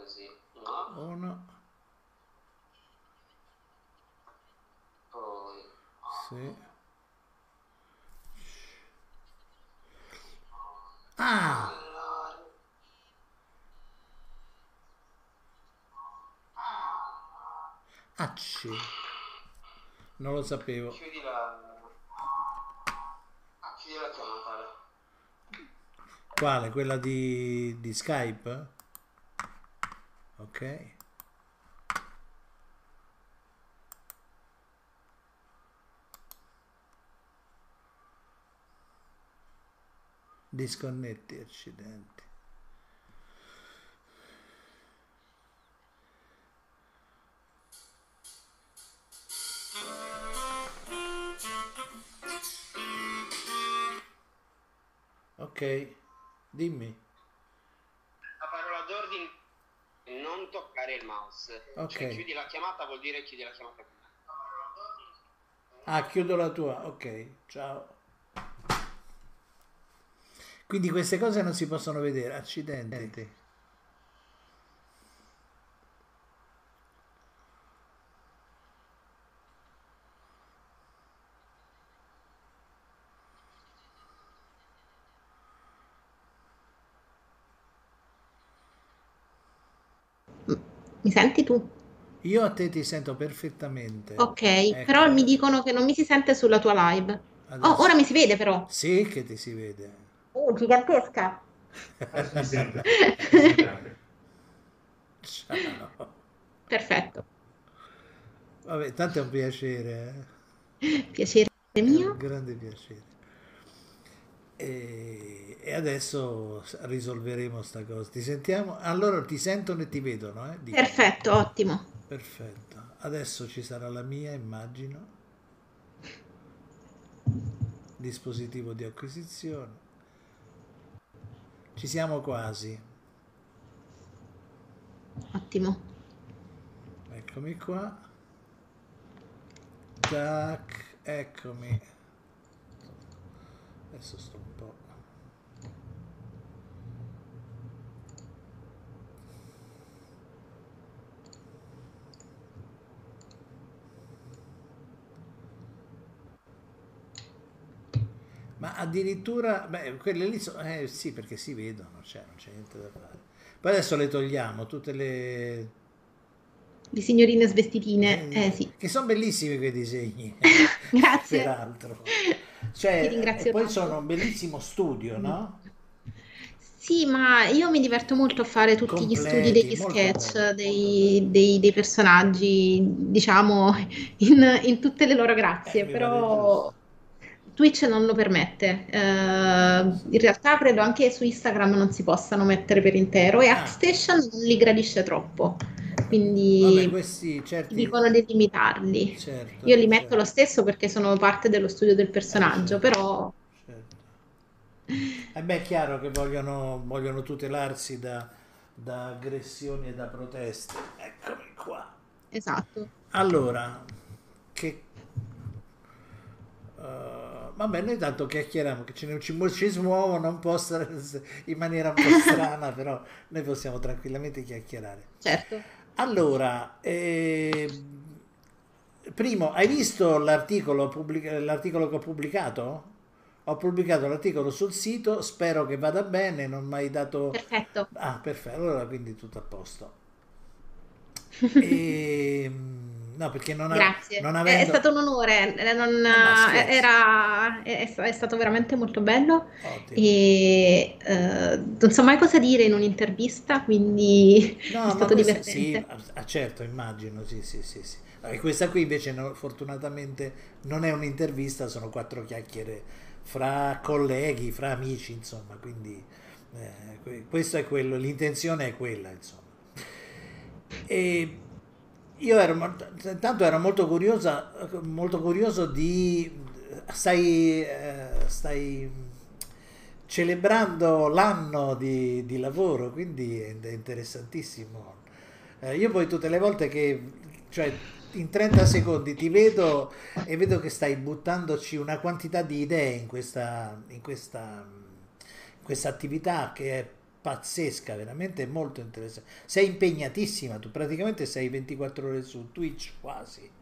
così. No? Uno. Poi... Sì. Ah! Acci. Non lo sapevo. Chiudi la... Ah, chiudi la chiamata. Quale? Quella di, di Skype? Ok. Disconnetti, accidenti. Ok, dimmi. La parola d'ordine è toccare il mouse. Ok. Cioè, chiudi la chiamata vuol dire chiudi la chiamata. Ah, chiudo la tua. Ok, ciao. Quindi queste cose non si possono vedere. Accidenti. Mi senti tu? Io a te ti sento perfettamente. Ok, Ecco. però mi dicono che non mi si sente sulla tua live. Oh, Adesso- ora mi si vede però. Sì, che ti si vede. Oh, gigantesca. Ciao. Perfetto. Vabbè, tanto è un piacere. eh. Piacere È mio. un grande piacere. E, e adesso risolveremo sta cosa. Ti sentiamo? Allora ti sentono e ti vedono, eh? Dico. Perfetto, ottimo. Perfetto. Adesso ci sarà la mia, immagino. Dispositivo di acquisizione. Ci siamo quasi. Ottimo. Eccomi qua. Tac, eccomi. Adesso sto un po'. Ma addirittura, beh, quelle lì sono, eh sì, perché si vedono, cioè non c'è niente da fare. Poi adesso le togliamo, tutte le, Di signorine svestitine. Eh sì. che sono bellissimi quei disegni, Grazie. peraltro. Cioè, poi tanto. sono un bellissimo studio, no? Sì, ma io mi diverto molto a fare tutti gli studi Completi, degli sketch, dei, dei- dei personaggi, diciamo, in, in tutte le loro grazie, Eh, però Twitch non lo permette. Eh, in realtà credo anche su Instagram non si possano mettere per intero e Ah. AppStation non li gradisce troppo, quindi Vabbè, questi certi... dicono di limitarli. certo, Io li metto certo, lo stesso perché sono parte dello studio del personaggio, però certo. E beh, è chiaro che vogliono, vogliono tutelarsi da, da aggressioni e da proteste. Eccomi qua. esatto. Allora, che... eh, vabbè, noi tanto chiacchieriamo, che ce ne ci, ci smuovono un po' in maniera un po' strana, però noi possiamo tranquillamente chiacchierare. Certo. Allora, ehm, primo, hai visto l'articolo, pubblic- l'articolo che ho pubblicato? Ho pubblicato l'articolo sul sito, spero che vada bene, non mi hai dato... Perfetto. Ah, perfetto, allora quindi tutto a posto. Ehm, no, perché non, Grazie, non È- è avendo... stato un onore, eh, non- ma scherzi. era, è, è stato veramente molto bello Ottimo. e eh, non so mai cosa dire in un'intervista, quindi No, è stato questa- sì, divertente. ah, certo, immagino, sì, sì, sì, sì. E questa qui invece no- fortunatamente non è un'intervista, sono quattro chiacchiere fra colleghi, fra amici, insomma, quindi eh, que- questo è quello, l'intenzione è quella, insomma. E io ero, intanto ero molto curiosa, molto curioso di, stai, eh, stai celebrando l'anno di, di lavoro, quindi è è interessantissimo. Eh, io poi tutte le volte che, cioè in 30 secondi ti vedo e vedo che stai buttandoci una quantità di idee in questa, in questa, in questa attività che è pazzesca, veramente molto interessante. Sei impegnatissima, tu praticamente sei 24 ore su Twitch quasi.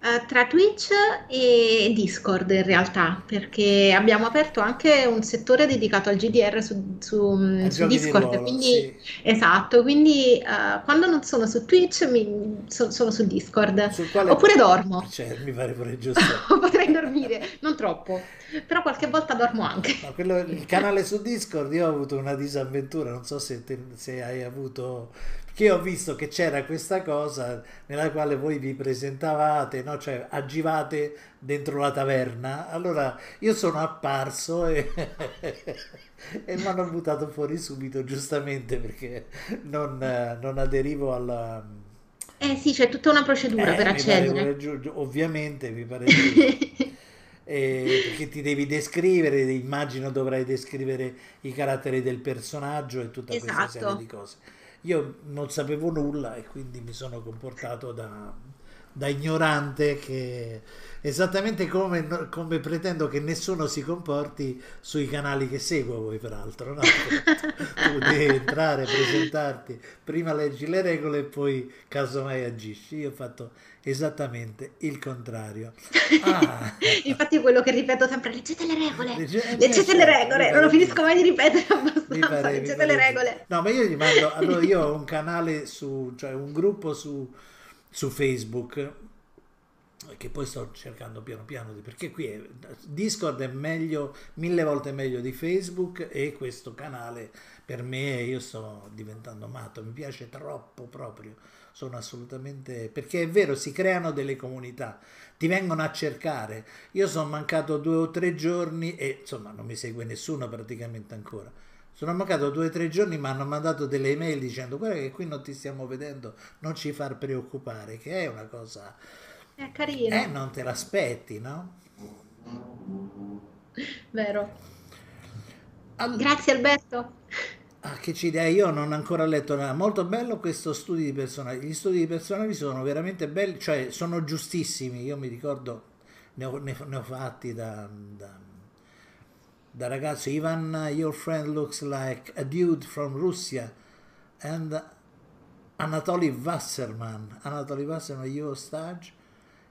Eh, tra Twitch e Discord in realtà, perché abbiamo aperto anche un settore dedicato al GDR su, su- mm, su giochi di Discord, ruolo, quindi sì. esatto, quindi eh, quando non sono su Twitch mi- so- sono su Discord, oppure dormo, cioè, mi pare pure giusto. potrei dormire, non troppo, però qualche volta dormo anche. No, quello- il canale su Discord io ho avuto una disavventura, non so se, te- se hai avuto, perché ho visto che c'era questa cosa nella quale voi vi presentavate, no? Cioè agivate dentro la taverna, allora io sono apparso e, e mi hanno buttato fuori subito, giustamente perché non, non aderivo alla... Eh sì, c'è tutta una procedura Eh, per pare accedere. ovviamente mi pare. Eh, perché ti devi descrivere, immagino dovrai descrivere i caratteri del personaggio e tutta questa serie Esatto. di cose. Io non sapevo nulla e quindi mi sono comportato da, da ignorante che esattamente come, come pretendo che nessuno si comporti sui canali che seguo voi peraltro, no? Tu devi entrare, presentarti, prima leggi le regole e poi casomai agisci. Io ho fatto esattamente il contrario. Ah, Infatti quello che ripeto sempre, leggete le regole, Legge- eh, leggete le regole, non lo finisco mai di ripetere abbastanza, pare, leggete le regole. No, ma io gli mando, allora io ho un canale su, cioè un gruppo su, su Facebook che poi sto cercando piano piano di, perché qui è, Discord è meglio, mille volte meglio di Facebook e questo canale per me io sto diventando matto, mi piace troppo proprio, sono assolutamente, perché è vero, si creano delle comunità, ti vengono a cercare, io sono mancato due o tre giorni e insomma non mi segue nessuno praticamente ancora. Sono mancato due o tre giorni, mi hanno mandato delle email dicendo guarda che qui non ti stiamo vedendo, non ci far preoccupare, che è una cosa... È Eh, carino, non te l'aspetti, no? vero. All- Grazie Alberto. Ah, che ci dai? Io non ho ancora letto nada. Molto bello questo studio di personaggi. Gli studi di personaggi sono veramente belli, cioè sono giustissimi. Io mi ricordo, ne ho, ne- ne ho fatti da, da, da ragazzo. Ivan, your friend looks like a dude from Russia. And Anatoly Wasserman. Anatoly Wasserman, you stage?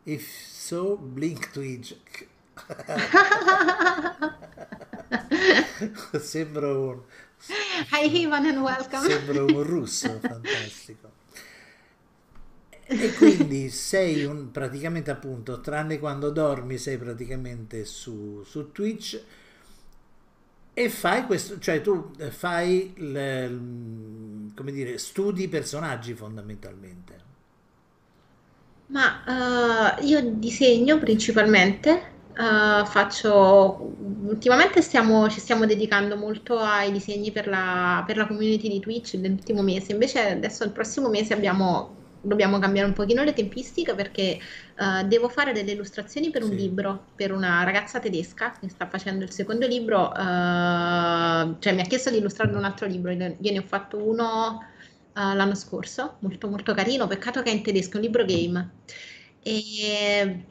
If so, blink Twitch. Sembro un, Hi Ivan and welcome. Sembra un russo, fantastico. E quindi sei un, praticamente appunto, tranne quando dormi, sei praticamente su, su Twitch e fai questo, cioè tu fai, il- come dire, studi i personaggi fondamentalmente. Ma eh, io disegno principalmente, eh, faccio, ultimamente stiamo, ci stiamo dedicando molto ai disegni per la, per la community di Twitch nell'ultimo mese, invece adesso il prossimo mese abbiamo, dobbiamo cambiare un pochino le tempistiche perché eh, devo fare delle illustrazioni per un Sì. libro, per una ragazza tedesca che sta facendo il secondo libro, eh, cioè mi ha chiesto di illustrare un altro libro, io ne ho fatto uno l'anno scorso, molto molto carino, peccato che è in tedesco, è un libro game. E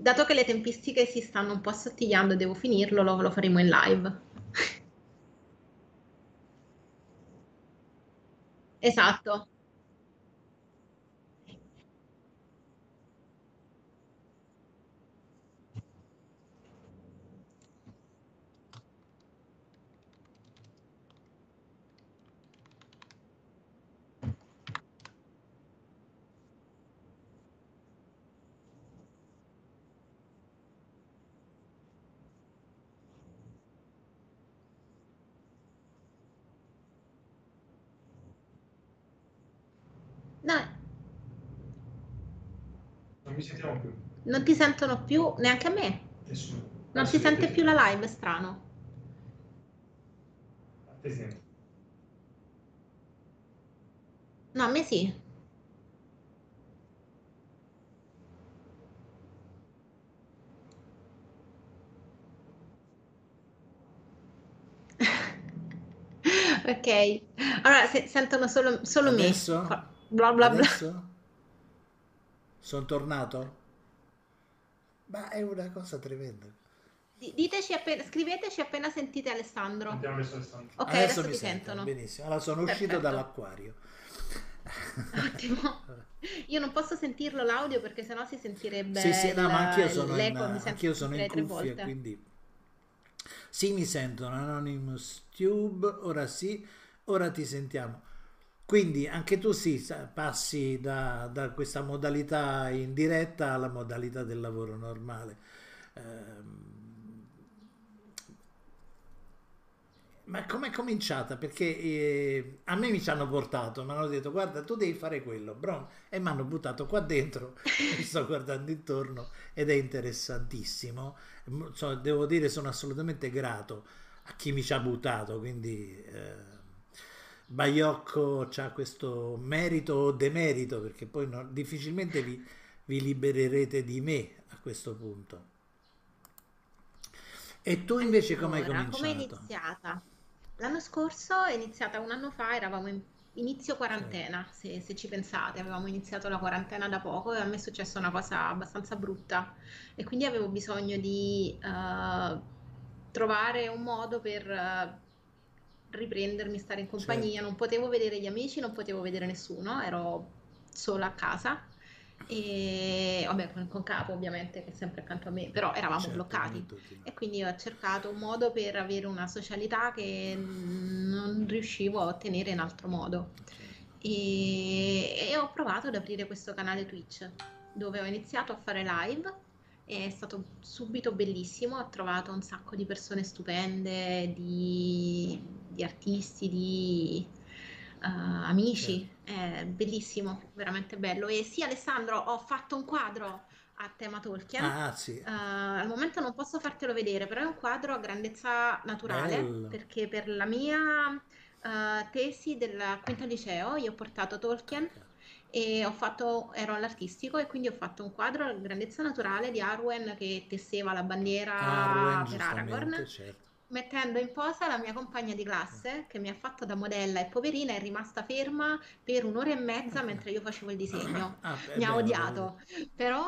dato che le tempistiche si stanno un po' assottigliando e devo finirlo, lo, lo faremo in live. Esatto. No, Non mi sentiamo più. non ti sentono più neanche a me. Nessuno. Non Ah, si sente più la live, è strano. A te sento. No, a me sì. Ok, allora se- sentono solo, solo me. Adesso? Bla bla bla. Adesso? Sono tornato? Ma è una cosa tremenda. Di- Diteci appena, scriveteci appena sentite Alessandro. Andiamo adesso Alessandro. Ok, adesso adesso mi sentono sentono. benissimo. Allora sono uscito Perfetto. dall'acquario. Ottimo. Io non posso sentirlo l'audio perché sennò si sentirebbe Sì, sì, no, il- ma anch'io sono in, anch'io sono in cuffia, quindi... Sì, mi sentono, Anonymous Tube, ora sì, ora ti sentiamo. Quindi anche tu sì, passi da, da questa modalità in diretta alla modalità del lavoro normale. Ehm, Ma com'è cominciata? Perché eh, a me mi ci hanno portato, mi hanno detto guarda tu devi fare quello, brom, e mi hanno buttato qua dentro, mi sto guardando intorno ed è interessantissimo. So- devo dire sono assolutamente grato a chi mi ci ha buttato, quindi eh, Baiocco ha questo merito o demerito, perché poi no- difficilmente vi, vi libererete di me a questo punto. E tu invece come hai Allora, cominciato? com'è iniziata? L'anno scorso è iniziata un anno fa, eravamo in inizio quarantena, se, se ci pensate, avevamo iniziato la quarantena da poco e a me è successa una cosa abbastanza brutta e quindi avevo bisogno di eh, trovare un modo per eh, riprendermi, stare in compagnia, Certo. non potevo vedere gli amici, non potevo vedere nessuno, ero sola a casa e vabbè con, con Capo ovviamente che è sempre accanto a me, però eravamo Certo, bloccati. E quindi ho cercato un modo per avere una socialità che non riuscivo a ottenere in altro modo. E, e ho provato ad aprire questo canale Twitch dove ho iniziato a fare live. È stato subito bellissimo, ho trovato un sacco di persone stupende, di, di artisti, di eh, amici. È bellissimo, veramente bello. E sì, Alessandro, ho fatto un quadro a tema Tolkien. Ah, sì. Eh, al momento non posso fartelo vedere, però è un quadro a grandezza naturale, Bello. perché per la mia eh, tesi del quinto liceo io ho portato Tolkien e ho fatto, ero all'artistico e quindi ho fatto un quadro a grandezza naturale di Arwen che tesseva la bandiera Arwen, per Aragorn, certo. mettendo in posa la mia compagna di classe che mi ha fatto da modella e poverina è rimasta ferma per un'ora e mezza mentre io facevo il disegno. Ah, beh, mi ha bello, odiato, però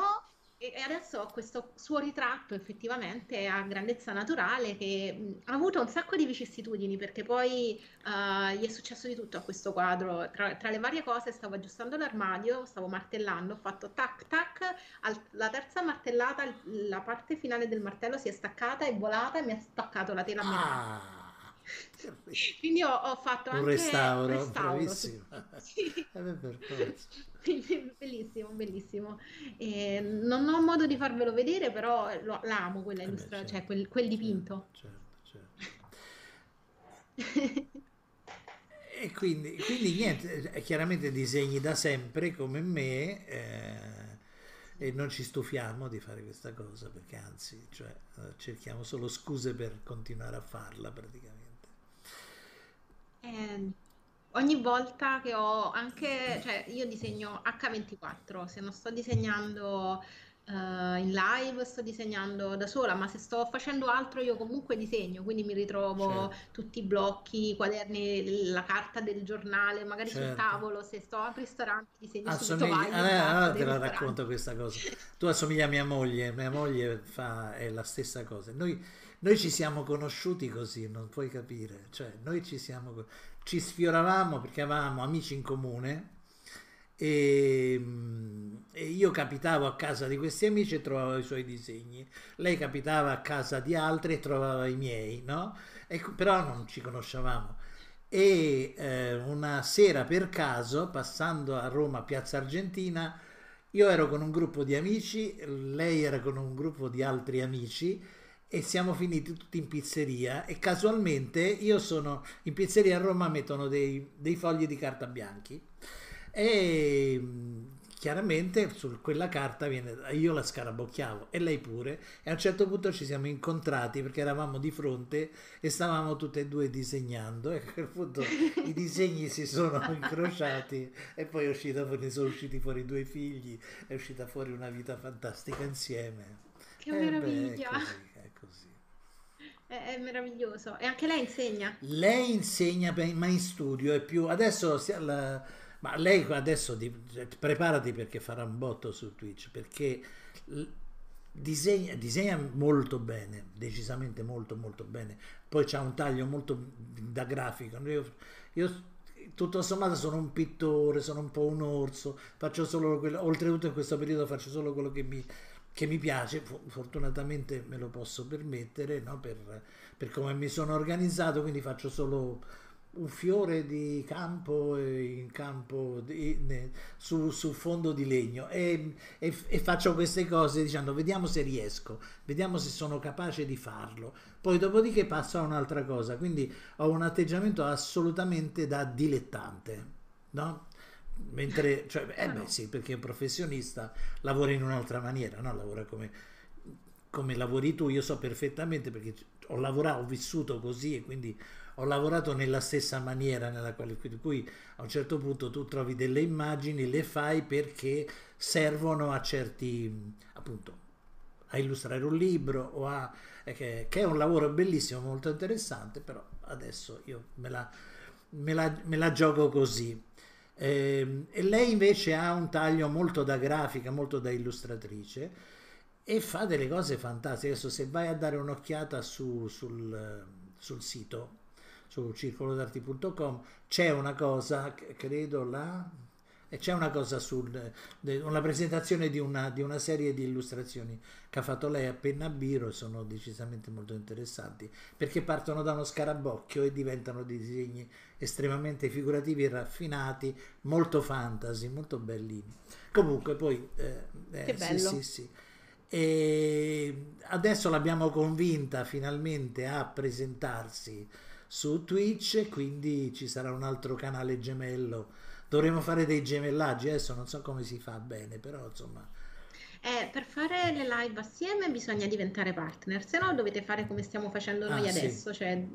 e adesso ho questo suo ritratto effettivamente a grandezza naturale che mh, ha avuto un sacco di vicissitudini perché poi eh, gli è successo di tutto a questo quadro. Tra, tra le varie cose stavo aggiustando l'armadio, stavo martellando, ho fatto tac tac, al- la terza martellata, la parte finale del martello si è staccata, è volata e mi ha spaccato la tela. Ah, Quindi ho, ho fatto un anche restauro, restauro bravissimo. Sì. Eh per forza. Bellissimo, bellissimo. E non ho modo di farvelo vedere, però lo- l'amo quella Eh illustrazione, certo. cioè quel, quel dipinto. Certo, certo. E quindi, quindi niente, eh, chiaramente disegni da sempre come me eh, e non ci stufiamo di fare questa cosa perché anzi, cioè, eh, cerchiamo solo scuse per continuare a farla praticamente. Eh, ogni volta che ho anche, cioè io disegno H24, se non sto disegnando eh, in live, sto disegnando da sola, ma se sto facendo altro io comunque disegno, quindi mi ritrovo Certo. tutti i blocchi, i quaderni, la carta del giornale, magari sul Certo. tavolo, se sto al ristorante disegno subito Assomigli, vai in allora, allora te la racconto questa cosa. Tu assomigli a mia moglie, mia moglie fa, è la stessa cosa. Noi, noi ci siamo conosciuti così, non puoi capire. Cioè, noi ci siamo, ci sfioravamo perché avevamo amici in comune e, e io capitavo a casa di questi amici e trovavo i suoi disegni. Lei capitava a casa di altri e trovava i miei, no? E, però non ci conoscevamo. E eh, una sera per caso, passando a Roma, Piazza Argentina, io ero con un gruppo di amici, lei era con un gruppo di altri amici e siamo finiti tutti in pizzeria e casualmente io sono in pizzeria a Roma mettono dei, dei fogli di carta bianchi e mh, chiaramente su quella carta viene, io la scarabocchiavo e lei pure e a un certo punto ci siamo incontrati perché eravamo di fronte e stavamo tutti e due disegnando e a quel punto i disegni si sono incrociati e poi uscita sono usciti fuori due figli è uscita fuori una vita fantastica insieme Che Eh beh, meraviglia! è così, è. È, meraviglioso. E anche lei insegna. Lei insegna ma in studio è più adesso la- ma lei adesso di- preparati perché farà un botto su Twitch perché disegna, disegna molto bene, decisamente molto molto bene. Poi c'ha un taglio molto da grafico. Io, io tutto sommato sono un pittore, sono un po' un orso, faccio solo quello, oltretutto in questo periodo faccio solo quello che mi, che mi piace, fortunatamente me lo posso permettere no? per, per come mi sono organizzato, quindi faccio solo un fiore di campo in campo di, su, su, fondo di legno e, e, e, faccio queste cose dicendo vediamo se riesco vediamo se sono capace di farlo poi dopodiché passo a un'altra cosa quindi ho un atteggiamento assolutamente da dilettante no? Mentre cioè, eh beh sì perché un professionista lavora in un'altra maniera no? lavora come come lavori tu io so perfettamente perché ho lavorato ho vissuto così e quindi ho lavorato nella stessa maniera nella quale per cui a un certo punto tu trovi delle immagini, le fai perché servono a certi appunto a illustrare un libro o a eh, che, che, è un lavoro bellissimo, molto interessante, però adesso io me la, me la, me la gioco così. Eh, e lei invece ha un taglio molto da grafica, molto da illustratrice e fa delle cose fantastiche. Adesso se vai a dare un'occhiata su, sul, sul sito su circolodarti.com c'è una cosa, credo là, c'è una cosa sul, una presentazione di una, di una, serie di illustrazioni che ha fatto lei a penna biro e sono decisamente molto interessanti perché partono da uno scarabocchio e diventano dei disegni estremamente figurativi e raffinati, molto fantasy, molto bellini. Comunque poi... Eh, eh, che bello. Sì, sì, sì. E adesso l'abbiamo convinta finalmente a presentarsi su Twitch, quindi ci sarà un altro canale gemello. Dovremo fare dei gemellaggi, adesso non so come si fa bene, però insomma... Eh, per fare le live assieme bisogna diventare partner, se no dovete fare come stiamo facendo noi ah, adesso, sì. cioè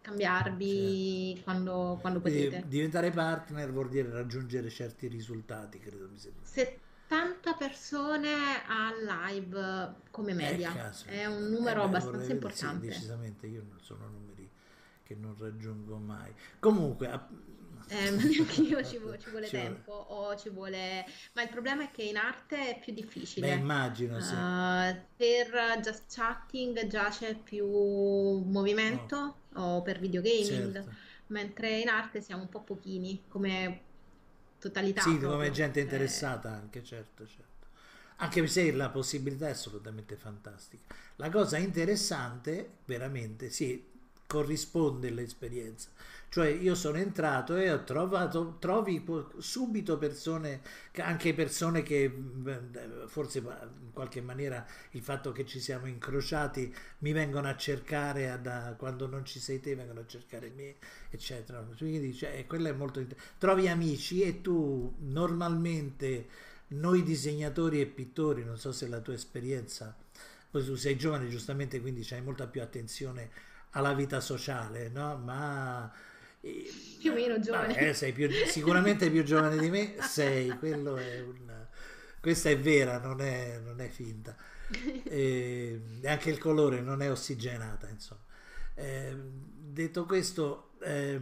cambiarvi certo. quando, quando potete. Diventare partner vuol dire raggiungere certi risultati, credo mi sembra. 70 persone a live come media, eh, è un numero eh, abbastanza importante. Sì, decisamente, io non sono numeri che non raggiungo mai. Comunque, eh, neanche io ci, vuole, ci vuole ci tempo o ci vuole ma il problema è che in arte è più difficile Beh, immagino sì. uh, per just chatting già c'è più movimento oh. o per videogaming certo. mentre in arte siamo un po' pochini come totalità sì proprio. come gente eh. interessata anche certo certo anche se la possibilità è assolutamente fantastica la cosa interessante veramente sì corrisponde l'esperienza. Cioè io sono entrato e ho trovato, trovi subito persone, anche persone che forse in qualche maniera il fatto che ci siamo incrociati mi vengono a cercare, da, quando non ci sei te vengono a cercare me, eccetera. Quindi cioè, quello è molto Trovi amici e tu normalmente noi disegnatori e pittori, non so se la tua esperienza, poi tu sei giovane giustamente quindi hai molta più attenzione alla vita sociale, no? Ma più o meno giovane. Beh, sei più, sicuramente più giovane di me, sei, quello è un, questa è vera, non è, non è finta. E anche il colore non è ossigenata, insomma. Eh, detto questo, eh,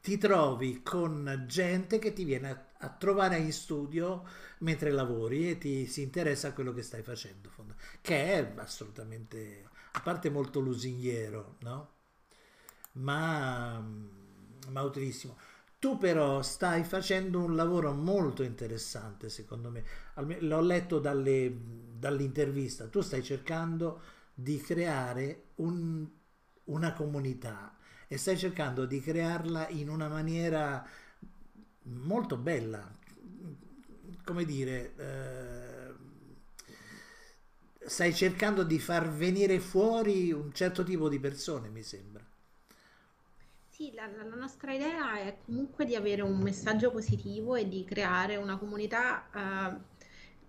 ti trovi con gente che ti viene a, a, trovare in studio mentre lavori e ti si interessa a quello che stai facendo, che è assolutamente a parte molto lusinghiero, no? Ma, ma utilissimo. Tu però stai facendo un lavoro molto interessante, secondo me. L'ho letto dalle, dall'intervista. Tu stai cercando di creare un, una comunità e stai cercando di crearla in una maniera molto bella. Come dire... Eh, stai cercando di far venire fuori un certo tipo di persone, mi sembra. Sì, la, la, nostra idea è comunque di avere un messaggio positivo e di creare una comunità uh,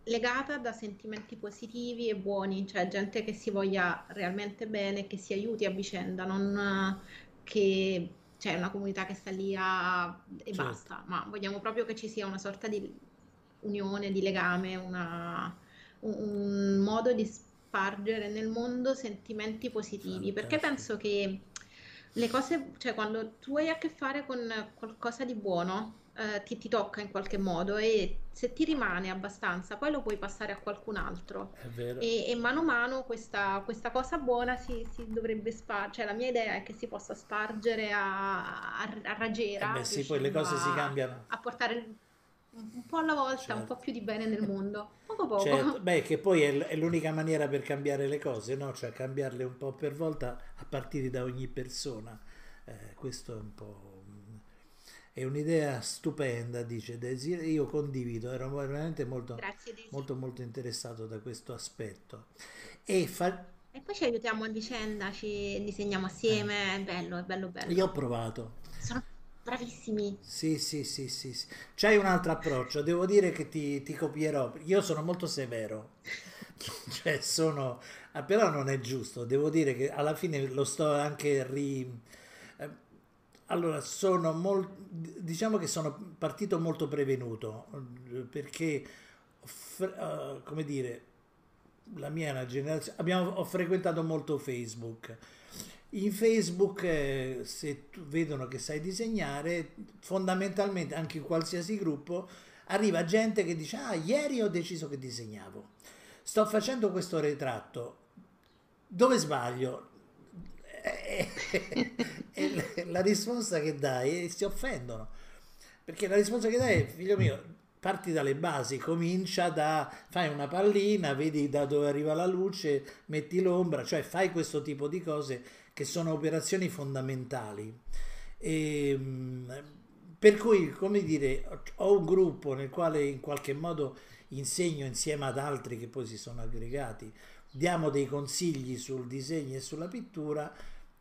legata da sentimenti positivi e buoni, cioè gente che si voglia realmente bene, che si aiuti a vicenda, non uh, che c'è una comunità che sta lì a... e certo. basta, ma vogliamo proprio che ci sia una sorta di unione, di legame, una un modo di spargere nel mondo sentimenti positivi, perché penso che le cose, cioè quando tu hai a che fare con qualcosa di buono, eh, ti, ti tocca in qualche modo e se ti rimane abbastanza, poi lo puoi passare a qualcun altro. È vero. E, e mano a mano questa, questa cosa buona si, si dovrebbe spargere, cioè la mia idea è che si possa spargere a, a, a Eh raggiera, beh, sì, poi le riuscendo cose si a, cambiano. a portare un po' alla volta, un po' Certo. più di bene nel mondo, poco poco. Certo, beh, che poi è, l'unica maniera per cambiare le cose, no? Cioè cambiarle un po' per volta a partire da ogni persona. Eh, questo è un po'... È un'idea stupenda, dice Daisy. Io condivido, ero veramente molto, Grazie molto, molto interessato da questo aspetto. E fa... E poi ci aiutiamo a vicenda, ci disegniamo eh, assieme, è bello, è bello, bello. io ho provato. Sono bravissimi. Sì, sì, sì, sì, sì. C'hai un altro approccio, devo dire che ti, ti copierò. Io sono molto severo, cioè sono... ah, però non è giusto, devo dire che alla fine lo sto anche ri... eh, Allora, sono molto... diciamo che sono partito molto prevenuto, perché, eh, come dire, la mia è una generazione... Abbiamo, ho frequentato molto Facebook. In Facebook, eh, se vedono che sai disegnare, fondamentalmente anche in qualsiasi gruppo, arriva gente che dice: Ah, ieri ho deciso che disegnavo. Sto facendo questo ritratto. Dove sbaglio? E la risposta che dai si offendono. Perché la risposta che dai è, figlio mio, parti dalle basi, comincia da, fai una pallina, vedi da dove arriva la luce, metti l'ombra, cioè fai questo tipo di cose che sono operazioni fondamentali. E, mh, per cui, come dire, ho un gruppo nel quale in qualche modo insegno insieme ad altri che poi si sono aggregati, diamo dei consigli sul disegno e sulla pittura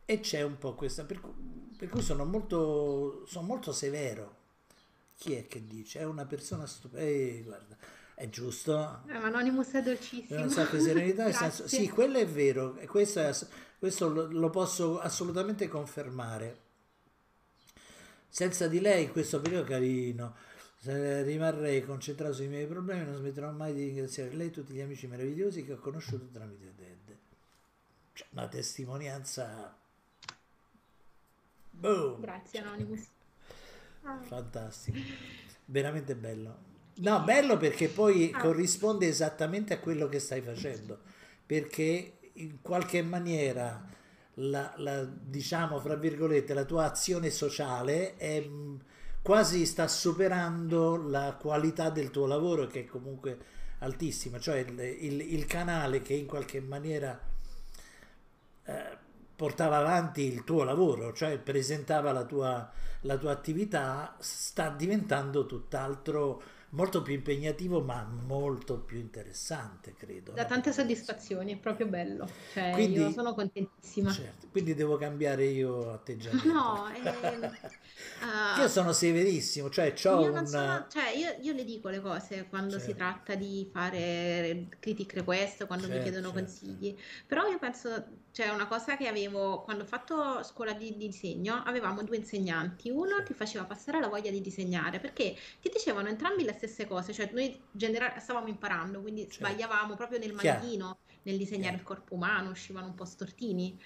e c'è un po' questa, per, cui- per cui sono molto, sono molto severo. Chi è che dice? È una persona stupenda. Eh, guarda, è giusto? Eh, ma Anonymous è È dolcissimo. un sacco di serenità. senso- sì, quello è vero, e questo, è questo lo, lo posso assolutamente confermare. Senza di lei, in questo periodo carino, rimarrei concentrato sui miei problemi, non smetterò mai di ringraziare lei e tutti gli amici meravigliosi che ho conosciuto tramite Dead. Cioè, una testimonianza. Boom! Grazie Anonymous. Ah. Fantastico, veramente bello. No, bello perché poi Ah. corrisponde esattamente a quello che stai facendo, perché in qualche maniera la, la, diciamo, fra virgolette, la tua azione sociale è mh, quasi sta superando la qualità del tuo lavoro che è comunque altissima, cioè il, il- il canale che in qualche maniera eh, portava avanti il tuo lavoro, cioè presentava la tua, la tua attività, sta diventando tutt'altro, molto più impegnativo, ma molto più interessante, credo. Da tante soddisfazioni, è proprio bello. Cioè, Quindi- io sono contentissima. Certo, quindi devo cambiare io atteggiamento. No, ehm, ah, Io sono severissimo, cioè c'ho io un... sono, cioè io, io le dico le cose quando si Certo. tratta di fare critic request, quando mi Certo, chiedono certo, consigli, però io penso, cioè una cosa che avevo, quando ho fatto scuola di, di disegno, avevamo due insegnanti, uno ti faceva passare la voglia di disegnare, perché ti dicevano entrambi le stesse cose, cioè noi genera- stavamo imparando, quindi Certo. sbagliavamo proprio nel manichino, nel disegnare Chiaro. il corpo umano, uscivano un po' stortini.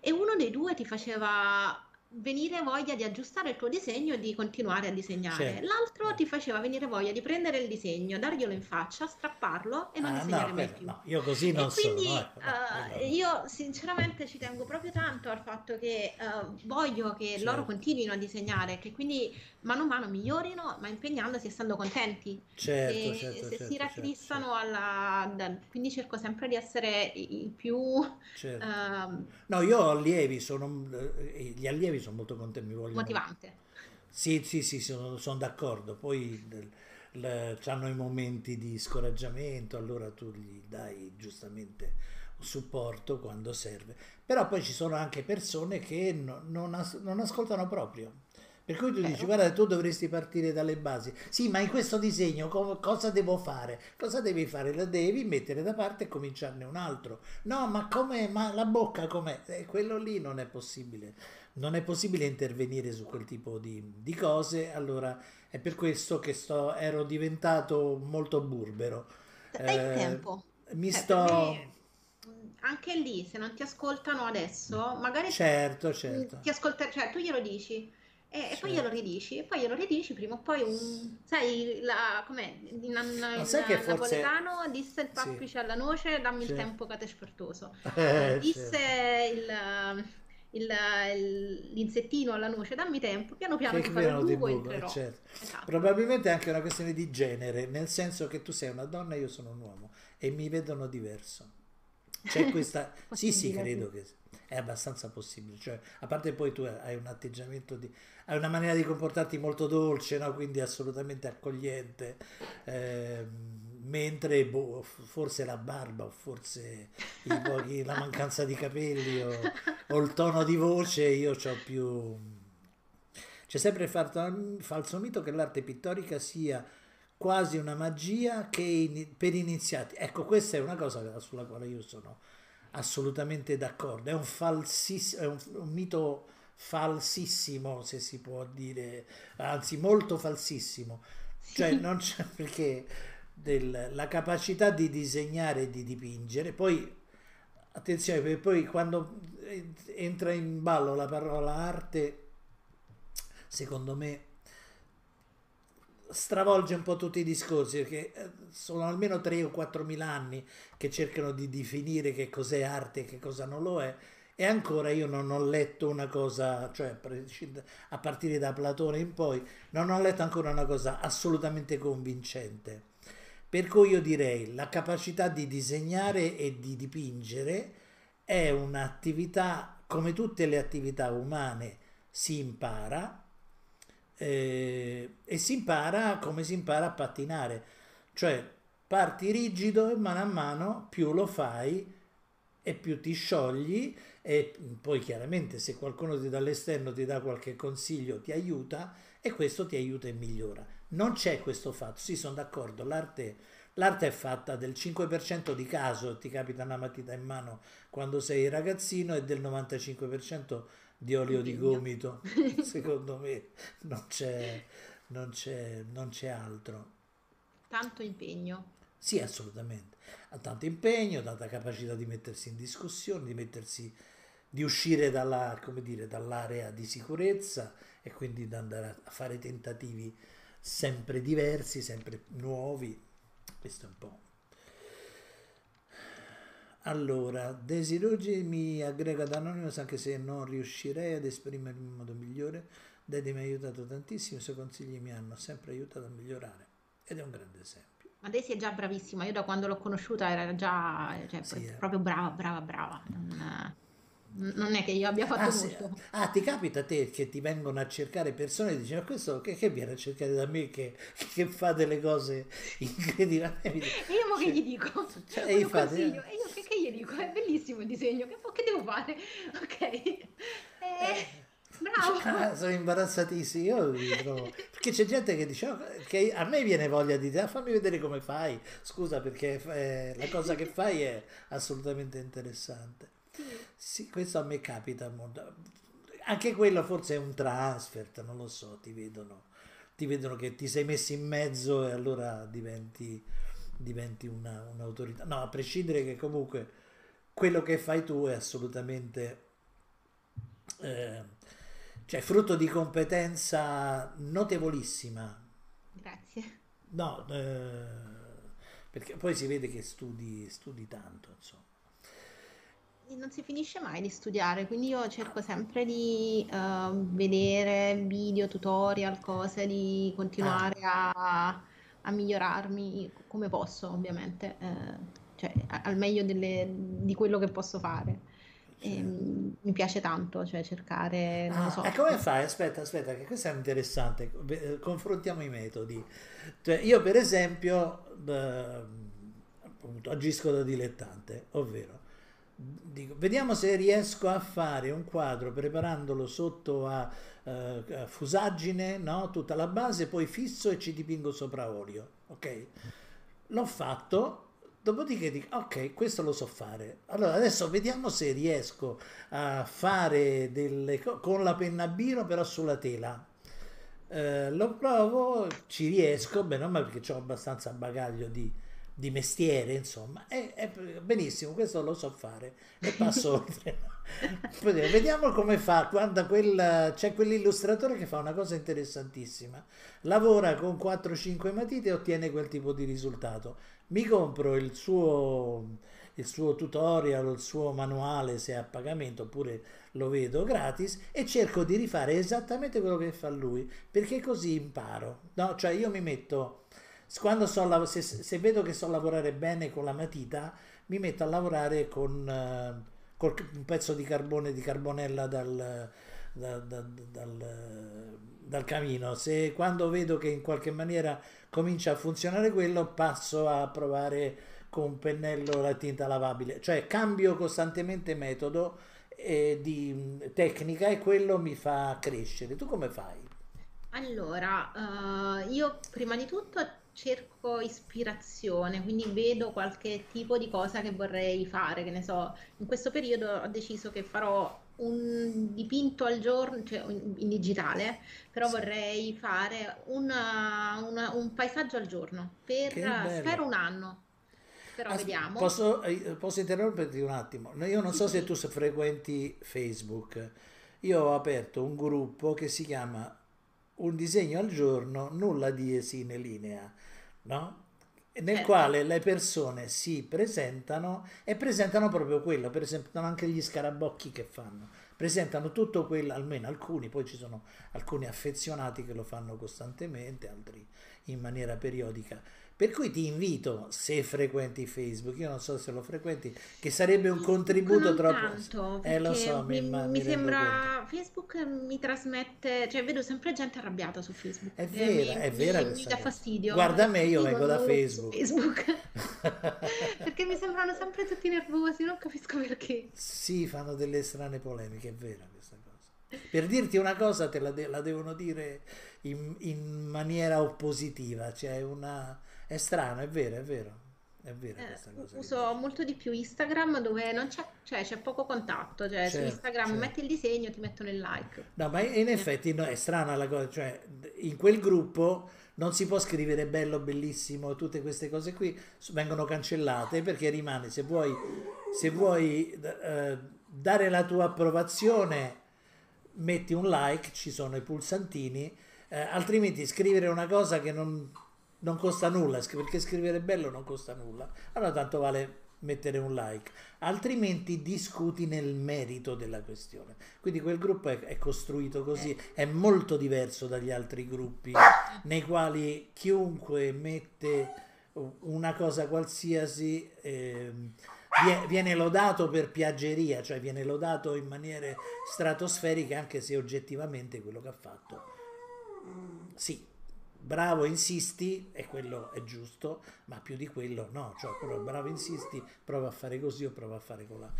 E uno dei due ti faceva venire voglia di aggiustare il tuo disegno e di continuare a disegnare. Certo. L'altro ti faceva venire voglia di prendere il disegno, darglielo in faccia, strapparlo e non Ah, disegnare no, mai più. no, io così E non quindi sono. ecco, no, eh, no. io sinceramente ci tengo proprio tanto al fatto che eh, voglio che loro Certo. continuino a disegnare, che quindi mano a mano migliorino, ma impegnandosi e stando contenti. Certo, Se, certo, se certo, si certo, rattristano alla... da- quindi cerco sempre di essere il più... certo. ehm, No, io ho allievi, sono, eh, gli allievi sono molto contenti, mi vogliono... motivante. Sì, sì, sì, sono, sono d'accordo. Poi hanno i momenti di scoraggiamento, allora tu gli dai giustamente supporto quando serve. Però poi ci sono anche persone che no- non, as- non ascoltano proprio. Per cui tu dici, Vero. guarda, tu dovresti partire dalle basi. Sì, ma in questo disegno co- cosa devo fare? Cosa devi fare? La devi mettere da parte e cominciarne un altro. No, ma come? Ma la bocca com'è? Eh, quello lì non è possibile. Non è possibile intervenire su quel tipo di, di cose. Allora è per questo che sto, ero diventato molto burbero. Dai Eh, tempo. Mi Cioè, sto... mh, anche lì, se non ti ascoltano adesso, magari Certo, certo. ti ascolta, cioè tu glielo dici, E, e poi glielo ridici, e poi glielo ridici, prima o poi un... Sai, la, com'è? In, in- sai che forse... napoletano disse il Sì, pappice alla noce, dammi il sì. tempo che te. Eh, Eh, disse certo. il, il- il- l'insettino alla noce, dammi tempo, piano piano ti farò il buco buco, certo. Esatto. Probabilmente è anche una questione di genere, nel senso che tu sei una donna e io sono un uomo e mi vedono diverso. C'è questa... Sì, sì, credo che è abbastanza possibile. Cioè, a parte poi tu hai un atteggiamento di... hai una maniera di comportarti molto dolce, no? Quindi assolutamente accogliente. Ehm, mentre boh, forse la barba o forse pochi- la mancanza di capelli o, o il tono di voce, io ho più... C'è sempre il falso mito che l'arte pittorica sia quasi una magia che ini- per iniziati. Ecco, questa è una cosa sulla quale io sono assolutamente d'accordo. È un, falsiss- è un, un mito falsissimo, se si può dire, anzi molto falsissimo. Cioè, non c'è perché del- la capacità di disegnare e di dipingere, poi attenzione, perché poi quando entra in ballo la parola arte, secondo me stravolge un po' tutti i discorsi perché eh, sono almeno 3 o 4 mila anni che cercano di definire che cos'è arte e che cosa non lo è e ancora io non ho letto una cosa, cioè a partire da Platone in poi, non ho letto ancora una cosa assolutamente convincente. Per cui io direi la capacità di disegnare e di dipingere è un'attività, come tutte le attività umane, si impara eh, e si impara come si impara a pattinare, cioè parti rigido e mano a mano più lo fai e più ti sciogli e poi chiaramente se qualcuno dall'esterno ti dà qualche consiglio ti aiuta e questo ti aiuta e migliora. Non c'è questo fatto, sì sono d'accordo, l'arte, l'arte è fatta del 5% di caso, ti capita una matita in mano quando sei ragazzino e del 95% di olio di gomito, secondo me non c'è, non c'è, non c'è altro. Tanto impegno. Sì, assolutamente. Ha tanto impegno, tanta capacità di mettersi in discussione, di mettersi, di uscire dalla, come dire, dall'area di sicurezza e quindi di andare a fare tentativi sempre diversi, sempre nuovi. Questo è un po'. Allora, Desirogi mi aggrega ad Anonymous anche se non riuscirei ad esprimermi in modo migliore. Dede mi ha aiutato tantissimo, i suoi consigli mi hanno sempre aiutato a migliorare ed è un grande esempio. Ma Daisy è già bravissima, io da quando l'ho conosciuta era già, cioè, Sì, eh. proprio brava, brava, brava. Non, non è che io abbia fatto Ah, molto. Ah, ti capita a te che ti vengono a cercare persone e dici ma questo che, che viene a cercare da me che, che fa delle cose incredibili? E io mo che cioè, gli dico? cioè, e infatti, consiglio. E io che, che gli dico? È bellissimo il disegno, che, che devo fare? Ok. Eh, bravo. Ah, sono io trovo- perché c'è gente che dice "Oh, che a me viene voglia di dire "Ah, fammi vedere come fai scusa perché eh, la cosa che fai è assolutamente interessante Sì. questo a me capita molto anche quello forse è un transfert non lo so ti vedono ti vedono che ti sei messo in mezzo e allora diventi diventi una, un'autorità no a prescindere che comunque quello che fai tu è assolutamente eh, cioè frutto di competenza notevolissima. Grazie. No, eh, perché poi si vede che studi, studi tanto, insomma. Non si finisce mai di studiare, quindi io cerco sempre di eh, vedere video, tutorial, cose, di continuare a, a migliorarmi come posso, ovviamente, eh, cioè a- al meglio delle- di quello che posso fare. E, certo. mm, mi piace tanto, cioè cercare, non lo Ah, so. e come fai? Aspetta, aspetta, che questo è interessante. Eh, Confrontiamo i metodi. Cioè, io, per esempio, eh, appunto, agisco da dilettante, ovvero dico, vediamo se riesco a fare un quadro preparandolo sotto a, eh, a fusaggine, no? Tutta la base, poi fisso e ci dipingo sopra olio, ok? L'ho fatto. Dopodiché dico, ok, questo lo so fare. Allora adesso vediamo se riesco a fare delle cose con la penna biro però sulla tela. Eh, lo provo, ci riesco, bene o male perché ho abbastanza bagaglio di, di mestiere, insomma, e, e benissimo, questo lo so fare e passo oltre. Vediamo come fa. Quando quel- c'è quell'illustratore che fa una cosa interessantissima. Lavora con 4-5 matite e ottiene quel tipo di risultato. Mi compro il suo, il suo tutorial, il suo manuale se è a pagamento oppure lo vedo gratis e cerco di rifare esattamente quello che fa lui perché così imparo. No, cioè io mi metto so, lav- se, se vedo che so lavorare bene con la matita, mi metto a lavorare con eh, col- un pezzo di carbone di carbonella dal, da- da- dal, dal camino. Se quando vedo che in qualche maniera comincia a funzionare quello, passo a provare con un pennello la tinta lavabile, cioè cambio costantemente metodo eh, di tecnica e quello mi fa crescere. Tu come fai? Allora, eh, io prima di tutto cerco ispirazione, quindi vedo qualche tipo di cosa che vorrei fare, che ne so, in questo periodo ho deciso che farò un dipinto al giorno, cioè in digitale, però vorrei fare una- una- un paesaggio al giorno per, spero un anno, però As- vediamo. Posso, eh, posso interromperti un attimo? Io non Sì, so se sì. tu se frequenti Facebook. Io ho aperto un gruppo che si chiama Un disegno al giorno, nulla di esine linea, no? Nel Certo. quale le persone si presentano e presentano proprio quello, presentano anche gli scarabocchi che fanno, presentano tutto quello, almeno alcuni, poi ci sono alcuni affezionati che lo fanno costantemente, altri in maniera periodica. Per cui ti invito, se frequenti Facebook, io non so se lo frequenti, che sarebbe un contributo non troppo... tanto, Eh, lo so, mi, mi, mi sembra Facebook mi trasmette, cioè vedo sempre gente arrabbiata su Facebook È e vera, mi, è vera mi- mi dà fastidio. Guarda me, io vengo da Facebook. Facebook. Perché mi sembrano sempre tutti nervosi, non capisco perché. Sì, fanno delle strane polemiche, è vera questa cosa. Per dirti una cosa, te la, de- la devono dire in, in maniera oppositiva, cioè una... È strano, è vero, è vero, è Eh, questa cosa. che uso molto di più Instagram dove non c'è, cioè c'è poco contatto, cioè su Certo, Instagram certo. metti il disegno, ti mettono il like. No, ma in effetti no, è strana la cosa, cioè in quel gruppo non si può scrivere bello, bellissimo, tutte queste cose qui vengono cancellate perché rimane, se vuoi, se vuoi eh, dare la tua approvazione, metti un like, ci sono i pulsantini, eh, altrimenti scrivere una cosa che non, non costa nulla, perché scrivere bello non costa nulla, allora tanto vale mettere un like, altrimenti discuti nel merito della questione. Quindi quel gruppo è, è costruito così, è molto diverso dagli altri gruppi nei quali chiunque mette una cosa qualsiasi vie- viene lodato per piaggeria, cioè viene lodato in maniere stratosferiche anche se oggettivamente quello che ha fatto sì, bravo, insisti, e quello è giusto, ma più di quello no, cioè però bravo, insisti, prova a fare così o prova a fare colà.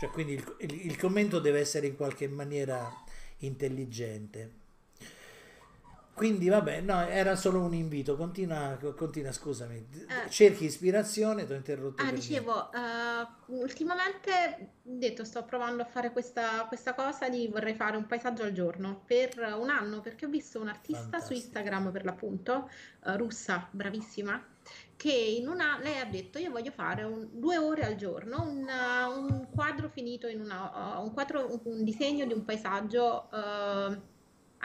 Cioè, quindi il, il- il commento deve essere in qualche maniera intelligente. Quindi vabbè, no, era solo un invito, continua, continua scusami, Eh. cerchi ispirazione, ti ho interrotto Ah, dicevo, eh, ultimamente ho detto sto provando a fare questa, questa cosa di vorrei fare un paesaggio al giorno per un anno perché ho visto un'artista su Fantastico. Instagram per l'appunto, eh, russa, bravissima, che in una, lei ha detto io voglio fare un- due ore al giorno, un, uh, un quadro finito in una, uh, un, quadro, un, un disegno di un paesaggio eh,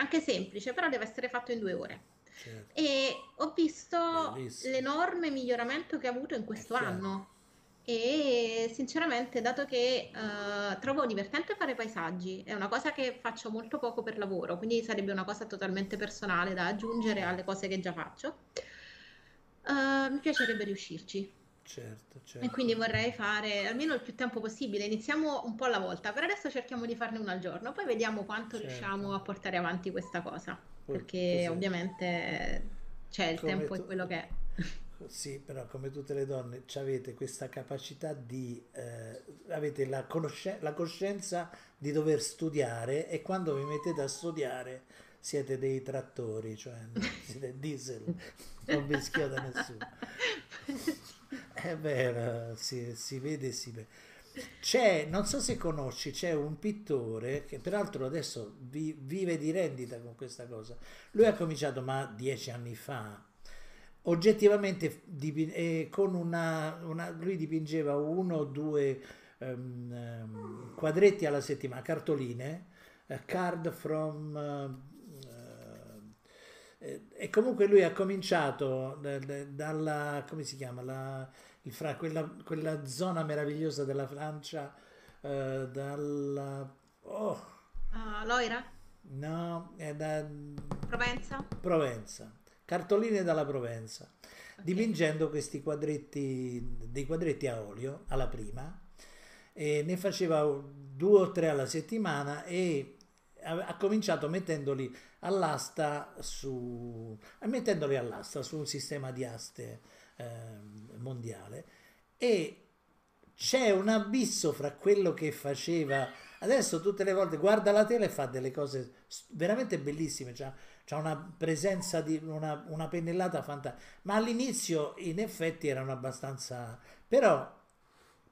anche semplice, però deve essere fatto in due ore. Certo. E ho visto Bellissimo. l'enorme miglioramento che ha avuto in questo chiaro. anno. E sinceramente, dato che eh, trovo divertente fare paesaggi, è una cosa che faccio molto poco per lavoro, quindi sarebbe una cosa totalmente personale da aggiungere alle cose che già faccio. eh, mi piacerebbe riuscirci Certo, e certo. quindi vorrei fare almeno il più tempo possibile. Iniziamo un po' alla volta, per adesso cerchiamo di farne una al giorno, poi vediamo quanto Certo. riusciamo a portare avanti questa cosa, Poi- perché così. ovviamente c'è il Come tempo è tu- quello che è. Sì, però come tutte le donne avete questa capacità di, eh, avete la, conosce- la coscienza di dover studiare e quando vi mettete a studiare siete dei trattori, cioè siete diesel, non vi schioda nessuno. È vero, si, si vede si vede. C'è, non so se conosci, c'è un pittore che peraltro adesso vi- vive di rendita con questa cosa. Lui ha cominciato ma dieci anni fa, oggettivamente eh, con una, una- lui dipingeva uno o due ehm, ehm, quadretti alla settimana, cartoline, eh, card from... eh, eh, e comunque lui ha cominciato da- da- dalla, come si chiama, la, il Fra- quella, quella zona meravigliosa della Francia, eh, dalla... Oh, Ah, Loira? no, è da Provenza? Provenza, cartoline dalla Provenza, Ok. dipingendo questi quadretti, dei quadretti a olio alla prima, e ne faceva due o tre alla settimana e ha, ha cominciato mettendoli all'asta su, mettendoli all'asta su un sistema di aste ehm, mondiale e c'è un abisso fra quello che faceva adesso tutte le volte guarda la tele e fa delle cose veramente bellissime c'ha, c'ha una presenza di una, una pennellata fantastica ma all'inizio in effetti erano abbastanza però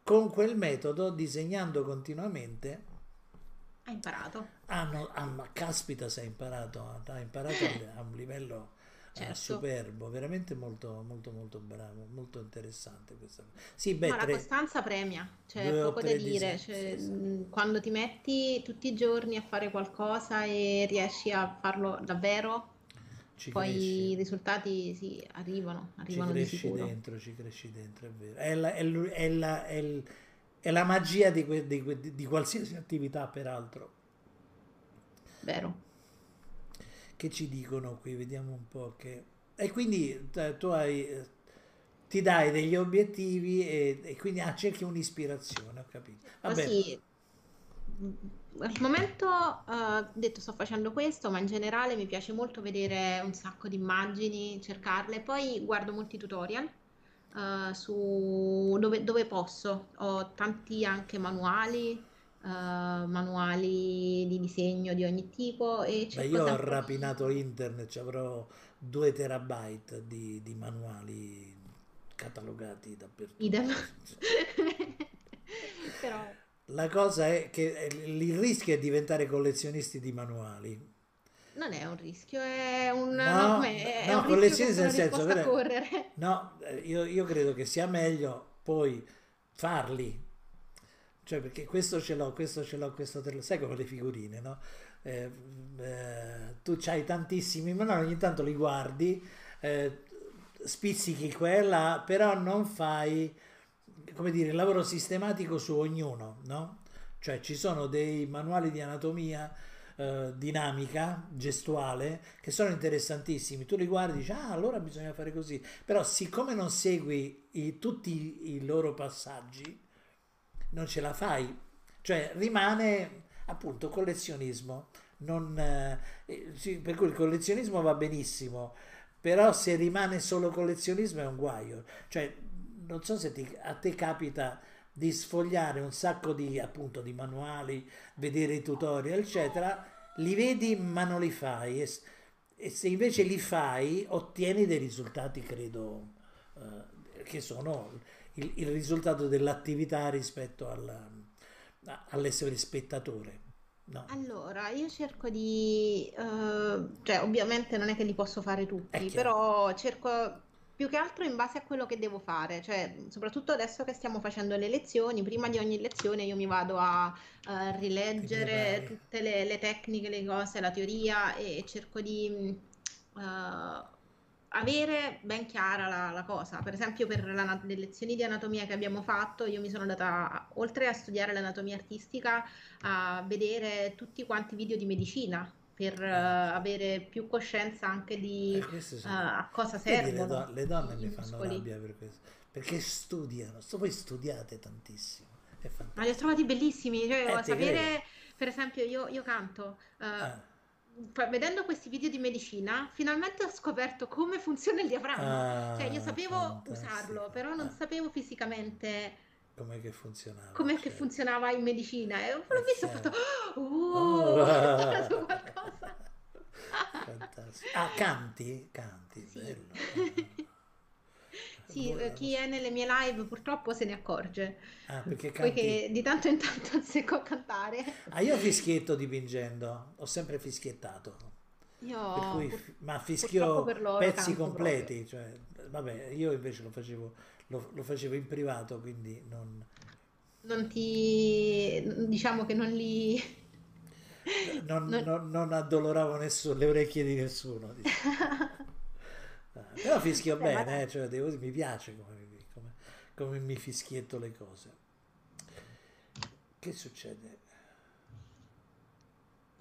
con quel metodo disegnando continuamente Hai imparato. hanno, ah, ma caspita se ha imparato ha imparato a un livello eh, Certo. superbo veramente molto molto molto bravo molto interessante questa cosa sì beh la tre- costanza premia, c'è o poco da dire, disegni, cioè, sì, sì. mh, quando ti metti tutti i giorni a fare qualcosa e riesci a farlo davvero, ci poi cresci. i risultati sì, arrivano, Ci arrivano di cresci dentro, ci cresci dentro, è vero. È la, è lu- è la- è è la magia di, que- di que- di qualsiasi attività, peraltro. Vero. Che ci dicono qui? Vediamo un po' che... E quindi eh, tu hai, ti dai degli obiettivi e, e quindi ah, cerchi un'ispirazione, ho capito. Vabbè, Così, mh, al momento, ho detto sto facendo questo, ma in generale mi piace molto vedere un sacco di immagini, cercarle, poi guardo molti tutorial. Eh, su dove, dove posso, ho tanti anche manuali, eh, manuali di disegno di ogni tipo e beh, io ho sempre rapinato internet, ci avrò 2 terabyte di, di manuali catalogati dappertutto. Idem. Però La cosa è che il rischio è diventare collezionisti di manuali. Non è un rischio, è un, No, no? È no, un collezionisti rischio che nel senso, vero? correre. No, eh, io, io credo che sia meglio poi farli. Cioè, perché questo ce l'ho, questo ce l'ho, questo te lo... Sai come le figurine, no? Eh, eh, tu c'hai tantissimi, ma no, ogni tanto li guardi, eh, spizzichi quella, però non fai, come dire, lavoro sistematico su ognuno, no? Cioè ci sono dei manuali di anatomia eh, dinamica, gestuale, che sono interessantissimi. Tu li guardi e dici, ah, allora bisogna fare così. Però siccome non segui i- tutti i loro passaggi, non ce la fai. Cioè rimane appunto collezionismo. Non, eh, eh, sì, per cui il collezionismo va benissimo, però se rimane solo collezionismo è un guaio. Cioè, non so se ti- a te capita di sfogliare un sacco di, appunto, di manuali, vedere i tutorial, eccetera, li vedi ma non li fai. E, e se invece li fai, ottieni dei risultati, credo, eh, che sono il, il risultato dell'attività rispetto alla- all'essere spettatore. No. Allora, io cerco di, eh, cioè ovviamente non è che li posso fare tutti, però cerco più che altro in base a quello che devo fare, cioè soprattutto adesso che stiamo facendo le lezioni, prima di ogni lezione io mi vado a, Ti rileggere tutte le, le tecniche, le cose, la teoria e cerco di eh, avere ben chiara la, la cosa. Per esempio, per la le lezioni di anatomia che abbiamo fatto, io mi sono data, oltre a studiare l'anatomia artistica, a vedere tutti quanti video di medicina per eh, avere più coscienza anche di Eh, sono- a cosa Vedi, le, servono do- le donne mi fanno muscoli. rabbia per questo, perché studiano, so- voi studiate tantissimo, Ma li ho trovati bellissimi, cioè, Eh, sapere, per esempio, io, io canto, eh, Ah, vedendo questi video di medicina, finalmente ho scoperto come funziona il diaframma. Cioè, io ah, sapevo fantastico. usarlo, però non Ah, sapevo fisicamente com'è che funzionava, com'è che certo. funzionava in medicina. E l'ho visto e ho fatto, Oh, oh, ho imparato qualcosa. fantastico. Ah, canti? Canti, Sì. bello. Sì, Boh, eh, chi è nelle mie live purtroppo se ne accorge, Ah, perché canti? poiché di tanto in tanto azzecco a cantare. Ah, io fischietto dipingendo, ho sempre fischiettato. Io cui, pur- ma fischio pezzi completi, cioè, vabbè, io invece lo facevo, lo, lo facevo in privato, quindi non... non ti... diciamo che non li... Non, non- non- non addoloravo nessuno, le orecchie di nessuno. diciamo. Ah, Però fischio Beh, ma bene, dai. eh, cioè, devo- mi piace come, mi- come- come mi fischietto le cose. Che succede?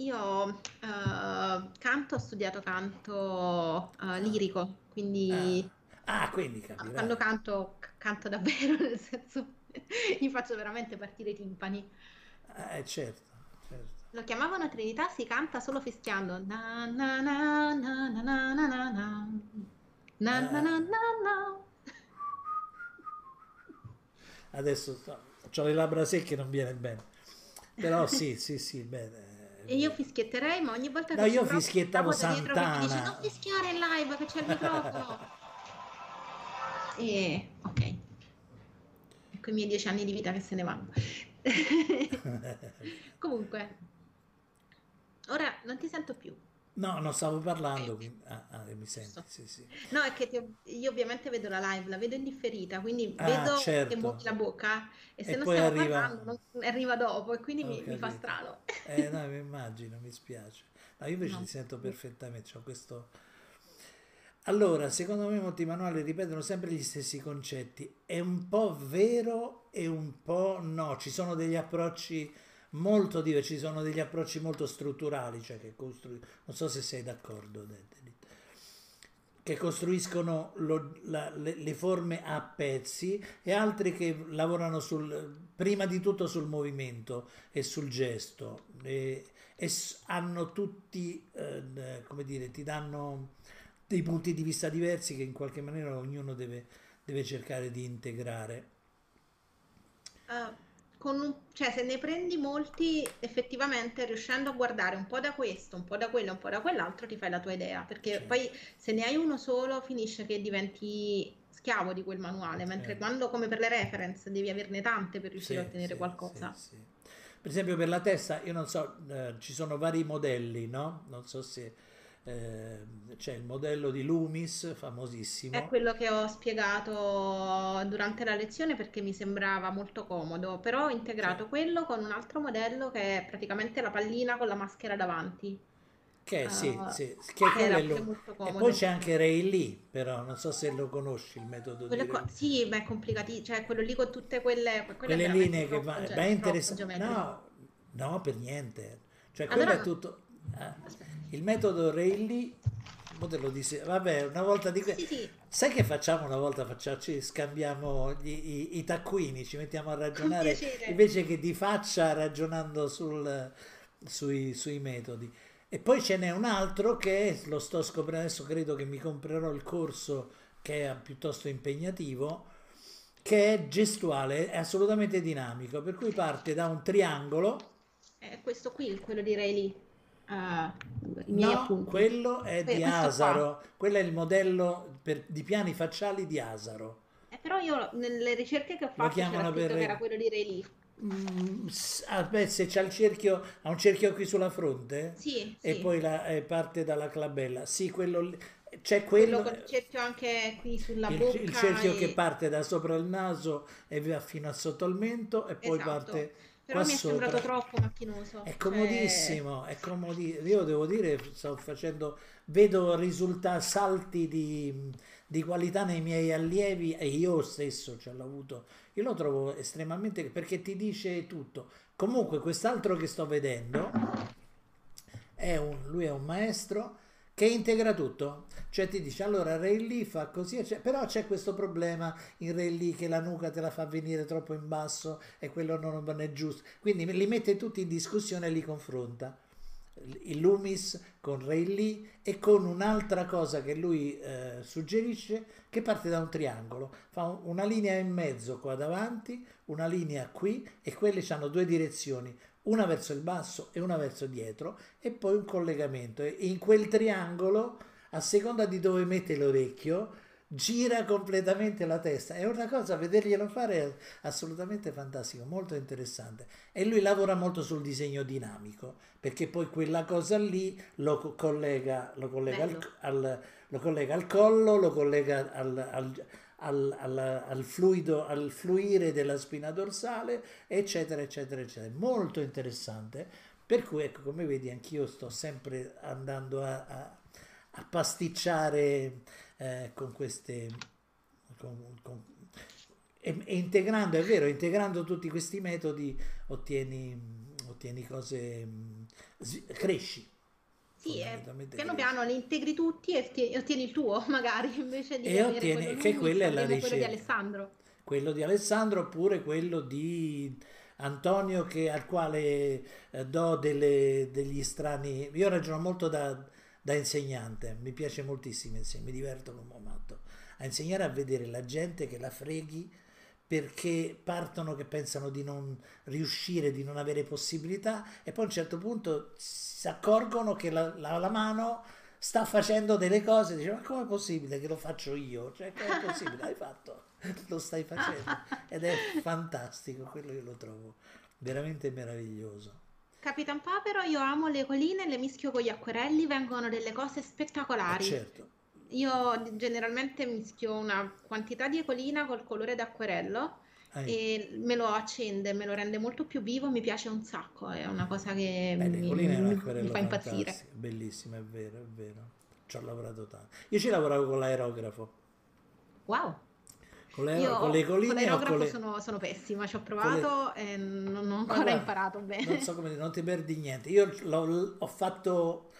Io eh, canto, ho studiato canto eh, lirico, quindi Ah, ah, quindi quando capirai. canto, c- canto davvero, nel senso mi faccio veramente partire i timpani. Eh, certo. Lo chiamavano Trinità, si canta solo fischiando. Na na na na na na na na na. Na na na na na. Adesso ho le labbra secche, non viene bene. Però sì, sì, sì, bene. E io fischietterei, ma ogni volta che No, io fischiettavo mi dice Santana. non fischiare in live che c'è il microfono. E ok, ecco i miei dieci anni di vita che se ne vanno. Comunque, ora non ti sento più. No, non stavo parlando, Ok, quindi... Ah, ah, mi senti, sì, sì. No, è che ti- io ovviamente vedo la live, la vedo in differita, quindi Ah, vedo che certo. muovi la bocca e se E non poi stiamo arriva... parlando non- arriva dopo e quindi Ho mi, mi fa capito. strano. Eh, no, mi immagino, mi spiace. No, io invece No. ti sento perfettamente, c'ho questo... Allora, secondo me molti manuali ripetono sempre gli stessi concetti. È un po' vero e un po' no. Ci sono degli approcci molto diversi, ci sono degli approcci molto strutturali, cioè che costruiscono... Non so se sei d'accordo, che costruiscono lo- la- le, le forme a pezzi e altri che lavorano sul, prima di tutto sul movimento e sul gesto e, e hanno tutti, eh, come dire, ti danno dei punti di vista diversi che in qualche maniera ognuno deve, deve cercare di integrare. Eh, con un- cioè, se ne prendi molti, effettivamente riuscendo a guardare un po' da questo, un po' da quello, un po' da quell'altro, ti fai la tua idea. Perché Certo. poi se ne hai uno solo, finisce che diventi schiavo di quel manuale, mentre Certo. quando, come per le reference, devi averne tante per riuscire a Sì, ottenere sì, qualcosa. sì. Per esempio per la testa, io non so, eh, ci sono vari modelli, no? Non so se eh, c'è il modello di Loomis, famosissimo. È quello che ho spiegato durante la lezione perché mi sembrava molto comodo, però ho integrato Sì. quello con un altro modello che è praticamente la pallina con la maschera davanti. Che sì, Uh, sì, che che quello era è pure lo- molto E poi c'è anche Ray Lee, però non so se lo conosci il metodo di Quello qua- Lee. sì, ma è complicati, cioè quello lì con tutte quelle, quelle è linee che troppo, va, ge- ma è interessante. No, no, per niente. Cioè, quello Allora è no. tutto. eh, Aspetta. Il metodo Ray Lee, mo te lo disse, vabbè, una volta di que- Sì, sì, Sai che facciamo una volta? Facciamoci, scambiamo gli- i, i taccuini, ci mettiamo a ragionare invece che di faccia ragionando sul- sui, sui metodi. E poi ce n'è un altro che lo sto scoprendo adesso, credo che mi comprerò il corso che è piuttosto impegnativo, che è gestuale, è assolutamente dinamico, per cui parte da un triangolo. È questo qui, quello di Ray Ah, i miei No, appunti. quello è Que- di questo qua. Asaro, quello è il modello per- di piani facciali di Asaro. Eh, però io nelle ricerche che ho fatto c'era per... che era quello di Ray Mm, ah, beh, se c'ha il cerchio, ha un cerchio qui sulla fronte Sì, e sì. poi la- eh, parte dalla clabella. Sì, quello lì- c'è Quello quello, cerchio anche qui sulla il, bocca il cerchio che e- parte da sopra il naso e va fino a sotto il mento e poi Esatto. parte Però mi è sembrato sopra. troppo macchinoso. È comodissimo, è comodissimo. Io devo dire, sto facendo, vedo risultati, salti di, di qualità nei miei allievi e io stesso ce l'ho avuto. Io lo trovo estremamente perché ti dice tutto. Comunque, quest'altro che sto vedendo è un, lui è un maestro che integra tutto, cioè ti dice allora Ray fa così, cioè, però c'è questo problema in Ray che la nuca te la fa venire troppo in basso e quello non, è giusto, quindi li mette tutti in discussione e li confronta. Il Loomis con Ray e con un'altra cosa che lui eh, suggerisce che parte da un triangolo, fa un- una linea in mezzo qua davanti, una linea qui e quelle hanno due direzioni, una verso il basso e una verso dietro e poi un collegamento. E in quel triangolo a seconda di dove mette l'orecchio gira completamente la testa. È una cosa vederglielo fare è assolutamente fantastico molto interessante. E lui lavora molto sul disegno dinamico perché poi quella cosa lì lo co- collega lo collega al, al- lo collega al collo lo collega al, al- al, al, al fluido, al fluire della spina dorsale, eccetera, eccetera, eccetera. Molto interessante. Per cui, ecco, come vedi, anch'io sto sempre andando a, a, a pasticciare eh, con queste... Con, con, e, e integrando, è vero, integrando tutti questi metodi ottieni, ottieni cose, mm, cresci. Sì, eh, piano piano li integri tutti e ottieni, il tuo, magari, invece di E ottieni- quello che quella è la avremo quello di ricerca. Alessandro. quello di Alessandro oppure quello di Antonio che, al quale eh, do delle- degli strani io ragiono molto da, da insegnante mi piace moltissimo insegnare mi diverto come un matto a insegnare a vedere la gente che la freghi perché partono che pensano di non riuscire, di non avere possibilità e poi a un certo punto si accorgono che la, la- la mano sta facendo delle cose, dice ma com'è possibile che lo faccio io? Cioè com'è possibile? L'hai fatto, lo stai facendo ed è fantastico, quello io lo trovo veramente meraviglioso. Capitan Papero, io amo le colline, le mischio con gli acquerelli, vengono delle cose Eh, spettacolari. certo, Io generalmente mischio una quantità di ecolina col colore d'acquerello e me lo accende, me lo rende molto più vivo, mi piace un sacco, è una cosa che beh, mi, mi- fa impazzire. bellissimo, è vero, è vero. Ci ho lavorato tanto. Io ci lavoravo con l'aerografo, Wow! con Io con le con colline o l'aerografo con le... sono, sono pessima, ci ho con le- provato e non, non ho ancora guarda, imparato Non bene. so come non ti perdi niente. Io l'ho- ho fatto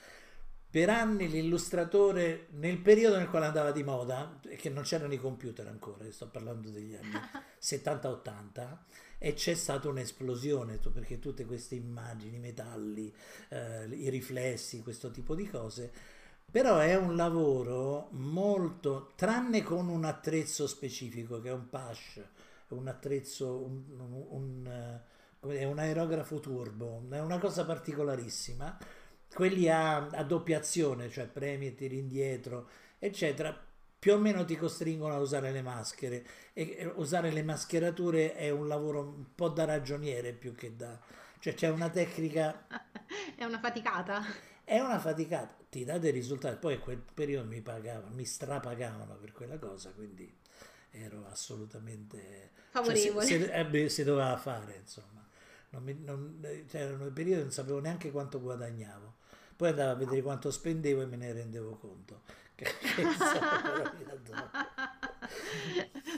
per anni l'illustratore nel periodo nel quale andava di moda, che non c'erano i computer ancora, sto parlando degli anni 70-80, e c'è stata un'esplosione, perché tutte queste immagini, i metalli, eh, i riflessi, questo tipo di cose. Però è un lavoro molto, tranne con un attrezzo specifico che è un PASH, un attrezzo, un, un- un, eh, un aerografo turbo, è una cosa particolarissima. Quelli a, a doppia azione, cioè premi e tiri indietro, eccetera, più o meno ti costringono a usare le maschere e usare le mascherature è un lavoro un po' da ragioniere più che da... cioè c'è una tecnica È una faticata. è una faticata, ti dà dei risultati. Poi a quel periodo mi pagavano, mi strapagavano per quella cosa, quindi ero assolutamente Favorevole. Cioè, si, si- eh beh, si doveva fare, insomma. Non mi- non- c'erano dei periodi che non sapevo neanche quanto guadagnavo. Poi andavo a vedere quanto spendevo e me ne rendevo conto. Che,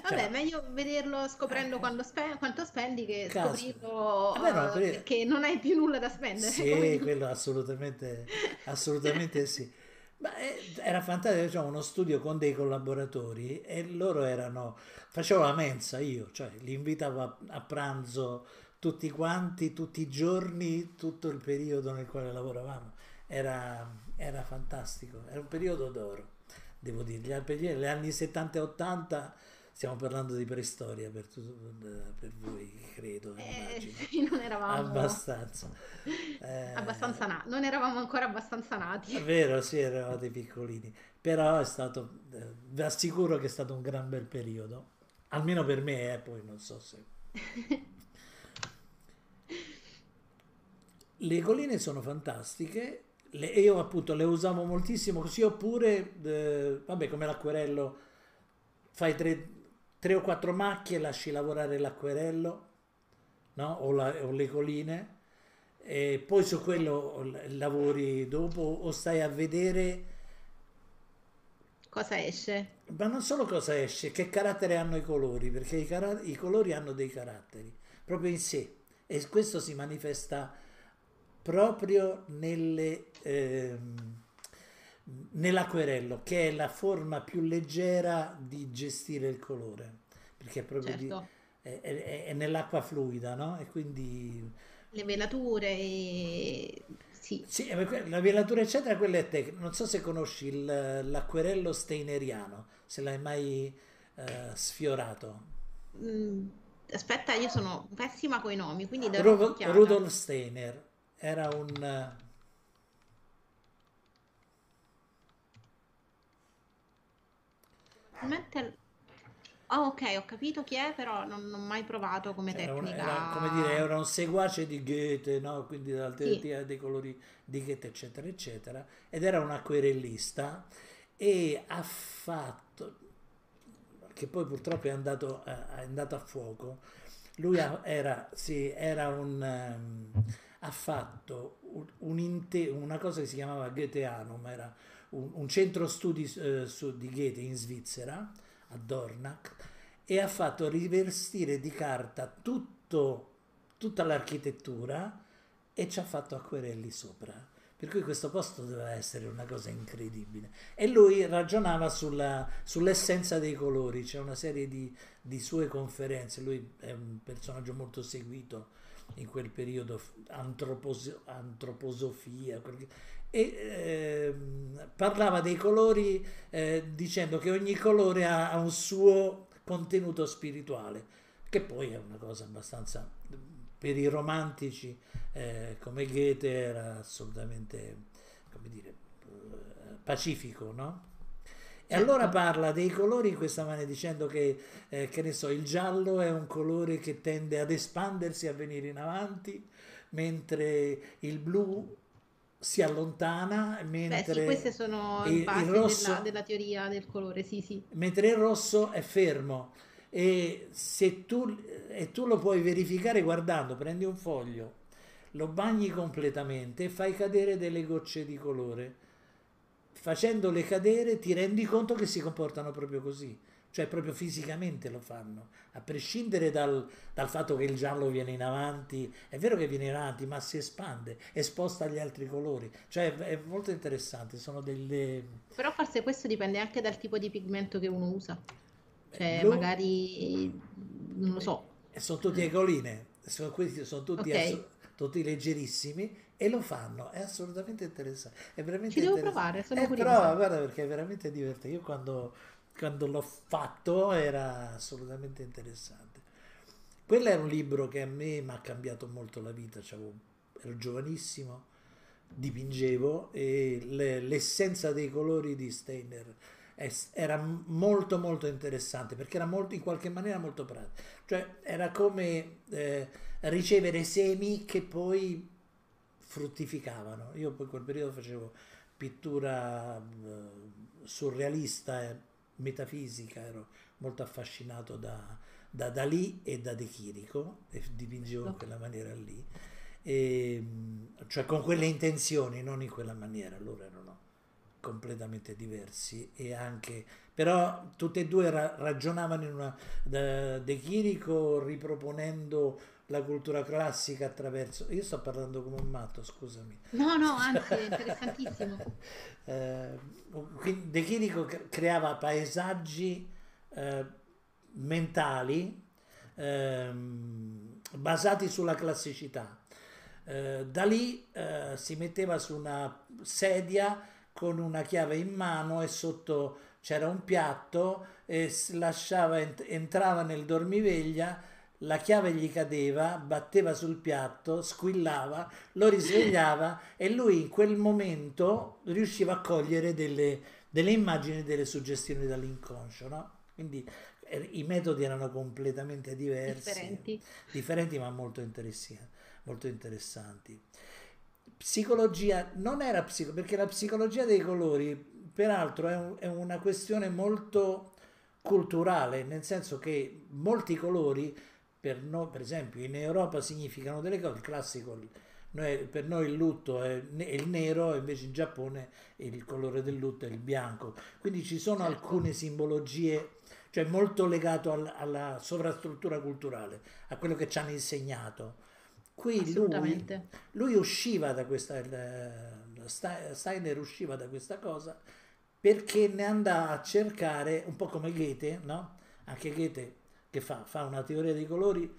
Vabbè, meglio vederlo scoprendo quando spe- quanto spendi che Caspita. scoprirlo Vabbè, no, eh, per- che non hai più nulla da spendere. Sì, quello assolutamente, assolutamente sì. Ma eh, era fantastico, diciamo, uno studio con dei collaboratori e loro erano, facevo la mensa io, cioè li invitavo a, a pranzo tutti quanti, tutti i giorni, tutto il periodo nel quale lavoravamo. Era, era fantastico, era un periodo d'oro, devo dire. Gli anni- Gli anni 70 e 80 stiamo parlando di preistoria per, per voi, credo, Eh, sì, non eravamo Abbastanza. Eh, abbastanza nati, non eravamo ancora abbastanza nati. È vero, sì, eravate piccolini, però è stato, eh, vi assicuro che è stato un gran bel periodo, almeno per me, eh, poi non so se... Le colline sono fantastiche, le- io appunto le usavo moltissimo così, oppure, eh, vabbè, come l'acquerello, fai tre, tre o quattro macchie, lasci lavorare l'acquerello, no? O, la- o le colline, e poi su quello lavori dopo o stai a vedere, Cosa esce? ma non solo cosa esce, che carattere hanno i colori, perché i, i colori hanno dei caratteri proprio in sé e questo si manifesta proprio nelle, ehm, nell'acquerello, che è la forma più leggera di gestire il colore, perché è proprio di- Certo, è, è- è nell'acqua fluida, no? E quindi le velature, e... sì, Sì, eh, la velatura eccetera, quella è tecnica. Non so se conosci il- l'acquerello steineriano, se l'hai mai eh, sfiorato. Mm, aspetta, io sono pessima con i nomi, quindi Ru-. Rudolf Steiner era un... Probabilmente- Ah, ok, ho capito chi è, però non non ho mai provato come era un- tecnica. era, come dire, era un seguace di Goethe, no? Quindi dell'alternativa Sì. dei colori di Goethe, eccetera, eccetera. Ed era un acquerellista e ha fatto... che poi purtroppo è andato, eh, è andato a fuoco, lui era, sì, era un, ehm, ha fatto un- una cosa che si chiamava Goetheanum, era un, un centro studi eh, su- di Goethe in Svizzera, a Dornach, e ha fatto rivestire di carta tutto, tutta l'architettura e ci ha fatto acquerelli sopra. Per cui questo posto doveva essere una cosa incredibile. E lui ragionava sull'essenza dei colori, c'è una serie di, di sue conferenze, lui è un personaggio molto seguito in quel periodo, f- antropos- antroposofia, e ehm, parlava dei colori eh, dicendo che ogni colore ha, ha un suo contenuto spirituale, che poi è una cosa abbastanza per i romantici eh, come Goethe era assolutamente come dire eh, pacifico, no? E allora parla dei colori in questa maniera dicendo che, eh, che ne so, il giallo è un colore che tende ad espandersi, a venire in avanti, mentre il blu si allontana, Beh, sì, mentre queste sono il- le il basi rosso- della, della teoria del colore, sì, sì. mentre il rosso è fermo e se tu, e tu lo puoi verificare guardando, prendi un foglio, lo bagni completamente e fai cadere delle gocce di colore. Facendole cadere ti rendi conto che si comportano proprio così, cioè proprio fisicamente lo fanno, a prescindere dal, dal fatto che il giallo viene in avanti, è vero che viene in avanti, ma si espande, è esposta agli altri colori, cioè è molto interessante, sono delle... Però forse questo dipende anche dal tipo di pigmento che uno usa. Cioè, blu- magari, non lo so. Sono tutti a colline, sono, questi sono tutti, Ok. asso- tutti leggerissimi e lo fanno, è assolutamente interessante. È veramente Ci devo interessante. provare, sono Eh, curiosa. prova, guarda perché è veramente divertente. Io quando, quando l'ho fatto era assolutamente interessante. Quello era un libro che a me mi ha cambiato molto la vita, c'avevo- ero giovanissimo, dipingevo e le- l'essenza dei colori di Steiner era molto molto interessante perché era molto in qualche maniera molto pratico cioè era come eh, ricevere semi che poi fruttificavano. Io poi in quel periodo facevo pittura eh, surrealista e metafisica ero molto affascinato da, da Dalì e da De Chirico e dipingevo in quella maniera lì. E, cioè con quelle intenzioni non in quella maniera. Loro erano completamente diversi e anche però tutte e due ra- ragionavano in una De Chirico riproponendo la cultura classica attraverso io sto parlando come un matto scusami No, no, anzi, è interessantissimo. eh, De Chirico cre- creava paesaggi eh, mentali ehm, basati sulla classicità. Eh, da lì eh, si metteva su una sedia con una chiave in mano e sotto c'era un piatto e lasciava, ent- entrava nel dormiveglia, la chiave gli cadeva, batteva sul piatto, squillava, lo risvegliava e lui in quel momento riusciva a cogliere delle, delle immagini, delle suggestioni dall'inconscio, no? Quindi eh, i metodi erano completamente diversi, Differenti. differenti ma molto, interessi- molto interessanti. Psicologia non era psico, perché la psicologia dei colori, peraltro, è, un- è una questione molto culturale, nel senso che molti colori, per, no- per esempio in Europa significano delle cose, il classico, noi- per noi il lutto è, il nero, invece in Giappone il colore del lutto è il bianco, quindi ci sono Certo. alcune simbologie, cioè molto legato al- alla sovrastruttura culturale, a quello che ci hanno insegnato. Qui lui, lui usciva da questa, Ste- Steiner usciva da questa cosa perché ne andava a cercare, un po' come Goethe, no? Anche Goethe che fa, fa una teoria dei colori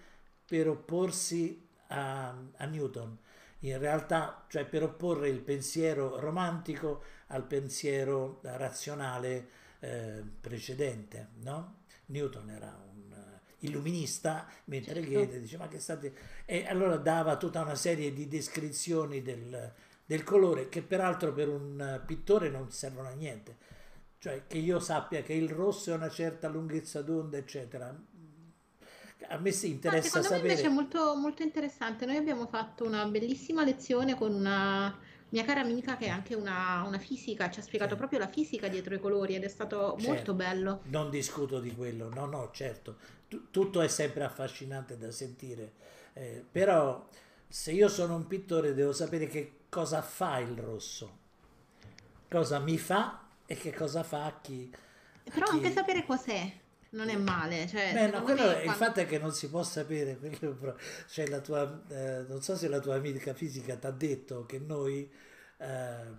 per opporsi a, a Newton. In realtà, cioè per opporre il pensiero romantico al pensiero razionale eh, precedente, no? Newton era un eh, illuminista, mentre Certo. Goethe dice ma che state... E allora dava tutta una serie di descrizioni del, del colore che peraltro per un eh, pittore non servono a niente. Cioè che io sappia che il rosso è una certa lunghezza d'onda, eccetera. A me si No, interessa secondo me invece è sapere... molto, molto interessante. Noi abbiamo fatto una bellissima lezione con una, mia cara amica che è anche una, una fisica, ci ha spiegato Sì. proprio la fisica dietro i colori ed è stato molto Certo, bello. Non discuto di quello, no, no, certo, Tu- tutto è sempre affascinante da sentire, eh, però se io sono un pittore devo sapere che cosa fa il rosso, cosa mi fa e che cosa fa a chi... a Però chi- anche sapere cos'è non è male, cioè, Beh, no, quello- me il quando- fatto è che non si può sapere, quello cioè la tua, eh, non so se la tua amica fisica ti ha detto che noi... ehm,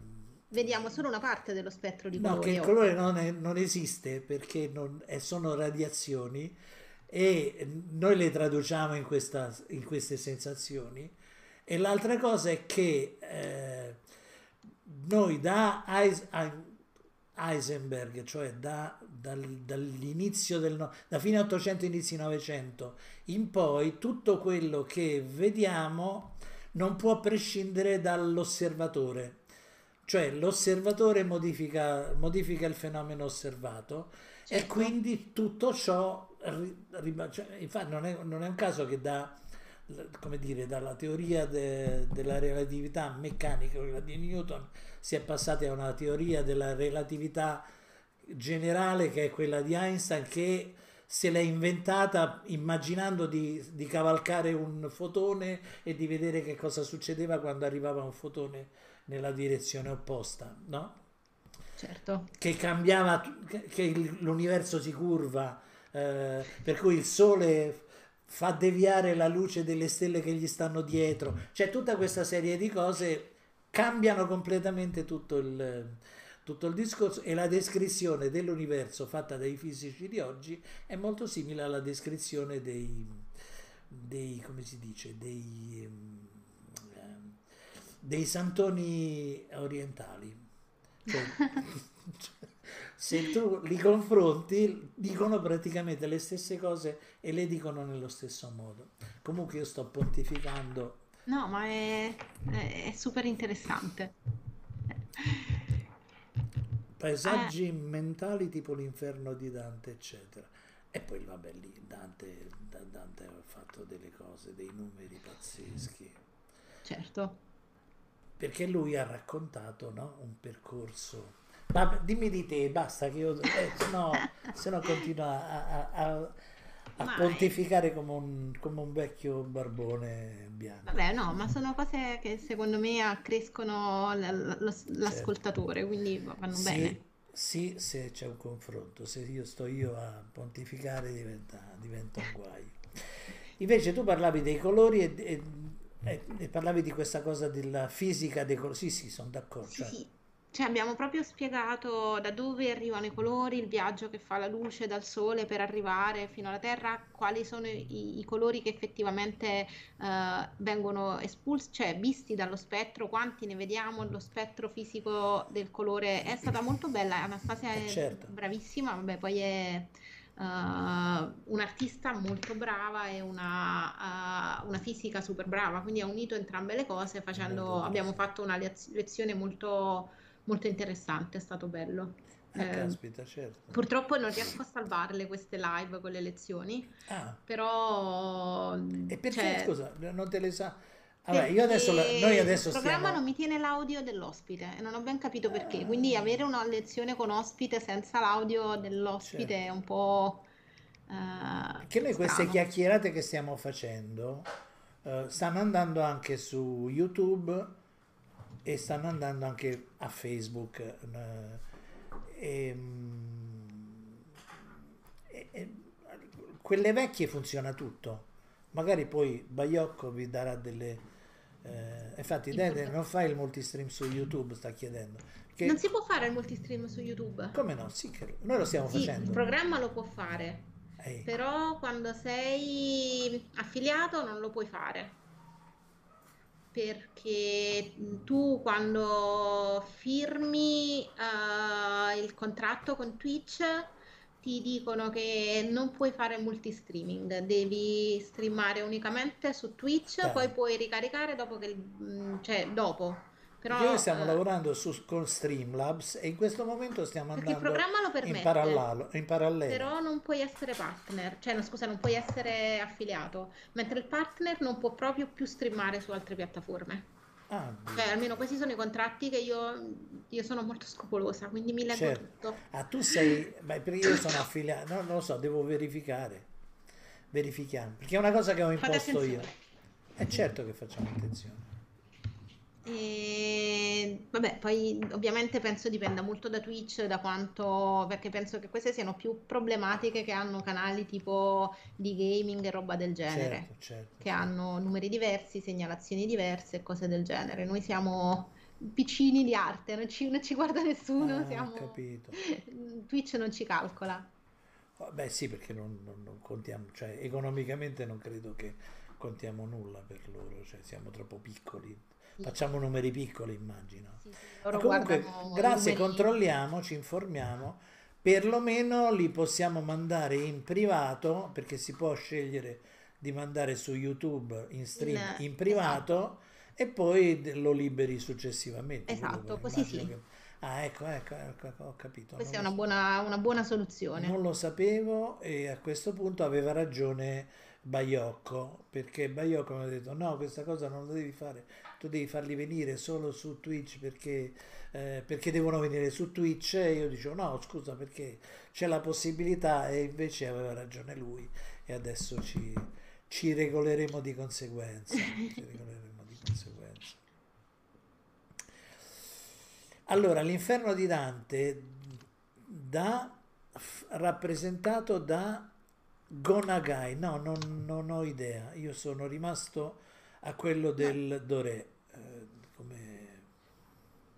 vediamo solo una parte dello spettro di No, che il oh. colore non, è- non esiste perché non- è- sono radiazioni e noi le traduciamo in, questa- in queste sensazioni. E l'altra cosa è che eh, noi da Eis- Ein- Heisenberg, cioè da- dal- dall'inizio del no- da fine 800 inizi 900 in poi, tutto quello che vediamo non può prescindere dall'osservatore. Cioè l'osservatore modifica, modifica il fenomeno osservato e Certo. quindi tutto ciò, cioè, infatti non è, non è un caso che da, come dire, dalla teoria de- della relatività meccanica, quella di Newton, si è passati a una teoria della relatività generale che è quella di Einstein che se l'è inventata immaginando di, di cavalcare un fotone e di vedere che cosa succedeva quando arrivava un fotone nella direzione opposta, no? Certo. Che cambiava, che l'universo si curva, eh, per cui il sole fa deviare la luce delle stelle che gli stanno dietro, cioè tutta questa serie di cose cambiano completamente tutto il, tutto il discorso e la descrizione dell'universo fatta dai fisici di oggi è molto simile alla descrizione dei, dei come si dice, dei, ehm, dei santoni orientali. Cioè, se tu li confronti, dicono praticamente le stesse cose e le dicono nello stesso modo. Comunque io sto pontificando No, ma è- è super interessante. Paesaggi mentali tipo l'inferno di Dante, eccetera. E poi vabbè lì Dante, Da- Dante ha fatto delle cose, dei numeri pazzeschi, Certo. perché lui ha raccontato no, un percorso. Vabbè, dimmi di te, basta che io, eh, se no, se no continua a, a- a- a Ma- pontificare come un, come un vecchio barbone bianco. Vabbè, no, ma sono cose che secondo me accrescono lo- l'ascoltatore, quindi vanno Sì, bene. sì, se c'è un confronto, se io sto io a pontificare diventa, diventa un guai. Invece tu parlavi dei colori e, e- e- e parlavi di questa cosa della fisica dei colori. Sì, sì, sono d'accordo. Sì, cioè, sì. Cioè abbiamo proprio spiegato da dove arrivano i colori, il viaggio che fa la luce dal sole per arrivare fino alla Terra, quali sono i, i colori che effettivamente eh, vengono espulsi, cioè visti dallo spettro, quanti ne vediamo, lo spettro fisico del colore. È stata molto bella, Anastasia Eh, è certo. bravissima, vabbè, poi è eh, un'artista molto brava e una, eh, una fisica super brava, quindi ha unito entrambe le cose facendo, abbiamo fatto una lez- lezione molto, molto interessante, è stato bello. Ah, Eh, caspita, certo. purtroppo non riesco a salvarle queste live con le lezioni, Ah, però e perché, cioè, scusa, non te le sa... Vabbè, io adesso, la- noi adesso il programma stiamo... non mi tiene l'audio dell'ospite e non ho ben capito perché, quindi avere una lezione con ospite senza l'audio dell'ospite Certo. è un po' eh, Che noi queste strano. chiacchierate che stiamo facendo eh, stanno andando anche su YouTube e stanno andando anche a Facebook. eh, e- e- quelle vecchie funziona tutto. Magari poi Baiocco vi darà delle... eh, infatti Dede non fa il multistream su YouTube, sta chiedendo. Che- Non si può fare il multistream su YouTube? Come no? Sì, che noi lo stiamo Sì, il facendo. programma lo può fare, Eh, però quando sei affiliato non lo puoi fare. Perché tu quando firmi eh, il contratto con Twitch ti dicono che non puoi fare multistreaming, devi streamare unicamente su Twitch, Eh. poi puoi ricaricare dopo che, il- cioè dopo. Però noi stiamo eh, lavorando su, con Streamlabs e in questo momento stiamo Perché il andando programma lo in permette. parallelo. In parallelo. Però non puoi essere partner, cioè no, scusa, non puoi essere affiliato, mentre il partner non può proprio più streamare su altre piattaforme. Ah, Cioè, almeno questi sono i contratti che io, io sono molto scrupolosa, quindi mi leggo certo. tutto. Ah, tu sei... Beh, perché io sono affiliato... No, non lo so, devo verificare. Verifichiamo. Perché è una cosa che ho imposto io. È certo che facciamo attenzione. E vabbè, poi ovviamente penso dipenda molto da Twitch, da quanto, perché penso che queste siano più problematiche che hanno canali tipo di gaming e roba del genere, Certo, certo. che hanno numeri diversi, segnalazioni diverse e cose del genere. Noi siamo piccini di arte, non ci, non ci guarda nessuno, Ah, siamo... capito. Twitch non ci calcola. Oh, Beh sì, perché non, non- non contiamo, cioè economicamente non credo che contiamo nulla per loro, cioè siamo troppo piccoli. Facciamo numeri piccoli, immagino. Sì, sì, comunque, grazie, numeri. controlliamo, ci informiamo, perlomeno li possiamo mandare in privato, perché si può scegliere di mandare su YouTube in stream In- in privato e poi lo liberi successivamente. Esatto, così sì. che- Ah, ecco, ecco, ecco, ecco, ho capito. Questa è una buona, una buona soluzione. Non lo sapevo e a questo punto aveva ragione Baiocco, perché Baiocco mi ha detto no, questa cosa non la devi fare, tu devi farli venire solo su Twitch perché, eh, perché devono venire su Twitch e io dicevo no, scusa perché c'è la possibilità e invece aveva ragione lui e adesso ci, ci regoleremo di conseguenza. Ci regoleremo di conseguenza. Allora, l'inferno di Dante da, rappresentato da Gonagai. No, non, non ho idea. Io sono rimasto a quello del Doré.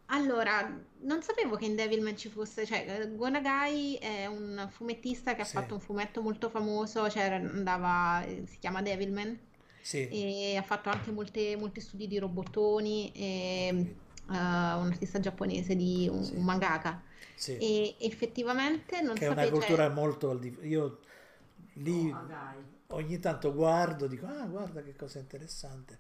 Allora, non sapevo che in Devilman ci fosse, cioè eh, Gonagai è un fumettista che ha Sì, fatto un fumetto molto famoso, cioè andava, eh, si chiama Devilman sì, e ha fatto anche molte- molti studi di robottoni, e, ho eh, capito. un artista giapponese, di un, Sì, un mangaka. sì. E effettivamente non Che è una sapevo, cultura cioè, molto al di Io lì ogni tanto guardo, dico, ah, guarda che cosa interessante.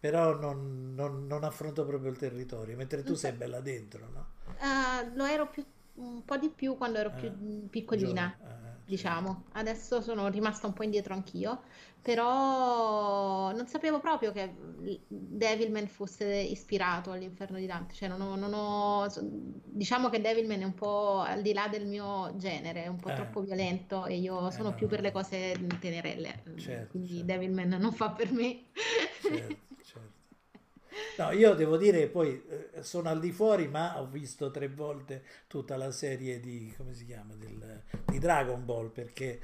Però non, non- non affronto proprio il territorio, mentre tu sei bella dentro, no? eh, lo ero più, un po' di più quando ero più Eh, mm, piccolina. eh, certo. diciamo. Adesso sono rimasta un po' indietro anch'io, però non sapevo proprio che Devilman fosse ispirato all'Inferno di Dante, cioè non ho, non ho- diciamo che Devilman è un po' al di là del mio genere, è un po' Eh, troppo violento e io eh, sono no, più per le cose tenerelle, Certo, quindi certo. Devilman non fa per me. Certo. No, io devo dire, poi eh, sono al di fuori, ma ho visto tre volte tutta la serie di, come si chiama, del- di Dragon Ball, perché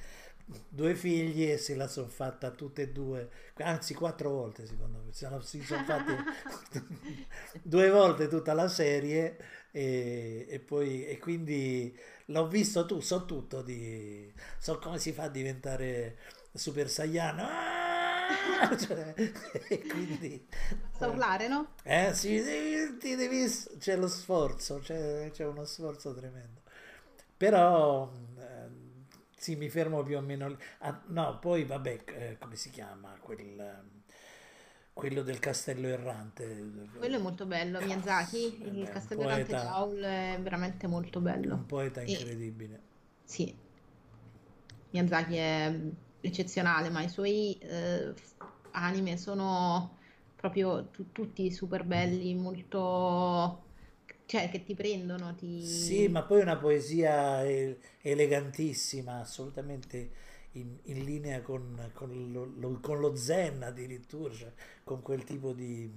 due figli e se la sono fatta tutte e due, anzi quattro volte secondo me, si sono fatti due volte tutta la serie e, e poi, e quindi l'ho visto tu, so tutto di, so come si fa a diventare Super Saiyan, Ah! Cioè, e quindi... Sa urlare, no? Eh sì, devi- ti devi, c'è lo sforzo, c'è, c'è uno sforzo tremendo. Però eh, sì, mi fermo più o meno lì. Ah, no, poi vabbè, eh, come si chiama quel, quello del castello errante? Quello è molto bello, Miyazaki, eh il Castello Errante Jowl è veramente molto bello. un poeta E incredibile. sì, Miyazaki è eccezionale, ma i suoi eh, anime sono proprio tu- tutti super belli, molto... cioè che ti prendono, Sì, ti... ma poi una poesia e- elegantissima, assolutamente in, in linea con, con lo, lo- con lo zen addirittura, cioè con quel tipo di...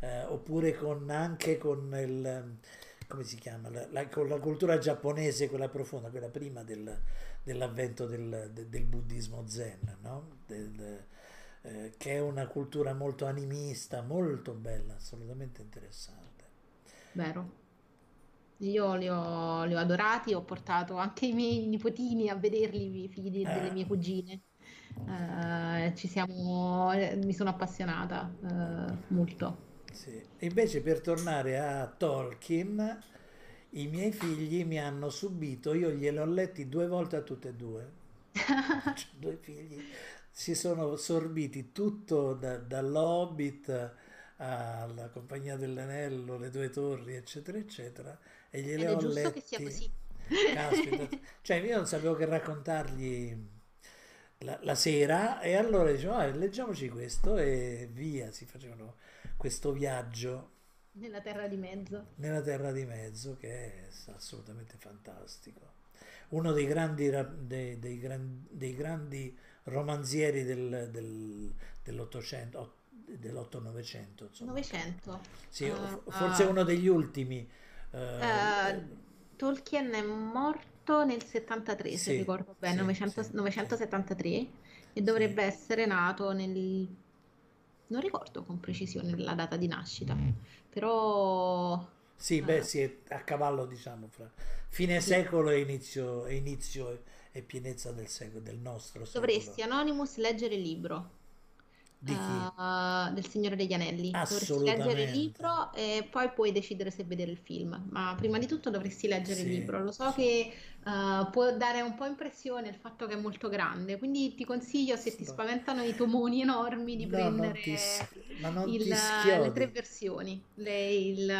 eh, oppure con, anche con il... come si chiama? La, la- con la cultura giapponese, quella profonda, quella prima del- dell'avvento del, de- del buddismo zen, no? Del- eh, che è una cultura molto animista, molto bella, assolutamente interessante. Vero. Io li ho, li ho adorati, ho portato anche i miei nipotini a vederli, i figli di- delle Eh. mie cugine. Eh, ci siamo, mi sono appassionata eh, molto. Sì. Invece per tornare a Tolkien, i miei figli mi hanno subito, io gliel'ho letti due volte a tutte e due, Cioè, due figli, si sono sorbiti tutto da- dall'Hobbit alla Compagnia dell'Anello, le due torri, eccetera, eccetera, e gliele Ed è ho giusto che sia così. Caspita, cioè io non sapevo che raccontargli la, la sera e allora dicevo, "Ah, leggiamoci questo e via, si facevano questo viaggio. Nella terra di mezzo. nella terra di mezzo, che è assolutamente fantastico. Uno dei grandi, ra- dei, dei gran- dei grandi romanzieri del, del, dell'Ottocento, dell'Otto-Novecento, insomma. Novecento. Sì, f- forse ah. uno degli ultimi. Eh, Tolkien è morto nel 73, se Sì, ricordo bene, sì, 900 sì, 973, e dovrebbe essere nato nel... non ricordo con precisione la data di nascita, però Sì, beh, eh, sì, è a cavallo, diciamo, fra fine sì. secolo e inizio, e inizio e, pienezza del secolo, del nostro Dovresti, secolo. Anonymous, leggere il libro. Eh, del Signore degli Anelli. Dovresti leggere il libro e poi puoi decidere se vedere il film. Ma prima di tutto dovresti leggere il Sì, libro. Lo so sì. che eh, può dare un po' impressione il fatto che è molto grande, quindi ti consiglio, se ti No, spaventano i tomoni enormi, di no, prendere ti, s- ma non il- ti le tre schiodi tre il, il,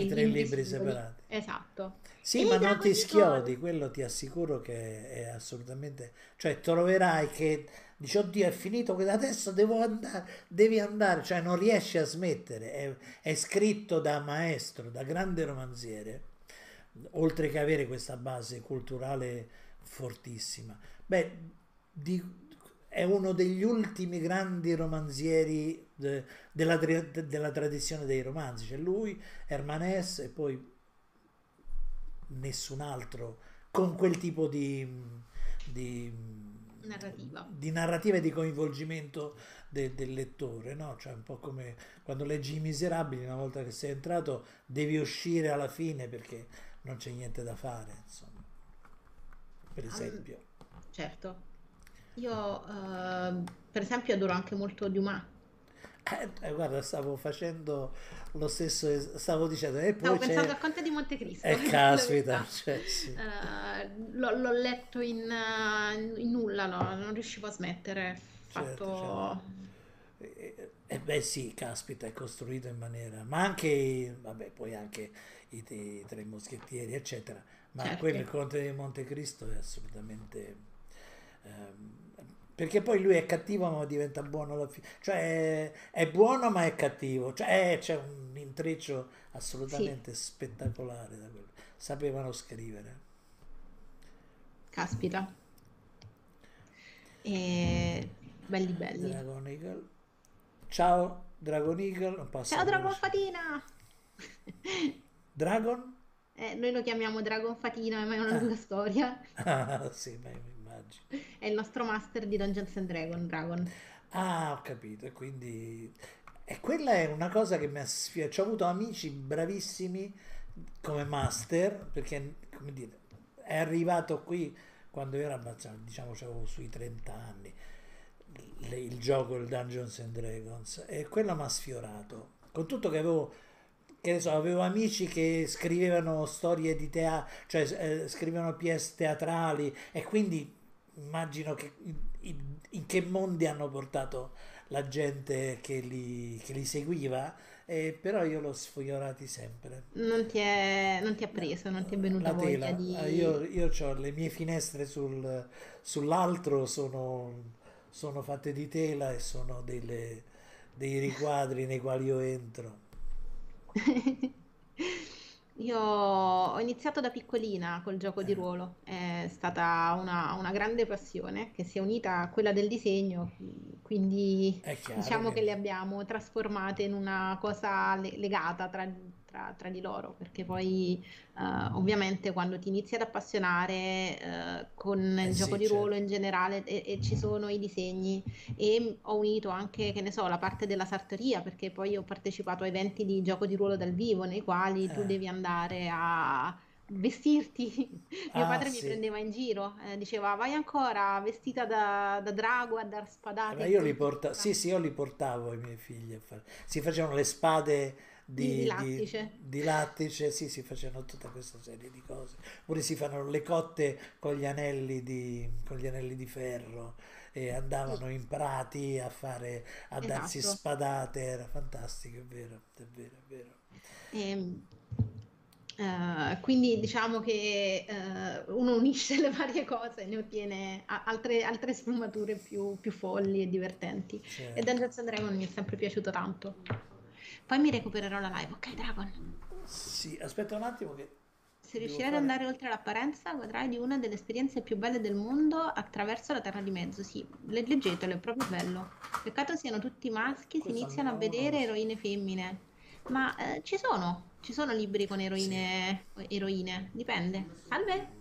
i i tre libri separati. Esatto. Sì, E ma non ti schiodi, quello ti assicuro che è assolutamente... Cioè, troverai che dici, oddio, è finito, che adesso devo andare, devi andare, cioè non riesci a smettere. È, è scritto da maestro, da grande romanziere, oltre che avere questa base culturale fortissima. Beh, di- è uno degli ultimi grandi romanzieri de- della, tra- della tradizione dei romanzi. C'è lui, Hermanès e poi nessun altro con quel tipo di, di, Narrativa. di narrativa e di coinvolgimento de- del lettore, no? Cioè un po' come quando leggi I Miserabili, una volta che sei entrato devi uscire alla fine perché non c'è niente da fare, insomma, per esempio. certo. Io, eh, per esempio, adoro anche molto Dumas. Eh, eh, guarda, stavo facendo lo stesso, es- stavo dicendo, e Stavo poi pensando c'è... al Conte di Montecristo, Eh, caspita, cioè, sì. Eh, l'ho l'ho letto in, eh, in nulla, no, non riuscivo a smettere. Certo, Fatto... Eh, eh, beh sì, caspita, è costruito in maniera, ma anche, vabbè, poi anche i, i Tre Moschettieri, eccetera, ma Certo. quello, il Conte di Montecristo è assolutamente... ehm, perché poi lui è cattivo ma diventa buono alla fine, cioè è, è buono ma è cattivo, cioè eh, c'è un intreccio Sì, assolutamente spettacolare da quello. Sapevano scrivere. caspita. E... Belli belli. Dragon Eagle. Ciao Dragon Eagle, Ciao Dragon. Fatina! Dragon? Eh, noi lo chiamiamo Dragon Fatina, ma è una lunga Ah, storia. ah, sì, ma immagino. È il nostro master di Dungeons and Dragon, Dragon. Ah, ho capito, e quindi... E quella è una cosa che mi ha sfiato. Ho avuto amici bravissimi come master, perché, come dire, è arrivato qui quando io abbastanza, diciamo, avevo sui 30 anni, le- il gioco, il Dungeons and Dragons, e quello mi ha sfiorato. Con tutto che avevo, che ne so, avevo amici che scrivevano storie di teatro, cioè eh, scrivevano pièce teatrali, e quindi immagino che in, in- che mondi hanno portato la gente che li, che li seguiva, eh, però io l'ho sfiorati sempre. Non ti è, non ti ha preso, non ti è venuta La voglia tela, Ah, io, di... io ho le mie finestre sul, sull'altro, sono, sono fatte di tela e sono delle- dei riquadri nei quali io entro. Io ho iniziato da piccolina col gioco di Eh, ruolo, è stata una, una grande passione che si è unita a quella del disegno, quindi è chiaro diciamo che le abbiamo trasformate in una cosa le- legata tra, tra- tra di loro, perché poi eh, ovviamente quando ti inizi ad appassionare eh, con Eh il gioco sì, di ruolo certo. in generale e, e ci sono i disegni e ho unito anche, che ne so, la parte della sartoria, perché poi ho partecipato a eventi di gioco di ruolo dal vivo nei quali tu Eh, devi andare a vestirti. Mio ah padre mi sì. prendeva in giro, eh, diceva vai ancora vestita da, da drago a dar spadate Ma io li portavo, sì, sì, io li portavo i miei figli a fare. Si facevano le spade Di, di di, di, lattice. di lattice, sì, si facevano tutta questa serie di cose. Oppure si fanno le cotte con gli anelli di, con gli anelli di ferro e andavano in prati a fare, a darsi esatto. spadate, era fantastico, è vero, è vero, è vero. Ehm, eh, quindi diciamo che eh, uno unisce le varie cose e ne ottiene altre, altre sfumature più, più folli e divertenti. E Certo. Dungeons and Dragons mi è sempre piaciuto tanto. Poi mi recupererò la live. Ok, Dragon. Sì, aspetta un attimo che Se riuscirai ad fare... andare oltre l'apparenza, godrai di una delle esperienze più belle del mondo attraverso la Terra di Mezzo. Sì, le- leggetelo, è proprio bello. Peccato siano tutti maschi, si Questo iniziano a vedere eroine femmine. Ma eh, ci sono, ci sono libri con Sì. eroine, eroine, dipende. Salve?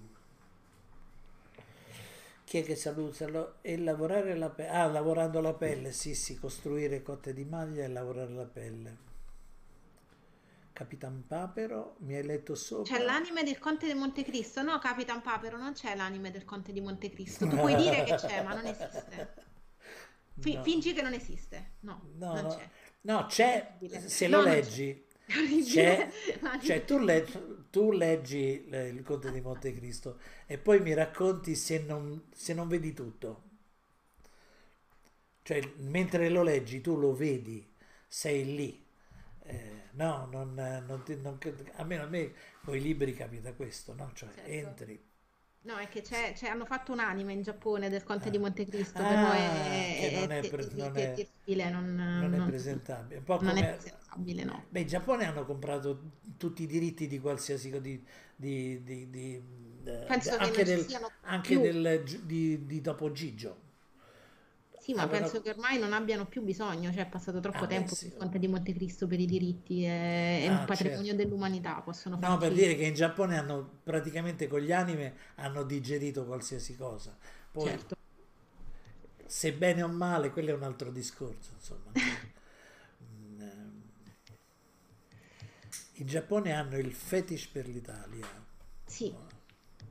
Chi è che saluta? E lavorare la pelle. Ah, lavorando la pelle, sì, sì, costruire cotte di maglia e lavorare la pelle. Capitan Papero, mi hai letto C'è sopra? l'anime del Conte di Montecristo? No, Capitan Papero, non c'è l'anime del Conte di Montecristo. Tu puoi dire che c'è, ma non esiste. Fi- No, fingi che non esiste. No, no, non no, c'è. no, c'è, se lo No, c'è. leggi, c'è, L'anime- cioè tu, leggi, tu leggi il Conte di Montecristo e poi mi racconti se non, se non vedi tutto. Cioè, mentre lo leggi, tu lo vedi, sei lì. Eh, no, non, non ti- non- almeno a me con i libri capita questo, no? Cioè, Certo. entri. No, è che c'è, c'è- hanno fatto un anime in Giappone del Conte di Ah, Montecristo, però Ah, è, che è, non è, è, pre- non è è- terribile, non, non è presentabile. Non è come... presentabile, no. Beh, in Giappone hanno comprato tutti i diritti di qualsiasi di, di, di, di, eh, Penso che anche ci del, anche del di, di Topo Gigio. Sì, ma Avevano- penso che ormai non abbiano più bisogno, cioè è passato troppo Ah, tempo sì. per il Conte di Montecristo per i diritti, è, è Ah, un patrimonio certo. dell'umanità, possono No, per sì. dire che in Giappone hanno praticamente con gli anime hanno digerito qualsiasi cosa. Poi, Certo. se bene o male, quello è un altro discorso, insomma. Mm, ehm, In Giappone hanno il fetish per l'Italia. Sì,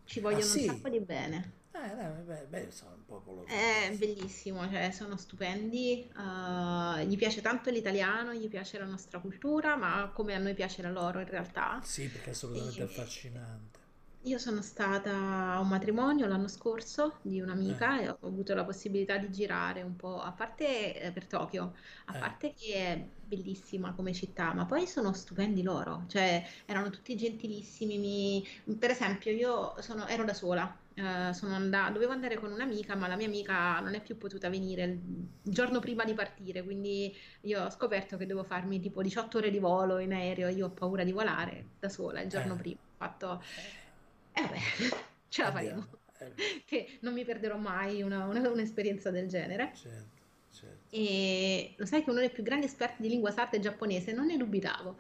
ci Ah, vogliono sì? un sacco di bene. Eh, no, beh, beh, sono un popolo È fantastico. bellissimo, cioè sono stupendi, eh, gli piace tanto l'italiano, gli piace la nostra cultura, ma come a noi piace la loro in realtà. Sì, perché è assolutamente E- affascinante. Io sono stata a un matrimonio l'anno scorso di Eh, un'amica e ho avuto la possibilità di girare un po', a parte eh, per Tokyo, a eh, parte che è bellissima come città, ma poi sono stupendi loro, cioè erano tutti gentilissimi. mi- Per esempio, io sono- ero da sola, eh, sono andata, dovevo andare con un'amica, ma la mia amica non è più potuta venire il il giorno prima di partire, quindi io ho scoperto che devo farmi tipo 18 ore di volo in aereo, io ho paura di volare da sola il giorno eh, prima. Ho fatto, e vabbè, ce la faremo, andiamo. Eh, che non mi perderò mai una- una- un'esperienza del genere. certo, certo. E lo sai che uno dei più grandi esperti di lingua sarda è giapponese, non ne dubitavo.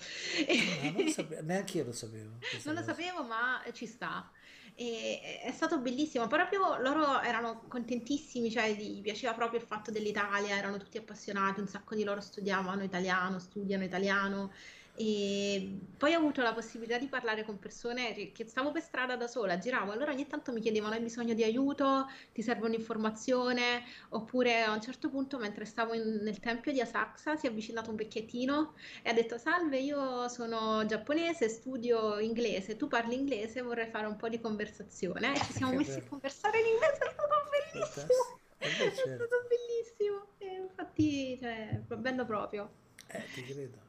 Ah, non sapevo, neanche io lo sapevo, questa Non lo sapevo, ma ci sta. E è stato bellissimo. Proprio loro erano contentissimi, cioè gli piaceva proprio il fatto dell'Italia, erano tutti appassionati, un sacco di loro studiavano italiano, studiano italiano. E poi ho avuto la possibilità di parlare con persone che, stavo per strada da sola, giravo, allora ogni tanto mi chiedevano: hai bisogno di aiuto? Ti serve un'informazione? Oppure a un certo punto, mentre stavo in- nel tempio di Asakusa, si è avvicinato un vecchiettino e ha detto: Salve, io sono giapponese, studio inglese, tu parli inglese, vorrei fare un po' di conversazione. E ci siamo messi a conversare in inglese, è stato bellissimo. beh, È stato bellissimo. E infatti, cioè, bello proprio. eh, ti credo.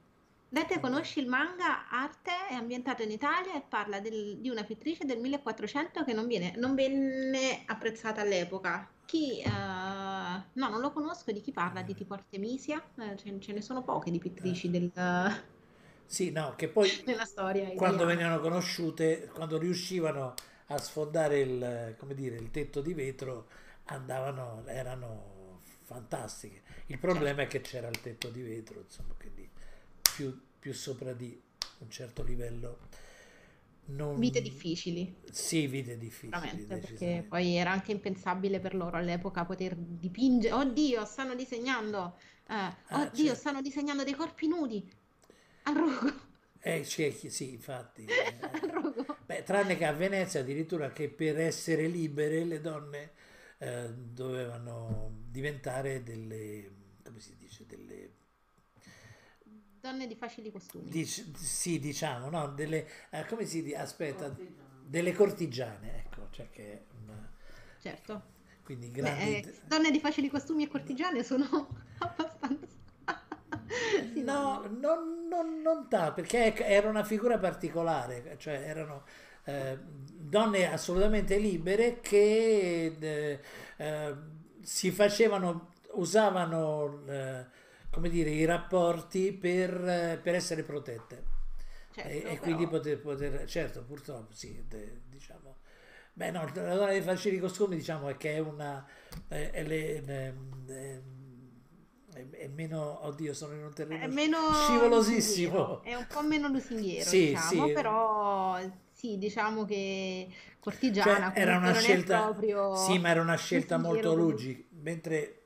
Dete beh. conosci il manga Arte, è ambientato in Italia e parla del- di una pittrice del 1400 che non viene, non venne apprezzata all'epoca. Chi, eh, no, non lo conosco, di chi parla? Di tipo Artemisia? Eh, ce, ce ne sono poche di pittrici del- Sì, no, che poi nella storia quando italiana. venivano conosciute, quando riuscivano a sfondare il, come dire, il tetto di vetro, andavano, erano fantastiche. Il problema è Certo, che c'era il tetto di vetro, insomma, quindi più, più sopra di un certo livello vite non... difficili, Sì, vite difficili, perché poi era anche impensabile per loro all'epoca poter dipingere. Oddio, stanno disegnando, eh, Ah, oddio, certo. stanno disegnando dei corpi nudi al rogo. Eh, c'è chi- sì, infatti. eh. Beh, tranne che a Venezia addirittura che per essere libere le donne eh, dovevano diventare delle, come si dice, delle, Donne di facili costumi. dic- sì, diciamo, no, delle, eh, come si dice, aspetta, delle cortigiane, ecco, cioè che una, Certo. quindi Beh, grandi... eh, donne di facili costumi e cortigiane sono abbastanza... Sì, no, No, non, non, non ta- perché era una figura particolare, cioè erano eh, donne assolutamente libere che eh, eh, si facevano, usavano, eh, come dire, i rapporti per, eh, per essere protette. Certo, e, e però- quindi poter, poter- certo, purtroppo sì, de- diciamo. Beh, no, la donna dei facili costumi, diciamo, è che è una. È, è è- è- meno. Oddio, sono in un terreno meno scivolosissimo. È un po' meno lusinghiero, Sì, diciamo, sì. però sì, diciamo che cortigiana Cioè, era una scelta, proprio sì, ma era una scelta molto lugi, mentre,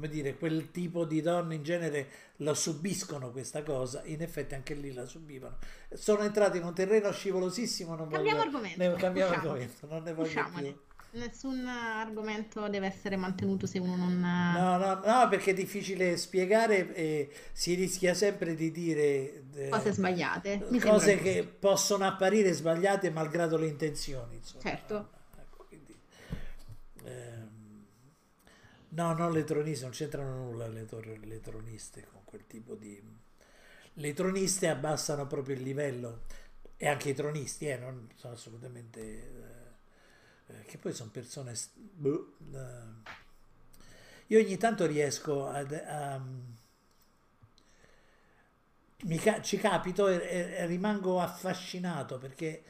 come dire, quel tipo di donne in genere lo subiscono questa cosa, in effetti anche lì la subivano. Sono entrati in un terreno scivolosissimo, non Cambiamo voglio, argomento, ne- cambiamo usciamo. argomento, non ne voglio Usciamone. più. Nessun argomento deve essere mantenuto se uno non... No, no, no, perché è difficile spiegare e si rischia sempre di dire eh, Cose sbagliate. Mi cose che giusto. possono apparire sbagliate malgrado le intenzioni. Insomma. Certo. Ecco, quindi, ehm, no, non le troniste, non c'entrano nulla le, tor- le troniste con quel tipo di... Le troniste abbassano proprio il livello e anche i tronisti, eh, non sono assolutamente... eh, eh, che poi sono persone... st- boh, eh. io ogni tanto riesco ad- a... mi ca- ci capito e, e- rimango affascinato perché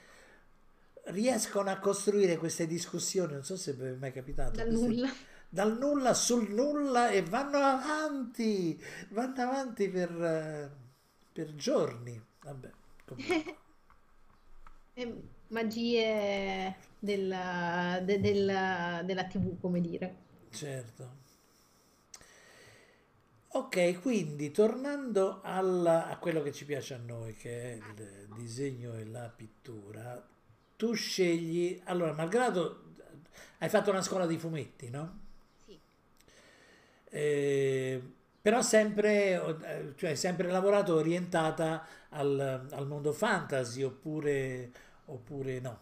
riescono a costruire queste discussioni, non so se vi è mai capitato. Queste- nulla. Dal nulla sul nulla e vanno avanti, vanno avanti per, eh, per giorni. Vabbè, comunque. E magie del- de- del- della TV, come dire. certo. Ok, quindi tornando al- a quello che ci piace a noi, che è il disegno e la pittura, tu scegli, allora, malgrado hai fatto una scuola di fumetti, no? Eh, però sempre, eh, cioè sempre lavorato orientata al, al mondo fantasy oppure, oppure no.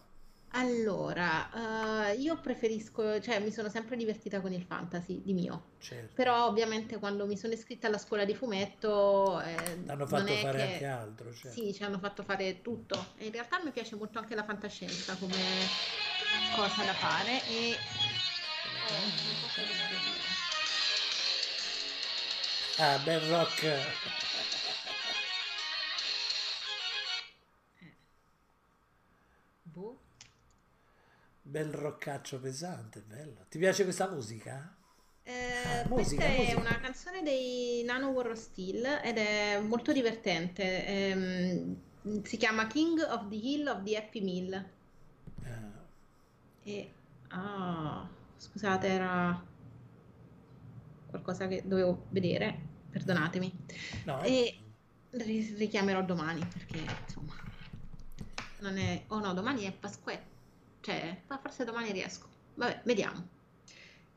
Allora, eh, io preferisco, cioè mi sono sempre divertita con il fantasy di mio, Certo. però ovviamente quando mi sono iscritta alla scuola di fumetto eh, Hanno fatto fare che- anche altro. certo. Sì, ci hanno fatto fare tutto. E in realtà mi piace molto anche la fantascienza come cosa da fare e oh, Ah, bel rock. Boh. Bel roccaccio pesante, bello. Ti piace questa musica? Eh, Ah, questa musica, è musica. una canzone dei Nano War Steel ed è molto divertente. Ehm, si chiama King of the Hill of the Happy Mill. Eh, E ah, scusate, era qualcosa che dovevo vedere, perdonatemi. no, E ri- richiamerò domani perché insomma non è. Oh no, domani è Pasquetta. Cioè, ma forse domani riesco. Vabbè, vediamo.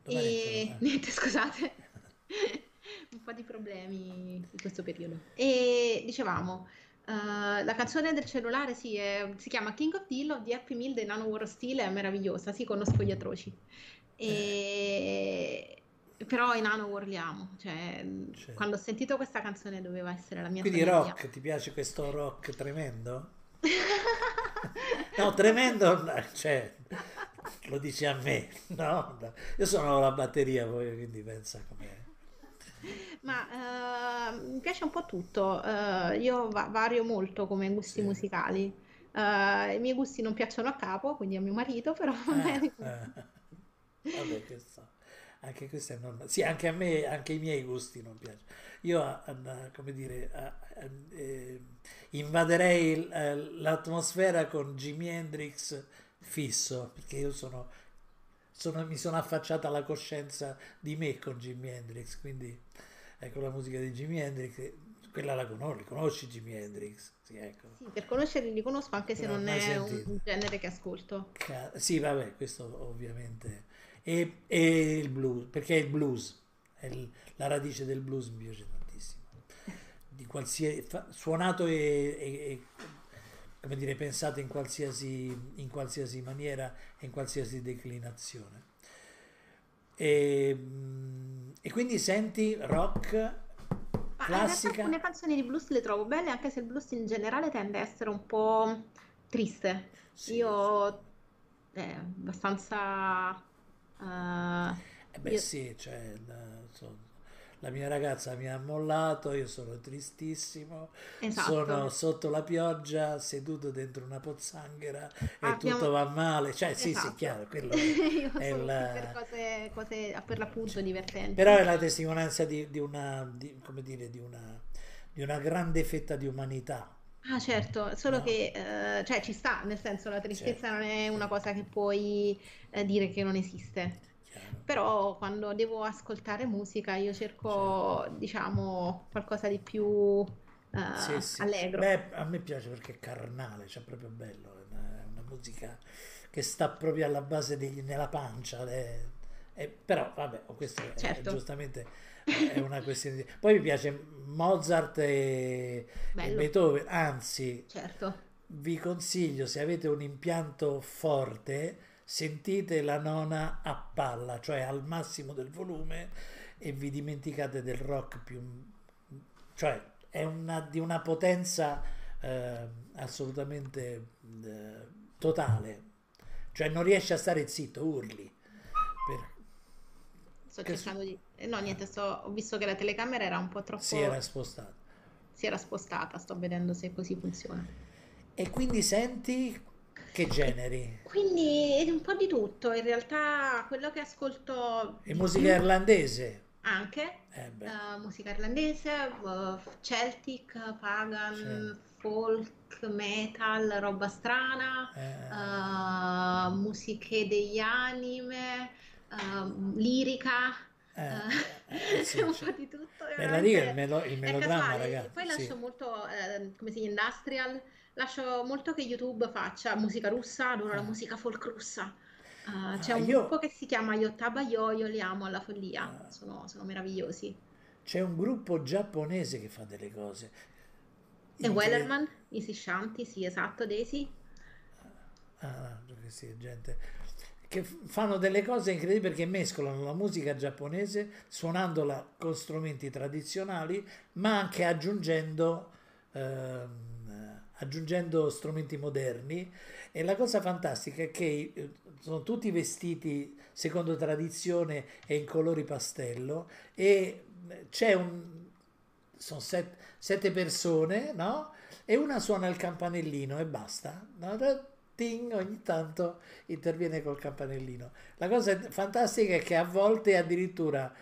domani E eh. niente, scusate, un po' di problemi in questo periodo. E dicevamo, eh, la canzone del cellulare sì, è- si chiama King of Hill of the Happy Meal dei Nano War Steel, è meravigliosa, sì, conosco gli atroci. E... Però i Nano War li amo, cioè Certo. quando ho sentito questa canzone doveva essere la mia Quindi famiglia. rock, ti piace questo rock tremendo? No, tremendo, cioè, lo dici a me, no? Io sono la batteria poi, quindi pensa com'è. Ma eh, mi piace un po' tutto, eh, io va- vario molto come gusti Sì. musicali. Eh, I miei gusti non piacciono a capo, quindi a mio marito, però bene. eh. Vabbè, questo, anche questo è normale. Sì, anche a me, anche i miei gusti non piacciono. Io, come dire, eh, invaderei eh, l'atmosfera con Jimi Hendrix fisso, perché io sono, sono- mi sono affacciata alla coscienza di me con Jimi Hendrix, quindi ecco la musica di Jimi Hendrix, eh, quella la conosci, conosci Jimi Hendrix? Sì, ecco. Sì, per conoscerli li conosco anche se Non non è un, sentito. un genere che ascolto. Ca- Sì, vabbè, questo ovviamente. E, e il blues, perché il blues, è il- la radice del blues mi piace tantissimo. Di qualsiasi, suonato e, e- e, come dire, pensato in qualsiasi, in qualsiasi maniera e in qualsiasi declinazione. E, mm, e quindi senti rock classica. alcune canzoni di blues le trovo belle, anche se il blues in generale tende a essere un po' triste. Sì, Io è abbastanza... Eh beh io- sì, cioè, la, so- la mia ragazza mi ha mollato, io sono tristissimo, Esatto. sono sotto la pioggia, seduto dentro una pozzanghera e Abbiamo- tutto va male. Cioè, sì, sì, Esatto. chiaro, quello è qui per cose, cose per l'appunto divertenti. Però è la testimonianza di, di una, di- come dire, di una, di una grande fetta di umanità. Ah, certo, solo No. che eh, cioè, ci sta, nel senso la tristezza Certo. non è una cosa che puoi eh, dire che non esiste. chiaro. Però quando devo ascoltare musica io cerco, diciamo, qualcosa di più eh, Sì, sì. allegro. Beh, a me piace perché è carnale, cioè proprio bello, è una, è una musica che sta proprio alla base degli- nella pancia. è- è- però vabbè, questo è, Certo. giustamente è una questione di... Poi mi piace Mozart e, e. Beethoven, anzi Certo. vi consiglio se avete un impianto forte, sentite la nona a palla, cioè al massimo del volume e vi dimenticate del rock più... cioè è una, di una potenza eh, assolutamente eh, totale, cioè non riesce a stare zitto, urli. Per- Sto cercando di... No, niente, sto... ho visto che la telecamera era un po' troppo... si era spostato. si era spostata, sto vedendo se così funziona. E quindi senti che generi? Quindi è un po' di tutto, in realtà quello che ascolto E musica più irlandese? anche, Eh eh, musica irlandese, eh, Celtic, pagan, Certo. folk, metal, roba strana, Eh, eh, musiche degli anime, lirica, eh, eh, eh, sì, un po' di tutto, me la dica il, melo- il melodramma, ragazzi. poi sì. lascio molto, eh, come si dice, industrial, lascio molto che YouTube faccia musica russa, adoro la Ah. musica folk russa. Eh, c'è Ah, un io- gruppo che si chiama Yottaba Yo, io li amo alla follia, Ah. sono, sono meravigliosi. C'è un gruppo giapponese che fa delle cose. E incre- Wellerman, Easy Shanti, sì, esatto, Daisy. Ah, perché sì, gente che fanno delle cose incredibili perché mescolano la musica giapponese suonandola con strumenti tradizionali, ma anche aggiungendo, ehm, aggiungendo strumenti moderni. E la cosa fantastica è che eh, sono tutti vestiti secondo tradizione e in colori pastello e eh, c'è un sono set- sette persone, no? E una suona il campanellino e basta. Ting, ogni tanto interviene col campanellino. La cosa fantastica è che a volte addirittura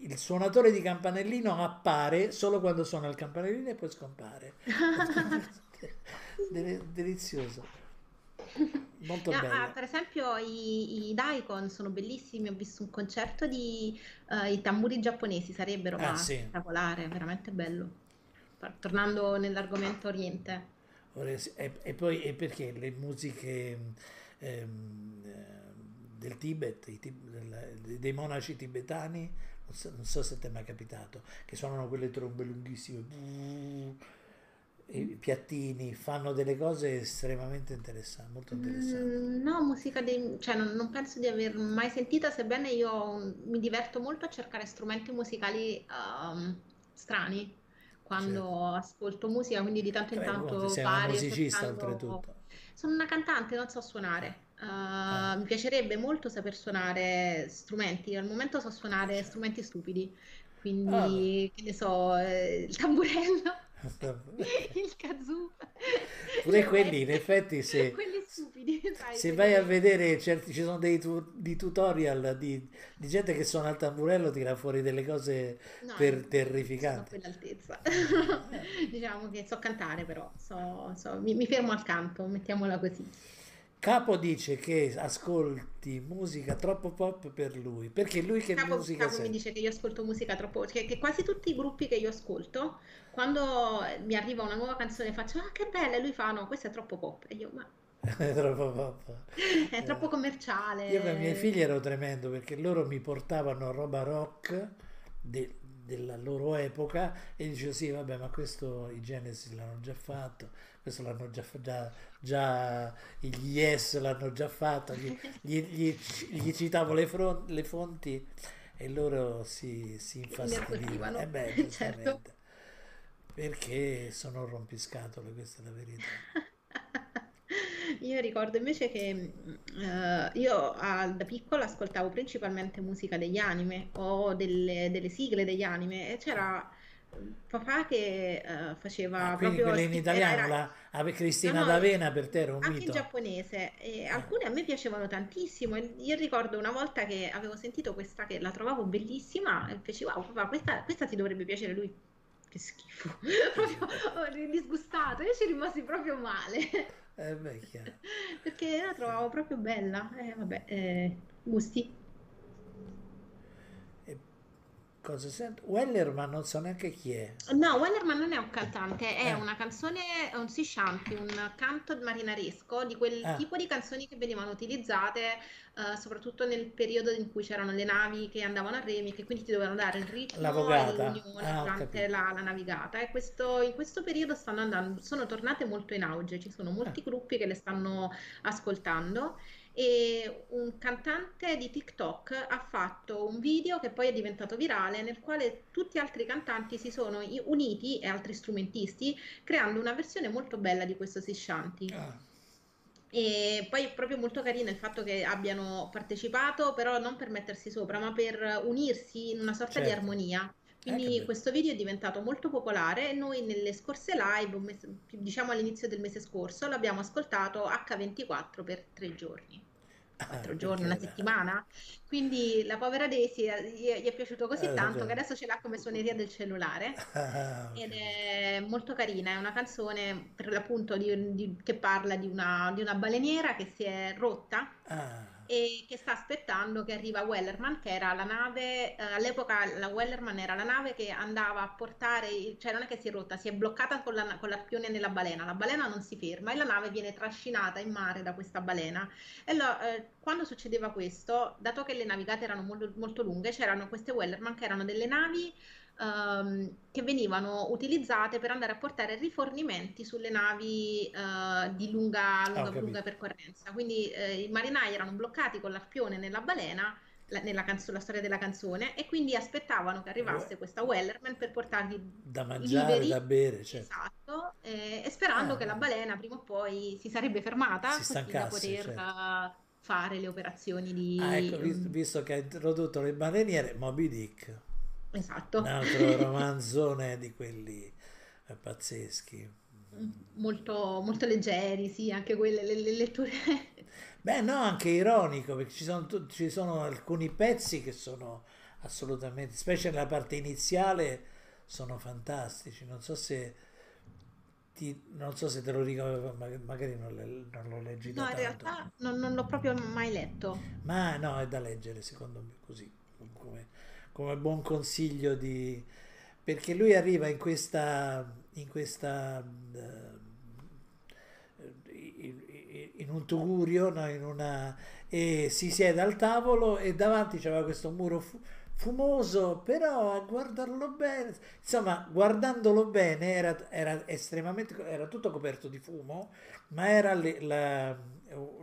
il suonatore di campanellino appare solo quando suona il campanellino e poi scompare. Del- Delizioso. Molto Ah, ah, bello. per esempio i, i Daikon sono bellissimi, ho visto un concerto di eh, i tamburi giapponesi, sarebbero Ah, ma sì. spettacolare, veramente bello. Tornando nell'argomento Oriente. E, e poi e perché le musiche ehm, eh, del Tibet, tib- dei monaci tibetani, non so, non so se ti è mai capitato, che suonano quelle trombe lunghissime, i piattini, fanno delle cose estremamente interessanti, molto interessanti. Mm, no, musica dei... cioè non, non penso di aver mai sentita, sebbene io mi diverto molto a cercare strumenti musicali ehm, strani quando ascolto musica, quindi di tanto in Certo. Vabbè, tanto sei una vario, musicista cercando- oltretutto. Sono una cantante, non so suonare. Uh, Ah. mi piacerebbe molto saper suonare strumenti. Al momento so suonare Certo. strumenti stupidi, Ah, quindi che ne so, eh, il tamburello, il kazoo. Pure quelli, in effetti, se, stupidi, sai, se vai a vedere, certi, ci sono dei tu- di tutorial di, di gente che suona il tamburello, tira fuori delle cose No, ter- non sono a terrificanti. quell'altezza. Diciamo che so cantare, però so- so- mi, mi fermo al canto, mettiamola così. Capo dice che ascolti musica troppo pop per lui, perché lui che Capo, musica Capo mi dice che io ascolto musica troppo, che, che quasi tutti i gruppi che io ascolto, quando mi arriva una nuova canzone faccio, ah che bella, e lui fa, no, questa è troppo pop, e io, ma Troppo pop. è troppo commerciale. Io con i miei figli ero tremendo perché loro mi portavano roba rock de- della loro epoca e dicevo sì vabbè ma questo i Genesis l'hanno già fatto, questo l'hanno già, già, già gli Yes l'hanno già fatto, gli, gli- gli- gli citavo le, fron- le fonti e loro si, si infastidivano. Eh beh, Certo. Perché sono rompiscatole, questa è la verità. Io ricordo invece che eh, io ah, da piccola ascoltavo principalmente musica degli anime o delle, delle sigle degli anime e c'era papà che Ah, faceva quindi proprio quella in italiano, era- la Ave no, Cristina no, d'Avena per te era un anche in mito. giapponese e Eh, alcune a me piacevano tantissimo. Io ricordo una volta che avevo sentito questa che la trovavo bellissima e feci wow, papà, questa, questa ti dovrebbe piacere lui. Che schifo, proprio oh, disgustato. Io ci rimasi proprio male eh, beh, perché la trovavo proprio bella. Eh, vabbè, eh, gusti. E cosa sento? Weller, ma non so neanche chi è. No, Wellerman non è un cantante, è Eh, una canzone, un sea shanty, un canto marinaresco di quel ah, tipo di canzoni che venivano utilizzate eh, soprattutto nel periodo in cui c'erano le navi che andavano a remi, che quindi ti dovevano dare il la ritmo e vogata. l'unione Ah, durante la, la navigata. E questo, in questo periodo stanno andando, sono tornate molto in auge, ci sono Ah, molti gruppi che le stanno ascoltando. E un cantante di TikTok ha fatto un video che poi è diventato virale, nel quale tutti altri cantanti si sono uniti e altri strumentisti creando una versione molto bella di questo Sea Shanty. ah, E poi è proprio molto carino il fatto che abbiano partecipato, però non per mettersi sopra, ma per unirsi in una sorta di certo. armonia. Eh, Quindi bello. questo video è diventato molto popolare e noi nelle scorse live, mese- diciamo all'inizio del mese scorso, l'abbiamo ascoltato H24 per tre giorni. Ah, Quattro giorni, perché una settimana. Quindi la povera Daisy eh, gli è, gli è piaciuto così Hai tanto che adesso ce l'ha come suoneria del cellulare. Ah, Ed ok. è molto carina, è una canzone per l'appunto di- di- che parla di una, di una baleniera che si è rotta Ah, e che sta aspettando che arriva Wellerman, che era la nave, eh, all'epoca la Wellerman era la nave che andava a portare, cioè non è che si è rotta, si è bloccata con la- con l'arpione nella balena, la balena non si ferma e la nave viene trascinata in mare da questa balena. E allora, eh, quando succedeva questo, dato che le navigate erano molto, molto lunghe, c'erano queste Wellerman che erano delle navi ehm, che venivano utilizzate per andare a portare rifornimenti sulle navi eh, di lunga, Ah, lunga, lunga capito. percorrenza. Quindi eh, i marinai erano bloccati con l'arpione nella balena, la, nella canzo- la storia della canzone, e quindi aspettavano che arrivasse questa Wellerman per portargli Da mangiare, viveri. da bere, certo. Esatto, eh, e sperando Ah, che la balena prima o poi si sarebbe fermata si così da stancasse, poter certo. eh, fare le operazioni Ah, ecco, di... mm, visto che ha introdotto le baleniere, Moby Dick, un Esatto. altro romanzone di quelli eh, pazzeschi. Mm, Molto, molto leggeri, sì, anche quelle, le, le letture. Beh, no, anche ironico, perché ci sono, ci sono alcuni pezzi che sono assolutamente, specie nella parte iniziale, sono fantastici. Non so se ti, non so se te lo ma- magari non, le- non lo leggi No, in tanto. realtà non, non l'ho proprio mai letto. Ma no, è da leggere secondo me così, come, come buon consiglio di... perché lui arriva in questa, in questa, eh, in, un tugurio, no, in una, e si siede al tavolo e davanti c'era questo muro fu- fumoso, però a guardarlo bene, insomma, guardandolo bene era, era estremamente, era tutto coperto di fumo, ma era le- la-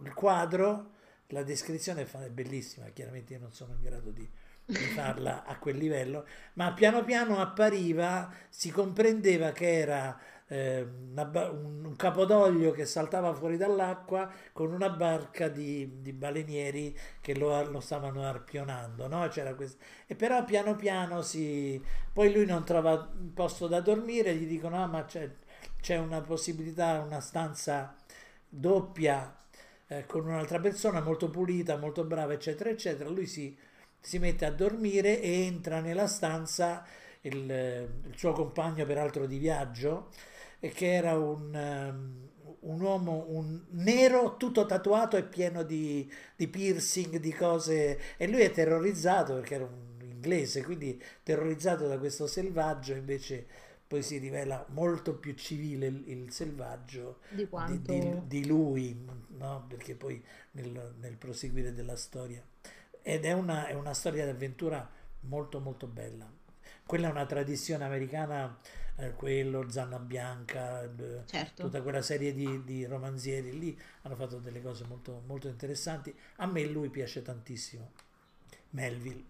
il quadro, la descrizione è bellissima, chiaramente io non sono in grado di, di farla a quel livello, ma piano piano appariva, si comprendeva che era eh, una un, un capodoglio che saltava fuori dall'acqua con una barca di, di balenieri che lo, lo stavano arpionando, no? E però piano piano si... Poi lui non trova un posto da dormire, gli dicono, ah ma c'è, c'è una possibilità, una stanza doppia eh, con un'altra persona molto pulita, molto brava, eccetera, eccetera. Lui si, si mette a dormire e entra nella stanza il, il suo compagno, peraltro di viaggio, che era un, ehm, un uomo un nero tutto tatuato e pieno di, di piercing, di cose, e lui è terrorizzato perché era un inglese, quindi terrorizzato da questo selvaggio, invece poi si rivela molto più civile il, il selvaggio Di di, quanto... di- di lui, no? Perché poi nel, nel proseguire della storia. Ed è una, è una storia d'avventura molto molto bella. Quella è una tradizione americana, eh, quello, Zanna Bianca, Certo. tutta quella serie di, di romanzieri lì hanno fatto delle cose molto, molto interessanti. A me lui piace tantissimo, Melville.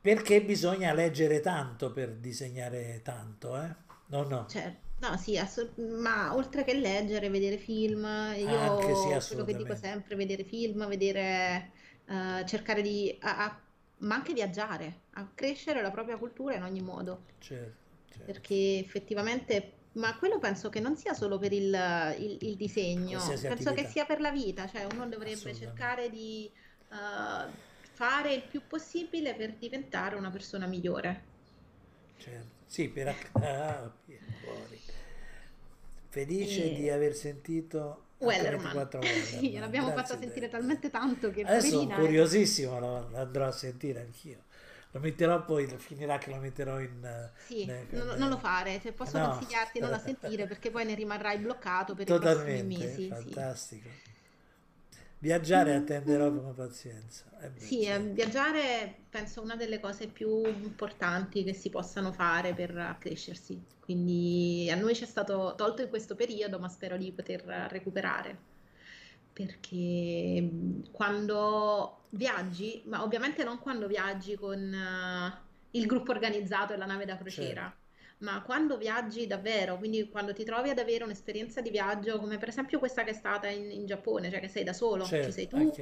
Perché bisogna leggere tanto per disegnare tanto, eh? No, no. Certo. No, sì, assolut- ma oltre che leggere, vedere film, Anche sì, io quello che dico assolutamente. sempre, vedere film, vedere, eh, cercare di, a- a- ma anche viaggiare, a crescere la propria cultura in ogni modo, Certo, certo. perché effettivamente, ma quello penso che non sia solo per il, il- il disegno, Qualsiasi penso che attività, sia per la vita, cioè uno dovrebbe assolutamente. cercare di, eh, fare il più possibile per diventare una persona migliore. Certo. Sì, per acc- ah, fuori. Felice di E... aver sentito Wellerman, H24 sì, Wellerman, l'abbiamo fatta sentire talmente tanto che Adesso sono eh. curiosissimo, lo andrò a sentire anch'io. Lo metterò poi, finirà che lo metterò in... eh, Sì, ne- non, non lo fare, se posso no, consigliarti non la sentire perché poi ne rimarrai bloccato per i prossimi totalmente, mesi, sì. Viaggiare attenderò con pazienza. Sì, eh, certo. viaggiare penso una delle cose più importanti che si possano fare per crescersi. Quindi a noi ci è stato tolto in questo periodo, ma spero di poter recuperare. Perché quando viaggi, ma ovviamente non quando viaggi con eh, il gruppo organizzato e la nave da Certo, crociera, ma quando viaggi davvero, quindi quando ti trovi ad avere un'esperienza di viaggio come per esempio questa che è stata in, in Giappone, cioè che sei da solo, ci sei certo, tu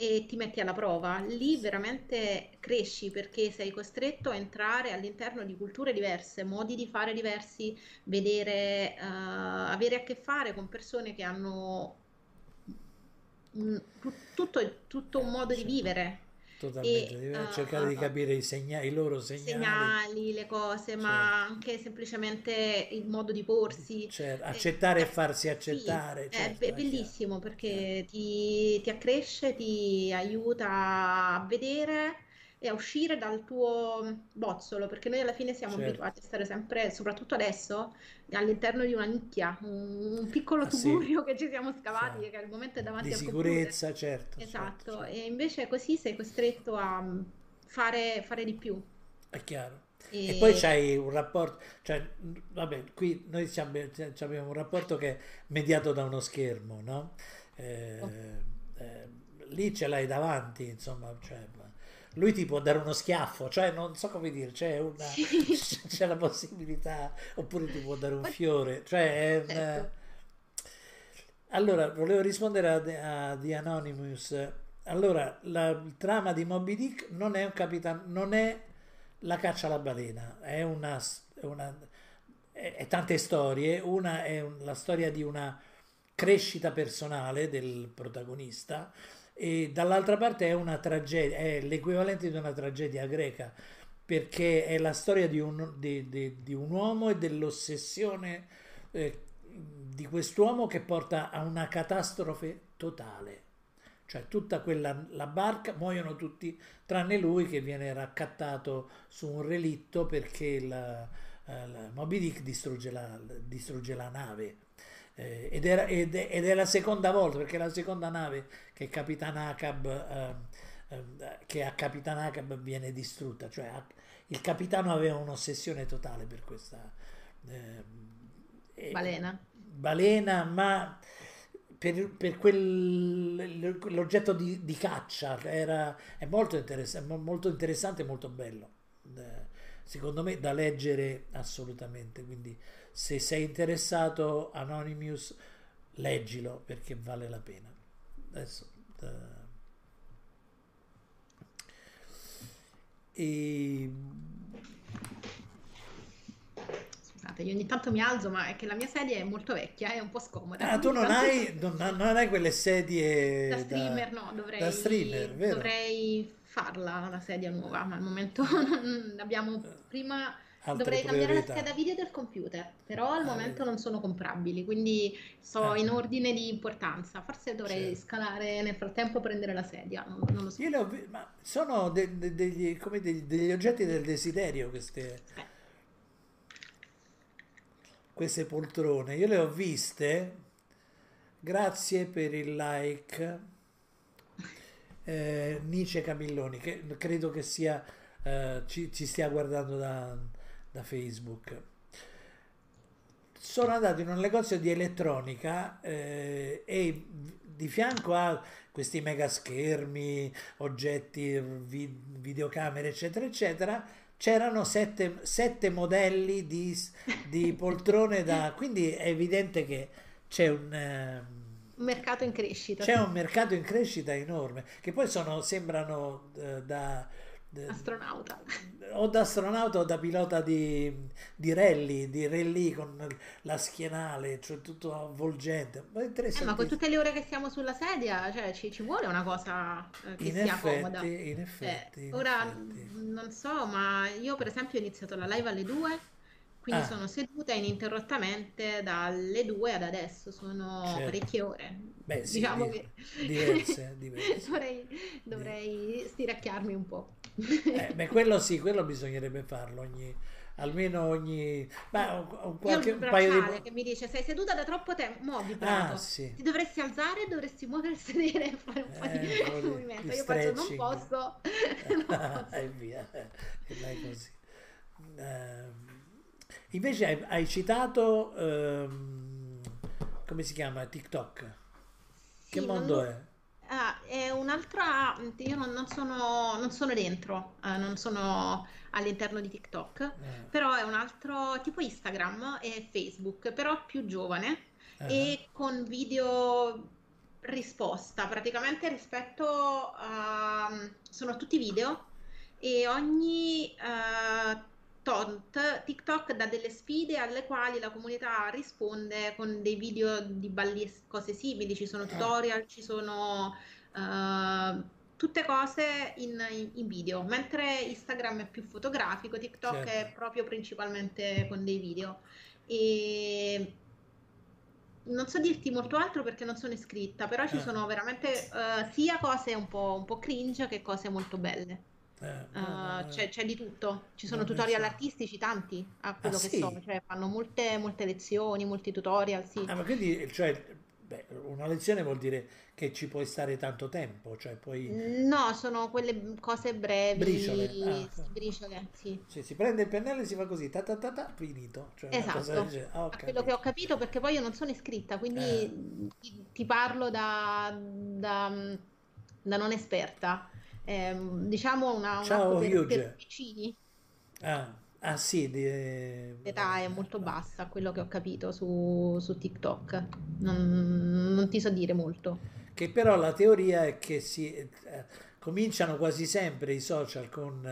e ti metti alla prova, lì veramente cresci perché sei costretto a entrare all'interno di culture diverse, modi di fare diversi, vedere, eh, avere a che fare con persone che hanno un- tu- tutto, tutto un modo di Certo, vivere totalmente. e Devi cercare di eh, capire i, segna- i loro segnali. segnali, le cose, Certo, ma anche semplicemente il modo di porsi. certo. Eh, Accettare e eh, farsi sì, accettare, è certo, è bellissimo chiaro. perché ti, ti accresce, ti aiuta a vedere e a uscire dal tuo bozzolo, perché noi alla fine siamo Certo. abituati a stare sempre, soprattutto adesso, all'interno di una nicchia, un, un piccolo Ah sì, tugurio che ci siamo scavati, sì. che al momento è Di davanti al computer. sicurezza, certo, certo, Esatto, certo. e invece così sei costretto a mm, fare, fare di più. È chiaro. E poi E c'hai un rapporto, cioè, vabbè, qui noi abbiamo un rapporto che è mediato da uno schermo, no? Eh, oh, eh, lì ce l'hai davanti, insomma, cioè, lui ti può dare uno schiaffo, cioè non so come dire, c'è una, sì, c'è la possibilità, oppure ti può dare un fiore, cioè è un, certo. allora, volevo rispondere a, The- a The Anonymous. Allora, la il trama di Moby Dick non è un capitan, non è la caccia alla balena, è una, una- è- è tante storie. Una è un- la storia di una crescita personale del protagonista e dall'altra parte è una tragedia, è l'equivalente di una tragedia greca perché è la storia di un, di- di- di un uomo e dell'ossessione eh, di quest'uomo che porta a una catastrofe totale. Cioè tutta quella, la barca, muoiono tutti tranne lui che viene raccattato su un relitto perché la, eh, la Moby Dick distrugge la, distrugge la nave. Eh, ed, era- ed è, ed è la seconda volta perché è la seconda nave che Capitan Ahab ehm, ehm, che a Capitan Ahab viene distrutta cioè il capitano aveva un'ossessione totale per questa ehm, Balena. balena ma per, per quel, l'oggetto di, di caccia era, è molto, interessa- molto interessante e molto bello Eh, secondo me da leggere assolutamente quindi se sei interessato Anonymous leggilo perché vale la pena. Adesso eh, e Scusate, io ogni tanto mi alzo, ma è che la mia sedia è molto vecchia, è un po' scomoda. ah, tu non hai, non, non hai quelle Da sedie streamer da, no, dovrei, da streamer, dovrei farla la sedia nuova, ma al momento abbiamo prima Altre dovrei cambiare la scheda video del computer, però al Ah, momento non sono comprabili, quindi sto Ah. in ordine di importanza. Forse dovrei Certo. scalare nel frattempo prendere la sedia, non, non lo so. Io le ho vi- ma sono de- de- degli, come degli, degli oggetti del desiderio queste, Eh, queste poltrone. Io le ho viste. Grazie per il like. Eh, Nice Camilloni, che credo che sia, eh, ci, ci stia guardando da, da Facebook. Sono andato in un negozio di elettronica eh, e di fianco a questi mega schermi, oggetti, vi- videocamere, eccetera, eccetera, c'erano sette, sette modelli di, di poltrone da... Quindi è evidente che c'è un... Un mercato in crescita. c'è un mercato in crescita enorme, che poi sono, sembrano eh, da- Astronauta. o da astronauta o da pilota di, di rally, di rally con la schienale, cioè tutto avvolgente. Ma Eh, ma con tutte le ore che stiamo sulla sedia, cioè ci, ci vuole una cosa eh, che In sia comoda. effetti, in Eh, effetti, in ora effetti. non so, ma io per esempio ho iniziato la live alle 2, quindi Ah. sono seduta ininterrottamente dalle 2 ad adesso, sono Certo. parecchie ore. Beh, sì, Diciamo di- che diverse, diverse. dovrei, dovrei stiracchiarmi un po'. Eh, beh, quello sì, quello bisognerebbe farlo ogni, almeno ogni, ma un, qualche un paio di... che mi dice sei seduta da troppo tempo, muovi Ah, sì. Ti dovresti alzare e dovresti muovere il sedere e fare un po' Eh, di di- movimento. Io faccio non posso. non posso. e via, e dai così. Ehm, invece hai, hai citato, ehm, come si chiama, TikTok? Che Sì, non mondo lo- è? Ah, è un'altra, io non, non sono, non sono dentro, eh, non sono all'interno di TikTok, Eh, però è un altro tipo Instagram e Facebook, però più giovane ah, e con video risposta, praticamente rispetto a... sono tutti video e ogni eh, tot TikTok dà delle sfide alle quali la comunità risponde con dei video di balli cose simili, ci sono tutorial, ci sono eh, tutte cose in, in- video, mentre Instagram è più fotografico, TikTok Certo. è proprio principalmente con dei video. E non so dirti molto altro perché non sono iscritta, però ci Ah. sono veramente eh, sia cose un po', un po' cringe che cose molto belle. Eh, no, c'è, c'è di tutto, ci sono tutorial so. artistici tanti, a quello Ah, che sì? so, cioè fanno molte, molte lezioni, molti tutorial, sì. Ah, ma quindi, cioè, beh, una lezione vuol dire che ci puoi stare tanto tempo, cioè poi No, sono quelle cose brevi, Briciole, ah. sì, briciole, sì. cioè, si prende il pennello e si fa così, ta ta ta ta, finito. Cioè, Esatto, del genere. Ah, quello che ho capito perché poi io non sono iscritta, quindi Eh. ti, ti parlo da, da- da non esperta. Ehm, diciamo una, Ciao, per, per piccini, Ah, ah, sì, di, l'età è molto bassa, quello che ho capito su, su TikTok. Non, non ti so dire molto. Che però la teoria è che si eh, cominciano quasi sempre i social con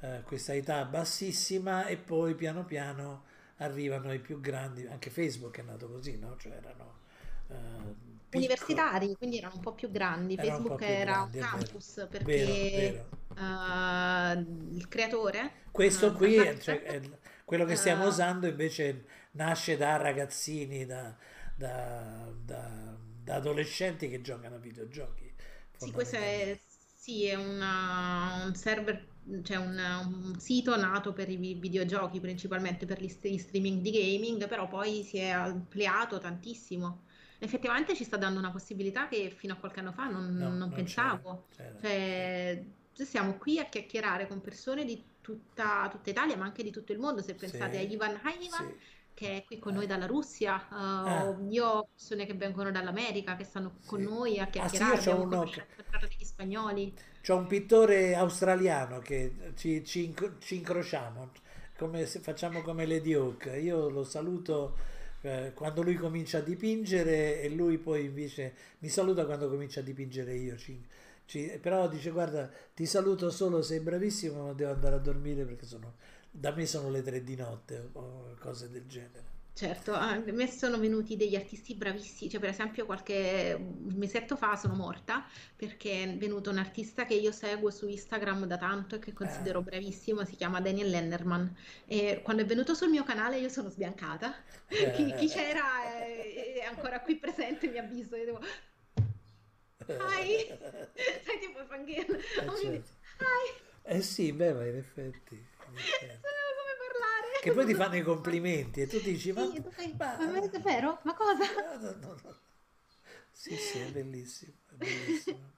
eh, questa età bassissima e poi piano piano arrivano i più grandi, anche Facebook è nato così, no? Cioè erano eh. Universitari, quindi erano un po' più grandi. Era un Facebook più era grandi, un è vero. campus perché Vero, eh, il creatore Questo eh, qui, è- cioè, è- quello che stiamo eh, usando invece nasce da ragazzini, da, da- da- da adolescenti che giocano a videogiochi. Sì, questo è, sì, è una- un server, cioè un, un sito nato per i vi- videogiochi, principalmente per gli streaming di gaming, però poi si è ampliato tantissimo. Effettivamente ci sta dando una possibilità che fino a qualche anno fa non, No, non non pensavo. c'era, c'era. Cioè, siamo qui a chiacchierare con persone di tutta, tutta Italia, ma anche di tutto il mondo. Se pensate a Sì, Ivan, hi Ivan, sì. che è qui con Eh. noi dalla Russia, uh, Ah. io ho persone che vengono dall'America, che stanno con Sì. noi a Ah, sì, chiacchierare, c'ho abbiamo uno conosciuto- degli spagnoli. C'è un pittore australiano che ci, ci inc- ci incrociamo, come se facciamo come Lady Hawk. Io lo saluto eh, quando lui comincia a dipingere e lui poi invece mi saluta quando comincia a dipingere io. Ci- ci- però dice guarda ti saluto solo, sei bravissimo ma devo andare a dormire perché sono, da me sono le tre di notte o cose del genere. Certo, a me sono venuti degli artisti bravissimi, cioè per esempio qualche mesetto fa sono morta perché è venuto un artista che io seguo su Instagram da tanto e che considero bravissimo, si chiama Daniel Lenderman e quando è venuto sul mio canale io sono sbiancata, chi, chi c'era è, è ancora qui presente mi ha visto, io devo hi, sai tipo fangirl, Eh, certo. hi, Eh sì, beh, ma in effetti. in effetti. Che poi ti fanno i complimenti e tu dici ma... Sì, ma- ma è vero? Ma cosa? No, no, no. Sì, sì, è bellissimo, è bellissimo.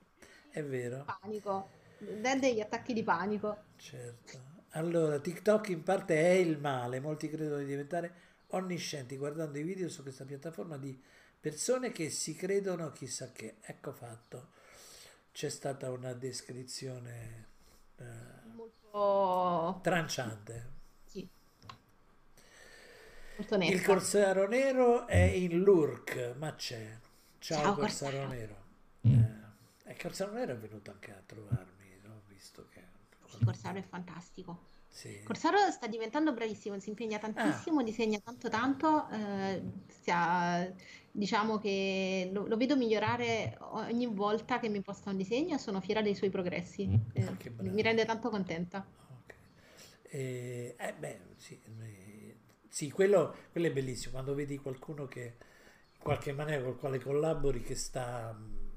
È vero, Panico, degli attacchi di panico. certo. Allora, TikTok in parte è il male, molti credono di diventare onniscienti guardando i video su questa piattaforma di persone che si credono chissà che. Ecco fatto. C'è stata una descrizione eh, Molto... tranciante. Il Corsaro Nero è in Lurk, ma c'è. Ciao, Ciao, Corsaro Corsaro. Nero. Eh, il Corsaro Nero è venuto anche a trovarmi, ho visto che... Sì, Corsaro è fantastico. Sì. Corsaro sta diventando bravissimo, si impegna tantissimo, disegna tanto tanto, eh, sia- diciamo che lo, lo vedo migliorare ogni volta che mi posta un disegno sono fiera dei suoi progressi. Eh, Ah, mi rende tanto contenta. Ok. Eh, eh, beh, sì, eh, sì, quello, quello è bellissimo, quando vedi qualcuno che in qualche maniera col quale collabori che sta, mm,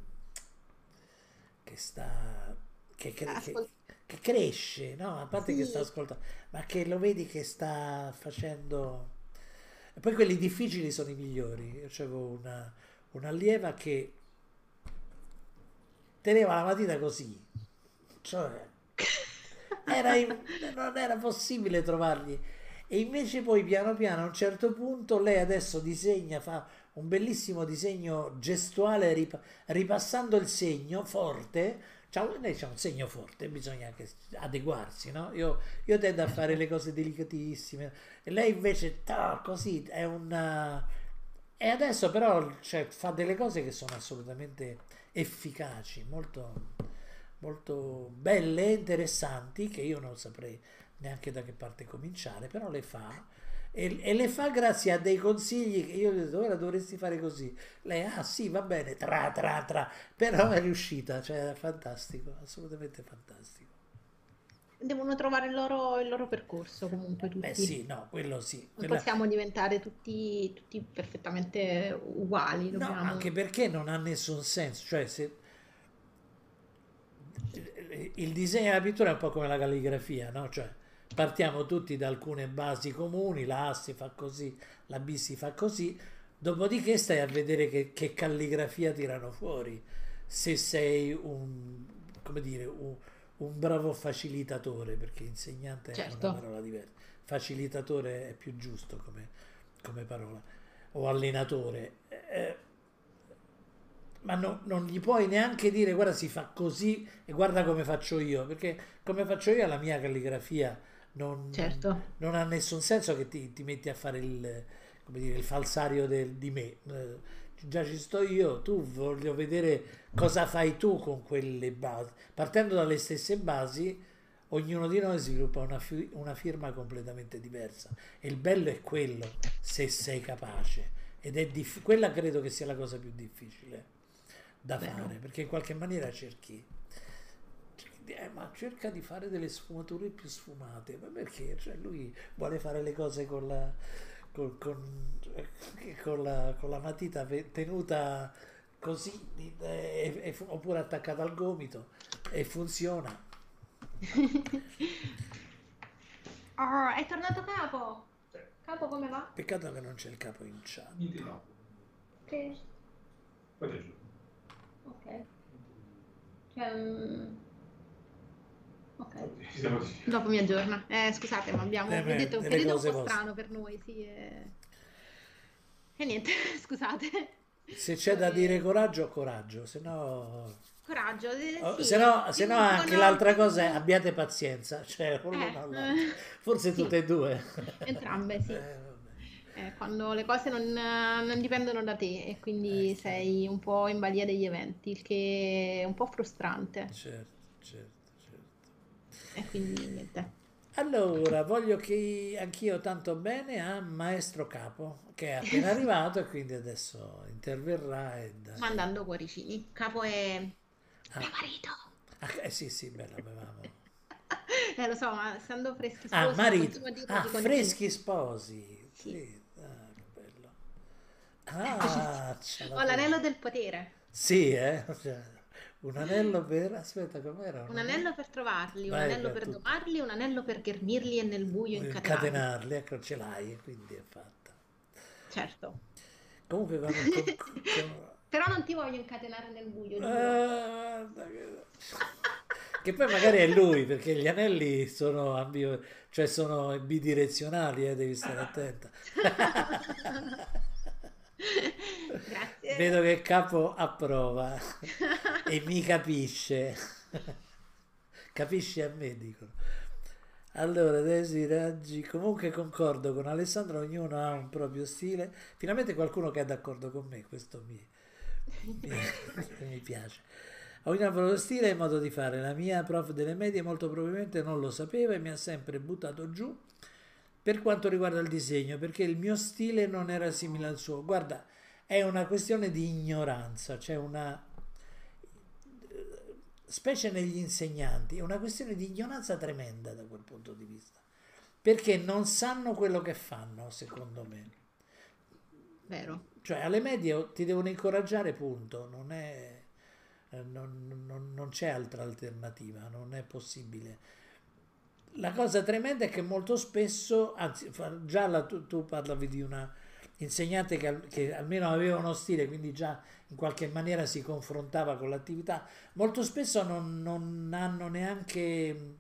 che sta, che, che- Ascol- che cresce, no? A parte che Sì. sta ascoltando, ma che lo vedi che sta facendo... E poi quelli difficili sono i migliori. Io avevo una, un'allieva che teneva la matita così, cioè era in- non era possibile trovargli. E invece poi piano piano a un certo punto lei adesso disegna, fa un bellissimo disegno gestuale ripa- ripassando il segno forte. C'ha- lei c'ha un segno forte, bisogna anche adeguarsi, no? Io, io tendo a fare le cose delicatissime e lei invece ta, così è una... E adesso però cioè, fa delle cose che sono assolutamente efficaci, molto, molto belle interessanti, che io non saprei neanche da che parte cominciare, però le fa. E, e le fa grazie a dei consigli che io gli ho detto, ora dovresti fare così. Lei, ah sì, va bene, tra, tra, tra, però è riuscita, cioè è fantastico, assolutamente fantastico. Devono trovare il loro, il loro percorso comunque tutti. Beh sì, no, quello sì. Non quella- possiamo diventare tutti, tutti perfettamente uguali, No, dobbiamo... anche perché non ha nessun senso, cioè se il disegno della pittura è un po' come la calligrafia, no? Cioè partiamo tutti da alcune basi comuni, la A si fa così, la B si fa così, dopodiché stai a vedere che, che calligrafia tirano fuori, se sei un, come dire, un, un bravo facilitatore, perché insegnante è Certo. una parola diversa, facilitatore è più giusto come, come parola, o allenatore. Eh, ma no- non gli puoi neanche dire guarda si fa così e guarda come faccio io, perché come faccio io la mia calligrafia non, Certo. non ha nessun senso che ti, ti metti a fare il, come dire, il falsario del- di me. Eh, già ci sto io, tu voglio vedere cosa fai tu con quelle basi. Partendo dalle stesse basi, ognuno di noi sviluppa una, fi- una firma completamente diversa. E il bello è quello, se sei capace. Ed è diff- quella credo che sia la cosa più difficile da Vero. fare, perché in qualche maniera cerchi, eh, ma cerca di fare delle sfumature più sfumate, ma perché? Cioè lui vuole fare le cose con la, con, con- eh, con la, con la matita tenuta così, eh, e- e fu- oppure attaccata al gomito, e funziona. Oh, è tornato capo! Capo come va? Peccato che non c'è il capo in chat. Niente no. Aggiungo. Ok. Cioè, mm, Ok. Dopo mi aggiorna. Eh, scusate, ma abbiamo Eh, beh, detto un periodo un po' vostre. strano per noi, sì. E, e niente, scusate. Se c'è da dire coraggio, coraggio, se no... Coraggio. eh, Oh, sì. se no, se no anche l'altra cosa è abbiate pazienza, cioè Eh, eh, forse sì. tutte e due. Entrambe, sì. Eh. Eh, quando le cose non, non dipendono da te e quindi Eh, sì. sei un po' in balia degli eventi, il che è un po' frustrante. Certo, certo, certo. E quindi niente. Allora, voglio che anch'io tanto bene a Maestro Capo, che è appena arrivato e quindi adesso interverrà e dai. Mandando cuoricini. Capo è Ah, mio marito. ah, eh sì, sì, beh, l'avevamo. Eh, lo so, ma essendo freschi Ah, sposi, marito. Ah, di continuo. freschi sposi. Sì. Sì, ah, che bello. Ah, Ho l'anello del potere. Sì, eh? Un anello per... Aspetta, com'era? Un anello per trovarli, un anello per tu. domarli, un anello per ghermirli e nel buio incatenarli. Incatenarli, ecco, ce l'hai, quindi è fatta. Certo. Comunque, con- Però non ti voglio incatenare nel buio. Ah, che... poi magari è lui, perché gli anelli sono, ambi- cioè sono bidirezionali, eh, devi stare attenta. Grazie. Vedo che il capo approva e mi capisce. capisci a me, dicono. Allora, Desi Raggi, comunque concordo con Alessandro, ognuno ha un proprio stile. Finalmente qualcuno che è d'accordo con me, questo mi, mi, mi piace. Ognuno ha il proprio stile e modo di fare. La mia prof delle medie molto probabilmente non lo sapeva e mi ha sempre buttato giù per quanto riguarda il disegno, perché il mio stile non era simile al suo. Guarda, è una questione di ignoranza, c'è una specie negli insegnanti, è una questione di ignoranza tremenda da quel punto di vista, perché non sanno quello che fanno, secondo me. Vero. Cioè, alle medie ti devono incoraggiare, punto, non, è, eh, non, non, non c'è altra alternativa, non è possibile. La cosa tremenda è che molto spesso, anzi, già la, tu, tu parlavi di una insegnante che, che, almeno aveva uno stile, quindi già in qualche maniera si confrontava con l'attività, molto spesso non, non hanno neanche,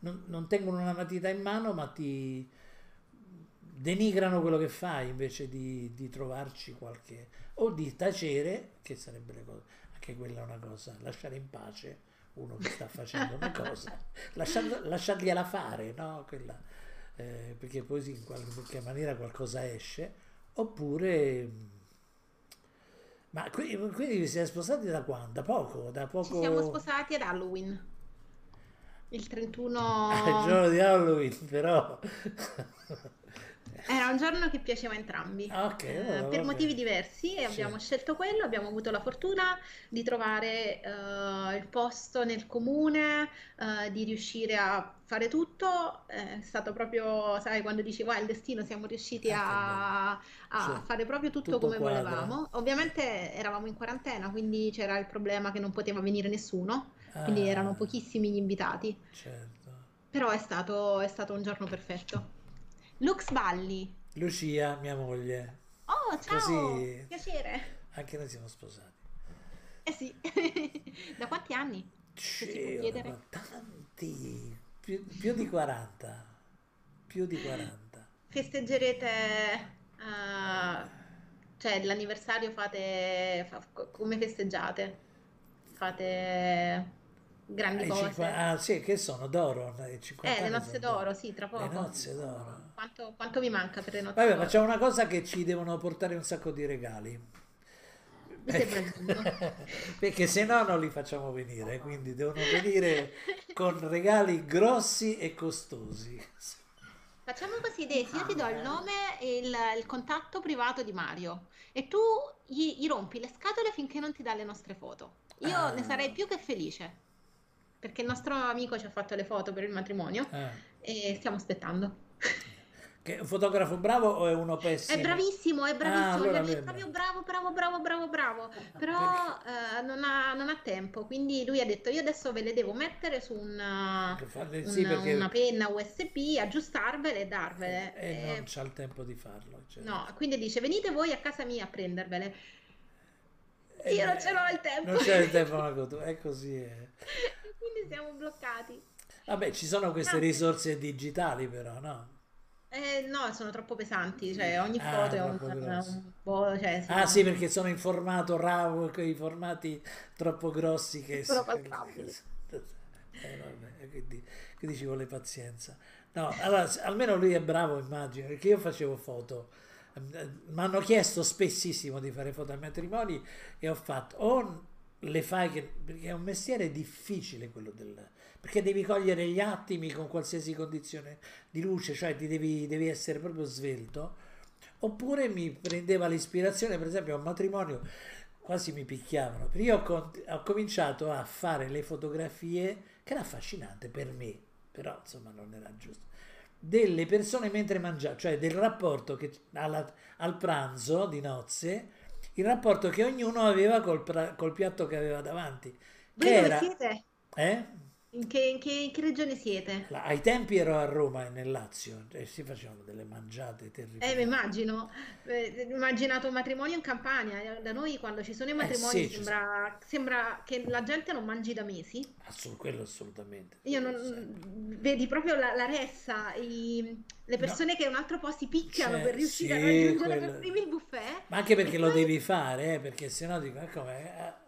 non, non, tengono una matita in mano, ma ti denigrano quello che fai invece di, di trovarci qualche, o di tacere, che sarebbe le cose, anche quella è una cosa, lasciare in pace uno che sta facendo una cosa, lasciar, lasciargliela fare, no? Quella, eh, perché poi in qualche maniera qualcosa esce Oppure... Ma quindi, quindi vi siete sposati da quando? Da poco? Da poco... Ci siamo sposati ad Halloween. Il 31... il giorno di Halloween, però... Era un giorno che piaceva a entrambi, Ok, eh, allora, per va motivi diversi e Sì. abbiamo scelto quello, abbiamo avuto la fortuna di trovare eh, il posto nel comune, eh, di riuscire a fare tutto. È stato proprio, sai, quando dici, "Guarda, il destino, siamo riusciti Eh, a, a Sì. fare proprio tutto Tutto come quadra. volevamo. Ovviamente eravamo in quarantena, quindi c'era il problema che non poteva venire nessuno, quindi Ah, erano pochissimi gli invitati, certo. però è stato, è stato un giorno perfetto. Lux Valli. Lucia, mia moglie, Oh, ciao! Così- Piacere. anche noi siamo sposati. Eh sì. Da quanti anni? Si può Ci- chiedere? ma tanti, più, più di 40, più di 40. Festeggerete, eh, cioè l'anniversario fate, fa- co- come festeggiate? Fate grandi cose? cinqua- ah, sì, che sono d'oro? i 50 Eh, le nozze d'oro, sì, tra Le poco. nozze d'oro. Quanto, quanto vi manca per le nozze Vabbè, ma c'è una cosa che ci devono portare un sacco di regali. Giusto. Perché se no non li facciamo venire, quindi devono venire con regali grossi e costosi. Facciamo così, Desi, io ti do il nome e il, il contatto privato di Mario e tu gli, gli rompi le scatole finché non ti dà le nostre foto. Io Ah. ne sarei più che felice, perché il nostro amico ci ha fatto le foto per il matrimonio Eh, e stiamo aspettando. Che è un fotografo bravo o è uno pessimo? È bravissimo, è bravissimo, Ah, allora è proprio bravo, bravo, bravo, bravo, bravo, però eh, non ha, non ha tempo, quindi lui ha detto io adesso ve le devo mettere su una, eh, una, sì, perché una penna USB, aggiustarvele e darvele. e E- non c'ha il tempo di farlo. cioè. No, quindi dice venite voi a casa mia a prendervele. Eh, Io non ce l'ho il tempo. Non c'è il tempo, Marco, è così. È. Quindi siamo bloccati. Vabbè, ci sono queste risorse digitali però, no? Eh, no, sono troppo pesanti, cioè ogni Ah, foto è un, un po', cioè, Ah sì, perché sono in formato RAW, quei formati troppo grossi che... Sono. Eh, quindi, quindi ci vuole pazienza. No, allora, almeno lui è bravo, immagino, perché io facevo foto. Mi hanno chiesto spessissimo di fare foto ai matrimoni e ho fatto o le fai che, perché è un mestiere difficile quello del perché devi cogliere gli attimi con qualsiasi condizione di luce, cioè ti devi, devi essere proprio svelto Oppure mi prendeva l'ispirazione, per esempio, a un matrimonio quasi mi picchiavano. perché Io ho, con- ho cominciato a fare le fotografie, che era affascinante per me, però insomma non era giusto, delle persone mentre mangiavano, cioè del rapporto che alla- al pranzo di nozze, il rapporto che ognuno aveva col, pra- col piatto che aveva davanti. Voi Che dove era, siete? eh? In che, in che- in che regione siete? Ai tempi ero a Roma e nel Lazio e si facevano delle mangiate terribili. Eh, mi immagino, eh, immaginato un matrimonio in Campania, da noi quando ci sono i matrimoni Eh, sì, sembra, sembra che la gente non mangi da mesi. Assolut- quello assolutamente. Io non, vedi proprio la, la ressa, i- le persone che in un altro posto si picchiano Cioè, per riuscire sì, a raggiungere quello- per primi il buffet. Ma anche perché E lo poi- devi fare, eh, perché sennò dico, eh, come?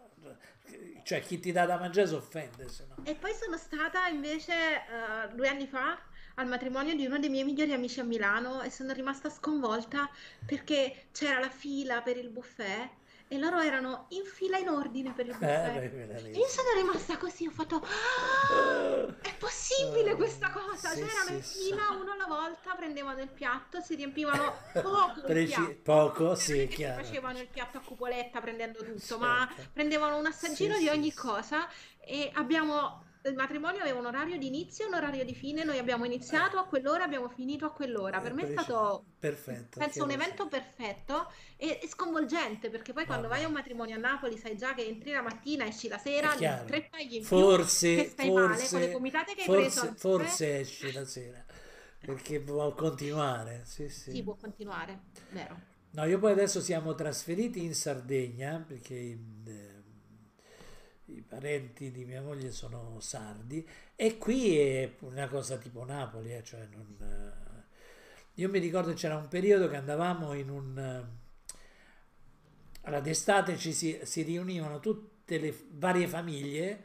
Cioè chi ti dà da mangiare si offende, no. E poi sono stata invece eh, due anni fa al matrimonio di uno dei miei migliori amici a Milano e sono rimasta sconvolta perché c'era la fila per il buffet e loro erano in fila in ordine per il Eh, buffet. beh, quella lì. E io sono rimasta così, ho fatto, "Ah, è possibile Eh, questa cosa? sì, C'erano sì, in fila uno alla volta, prendevano il piatto, si riempivano poco il Preci- piatto. poco, sì, chiaro. facevano il piatto a cupoletta prendendo tutto, ma Certo. prendevano un assaggino Sì, di ogni cosa e abbiamo il matrimonio aveva un orario di inizio e un orario di fine, noi abbiamo iniziato a quell'ora, abbiamo finito a quell'ora. Per me è stato perfetto. penso un evento perfetto e, e sconvolgente perché poi quando Vabbè. vai a un matrimonio a Napoli sai già che entri la mattina, esci la sera, tre paghi in più, Forse, che stai male con forse, le gomitate che hai forse, preso forse esce la sera perché può continuare. Sì, sì. Sì, può continuare, vero. No, io poi adesso siamo trasferiti in Sardegna perché eh, i parenti di mia moglie sono sardi e qui è una cosa tipo Napoli, eh, cioè non, eh, io mi ricordo c'era un periodo che andavamo in un... eh, allora, d'estate ci si, si riunivano tutte le varie famiglie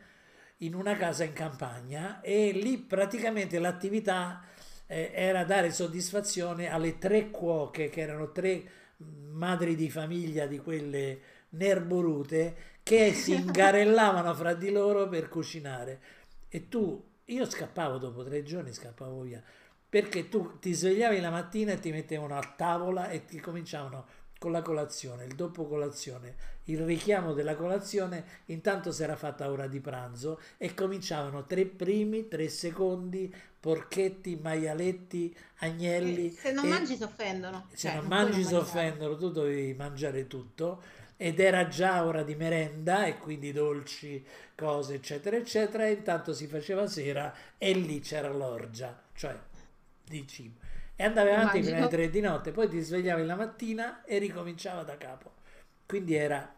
in una casa in campagna e lì praticamente l'attività eh, era dare soddisfazione alle tre cuoche che erano tre mh, madri di famiglia di quelle nerborute che si ingarellavano fra di loro per cucinare e tu io scappavo dopo tre giorni scappavo via perché tu ti svegliavi la mattina e ti mettevano a tavola e ti cominciavano con la colazione, il dopo colazione, il richiamo della colazione, intanto si era fatta ora di pranzo e cominciavano tre primi, tre secondi, porchetti, maialetti, agnelli. Se non mangi si offendono. se Cioè, non puoi mangi si offendono, tu dovevi mangiare tutto ed era già ora di merenda e quindi dolci, cose eccetera eccetera e intanto si faceva sera e lì c'era l'orgia, cioè di cibo. E andavi avanti fino alle Immagino. tre di notte, poi ti svegliavi la mattina e ricominciava da capo. Quindi era,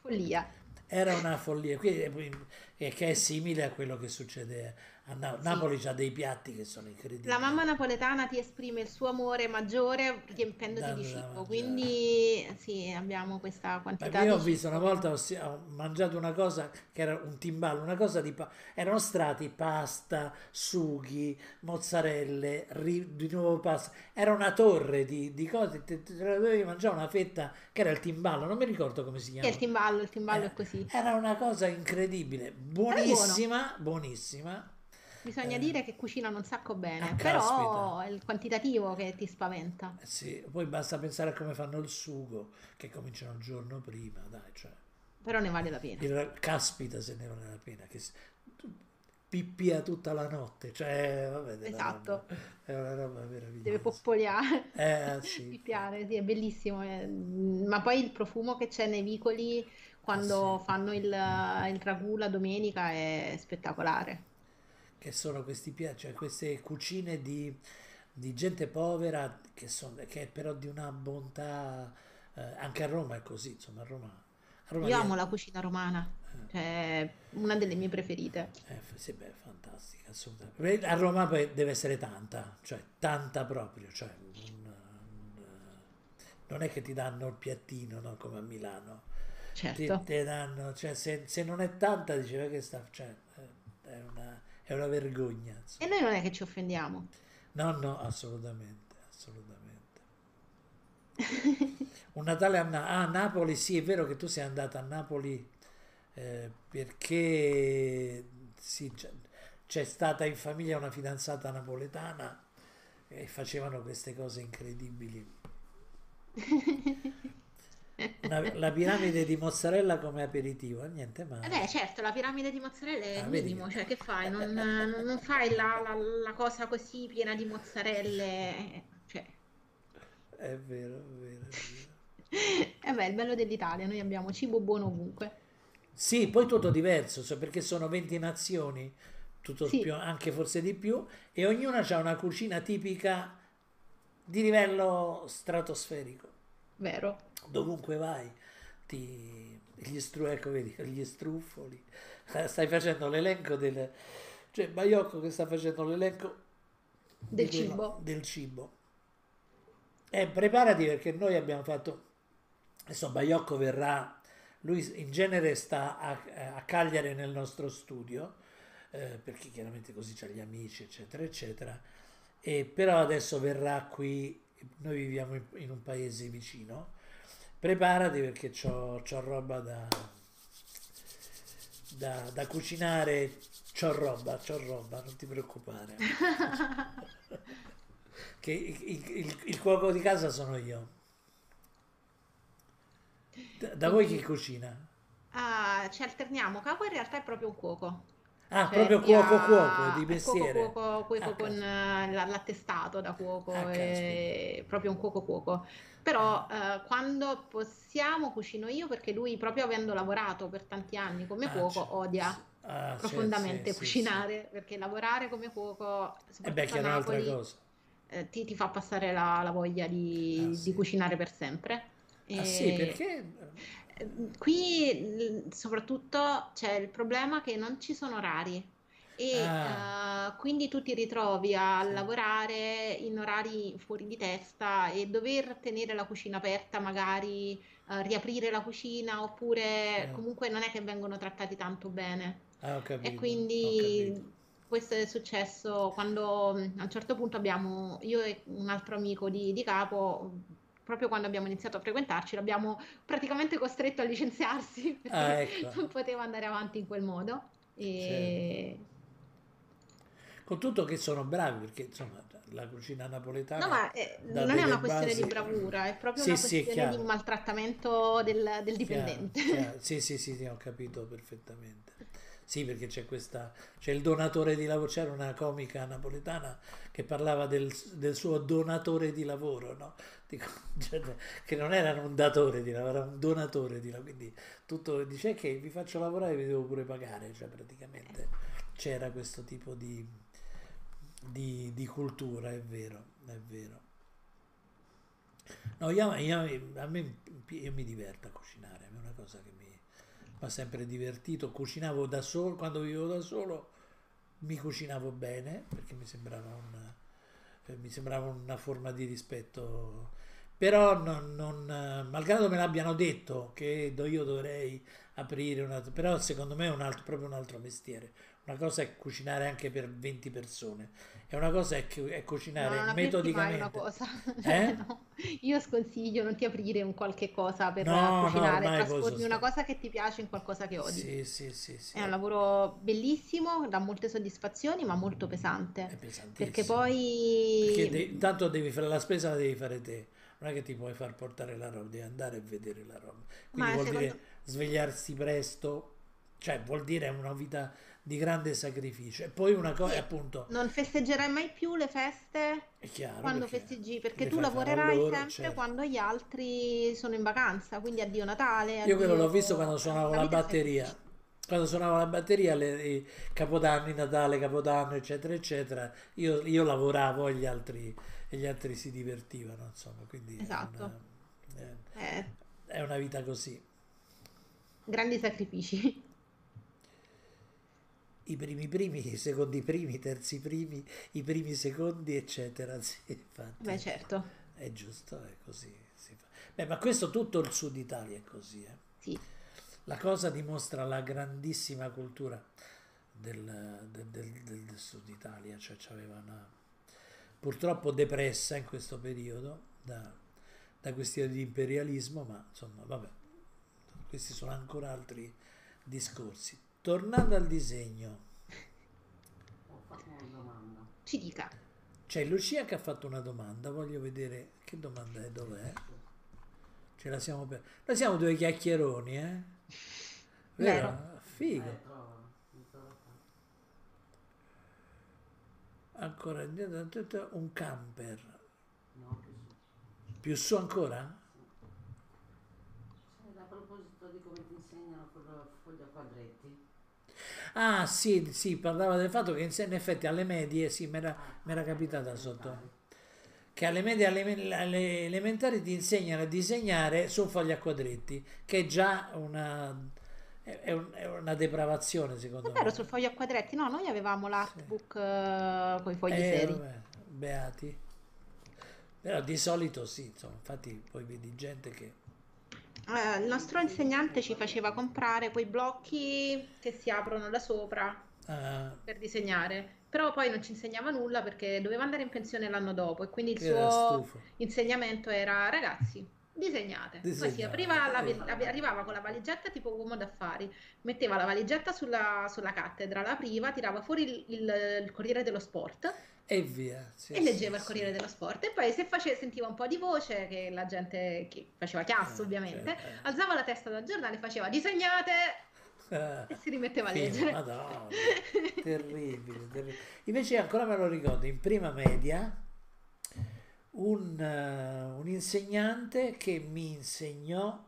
Follia. era una follia, Quindi, che è simile a quello che succede a Napoli. Sì. Napoli ha dei piatti che sono incredibili. La mamma napoletana ti esprime il suo amore maggiore riempendoti di cibo, quindi sì, abbiamo questa quantità io ho visto cibo. una volta, ho, ho mangiato una cosa che era un timballo, una cosa di... pa- erano strati pasta, sughi, mozzarelle, ri- di nuovo pasta. Era una torre di, di cose, te, te la dovevi mangiare una fetta che era il timballo, non mi ricordo come si Che chiama. il timballo, il timballo Eh, è così. Era una cosa incredibile, buonissima, buonissima. Bisogna eh. dire che cucinano un sacco bene, Ah, però è il quantitativo che ti spaventa. Eh Sì, poi basta pensare a come fanno il sugo, che cominciano il giorno prima, dai, cioè... Però ne vale la pena. Il, caspita se ne vale la pena, che pippia tutta la notte, cioè, vabbè, della Esatto. roba- è una roba meravigliosa. Deve poppoliare, Eh, sì. pippiare, sì, è bellissimo. eh. Ma poi il profumo che c'è nei vicoli quando Ah, sì. fanno il, il ragù la domenica è spettacolare. Che sono questi piatti, cioè queste cucine di, di gente povera, che, sono, che è però di una bontà, eh, anche a Roma è così, insomma, a Roma... A Roma Io amo la cucina romana, cioè una delle mie preferite. Eh, sì, beh, fantastica, assolutamente. A Roma poi deve essere tanta, cioè tanta proprio, cioè un- un- non è che ti danno il piattino, no, come a Milano. Ti, Certo. te danno, cioè se, se non è tanta, diceva che sta, cioè, eh, è una, è una vergogna. E insomma. noi non è che ci offendiamo. No, no, assolutamente, assolutamente. Un Natale a, Na- ah, Napoli, sì, è vero che tu sei andata a Napoli eh, perché sì, c'è, c'è stata in famiglia una fidanzata napoletana e facevano queste cose incredibili. Una- la piramide di mozzarella come aperitivo, eh, niente Eh male. beh, certo, la piramide di mozzarella è Ah, il vedi minimo, cioè che fai? Non, non- non fai la, la- la cosa così piena di mozzarelle, cioè... È vero, è vero, è vero. Eh beh, il bello dell'Italia, noi abbiamo cibo buono ovunque. Sì, poi tutto diverso, cioè perché sono 20 nazioni, tutto Sì. più, anche forse di più, e ognuna ha una cucina tipica di livello stratosferico. Vero? Dovunque vai, ti, gli, stru, ecco, vedi, gli struffoli, Eh, stai facendo l'elenco del... Cioè, Baiocco che sta facendo l'elenco Del quello- cibo. del cibo. E preparati perché noi abbiamo fatto, adesso Baiocco verrà lui in genere sta a, a Cagliari nel nostro studio, eh, perché chiaramente così c'ha gli amici, eccetera, eccetera. E però adesso verrà qui, noi viviamo in, in un paese vicino, preparati perché c'ho, c'ho roba da, da, da cucinare, c'ho roba, c'ho roba, non ti preoccupare. che il, il, il cuoco di casa sono io. Da, da voi chi cucina? Ah, ci alterniamo. Capo in realtà è proprio un cuoco. Ah, Cioè, proprio cuoco cuoco di mestiere. Cuoco, cuoco, cuoco Ah, con eh, la- l'attestato da cuoco, Ah, è proprio un cuoco cuoco. Però eh, quando possiamo cucino io perché lui, proprio avendo lavorato per tanti anni come Ah, cuoco, certo. odia Ah, sì, profondamente sì, sì, cucinare perché lavorare come cuoco, sì. E beh, soprattutto che è un'altra Napoli, cosa. eh, ti, ti fa passare la, la voglia di, di sì. cucinare per sempre. Ah sì, E- perché? Eh, Qui l- soprattutto c'è il problema che non ci sono orari e Ah. eh, quindi tu ti ritrovi a Sì. lavorare in orari fuori di testa e dover tenere la cucina aperta, magari eh, riaprire la cucina oppure Sì. comunque non è che vengono trattati tanto bene. Ah, E quindi questo è successo quando mh, a un certo punto abbiamo, io e un altro amico di, di capo, proprio quando abbiamo iniziato a frequentarci, l'abbiamo praticamente costretto a licenziarsi perché Ah, ecco. non poteva andare avanti in quel modo. E... Con tutto che sono bravi, perché insomma la cucina napoletana No, ma eh, non è una questione basi- di bravura, è proprio Sì, una sì, questione di chiaro. maltrattamento del, del Chiaro, dipendente. chiaro. Sì, sì, sì, sì, ho capito perfettamente. Sì, perché c'è questa, c'è il donatore di lavoro, c'era una comica napoletana che parlava del, del suo donatore di lavoro, no? Dico, cioè, che non era un datore di lavoro, era un donatore di lavoro, quindi tutto dice che vi faccio lavorare e vi devo pure pagare, cioè praticamente c'era questo tipo di, di, di cultura, è vero, è vero. No, io, io- a me, io mi diverto a cucinare, è una cosa che mi mi ha sempre divertito. Cucinavo da solo, quando vivevo da solo mi cucinavo bene perché mi sembrava, un, eh, mi sembrava una forma di rispetto. Però, non, non, malgrado me l'abbiano detto che io dovrei aprire una... Però secondo me è un altro, proprio un altro mestiere. Una cosa è cucinare anche per 20 persone e una cosa è, cu- è cucinare non metodicamente. cosa. Eh? No. Io sconsiglio non ti aprire un qualche cosa per No, cucinare, trasformi una cosa che ti piace in qualcosa che odi. Sì, sì, sì, sì. È un lavoro bellissimo, dà molte soddisfazioni, ma molto È pesante. pesantissimo. Perché poi Perché de- intanto devi fare la spesa, la devi fare te. Non è che ti puoi far portare la roba, devi andare a vedere la roba. Quindi Ma vuol secondo- dire svegliarsi presto, cioè vuol dire una vita di grande sacrificio. E poi una cosa, Sì. appunto, non festeggerai mai più le feste è chiaro quando perché festeggi, perché tu lavorerai loro, sempre certo. quando gli altri sono in vacanza, quindi addio Natale, Io quello l'ho addio- visto quando suonavo la la è batteria. Quando suonavo la batteria, le, i Capodanni, Natale, Capodanno, eccetera, eccetera, io, io lavoravo e gli altri, e gli altri si divertivano, insomma, quindi è Esatto. una, è- Eh, è una vita così. grandi sacrifici. I primi primi, i secondi primi, i terzi primi, i primi secondi, eccetera. Sì, infatti. Beh, certo, È giusto, è così. si fa. Beh, ma questo tutto il sud Italia è così, eh. sì. La cosa dimostra la grandissima cultura del, del- del- del- del sud Italia, cioè c'aveva una purtroppo depressa in questo periodo da, da questioni di imperialismo, ma insomma, vabbè, questi sono ancora altri discorsi. Tornando al disegno, Ho fatto una domanda. Ci dica. c'è Lucia che ha fatto una domanda, voglio vedere che domanda è, dov'è? Ce la siamo per... Noi siamo due chiacchieroni, eh? Vero? Vero. Figo. Ancora indietro, tutto un camper. No, che su. Più su ancora? A proposito di come ti insegnano con la foglia a quadretti, Ah, sì, sì, parlava del fatto che in, effetti alle medie, sì, mi era, era capitata sotto, che alle medie alle, alle elementari ti insegnano a disegnare su fogli a quadretti, che è già una, è, è un- è una depravazione secondo Davvero me. sul foglio a quadretti? No, noi avevamo l'artbook con i fogli Eh, seri. vabbè, beati. Però di solito sì, insomma, infatti poi vedi gente che Eh, il nostro insegnante ci faceva comprare quei blocchi che si aprono da sopra Ah, per disegnare, però poi non ci insegnava nulla perché doveva andare in pensione l'anno dopo e quindi il che suo insegnamento era ragazzi, disegnate. Poi si Disegnate, apriva la- arrivava con la valigetta tipo uomo d'affari, metteva la valigetta sulla, sulla cattedra, la apriva, tirava fuori il, il- il Corriere dello Sport E via. Sì, e leggeva sì, il Corriere sì. dello Sport e poi se face- sentiva un po' di voce che la gente che faceva chiasso Eh, ovviamente, certo, eh. alzava la testa dal giornale, faceva disegnate Ah, e si rimetteva a leggere. Madonna, terribile, terribile. Invece ancora me lo ricordo, in prima media un, eh, un insegnante che mi insegnò,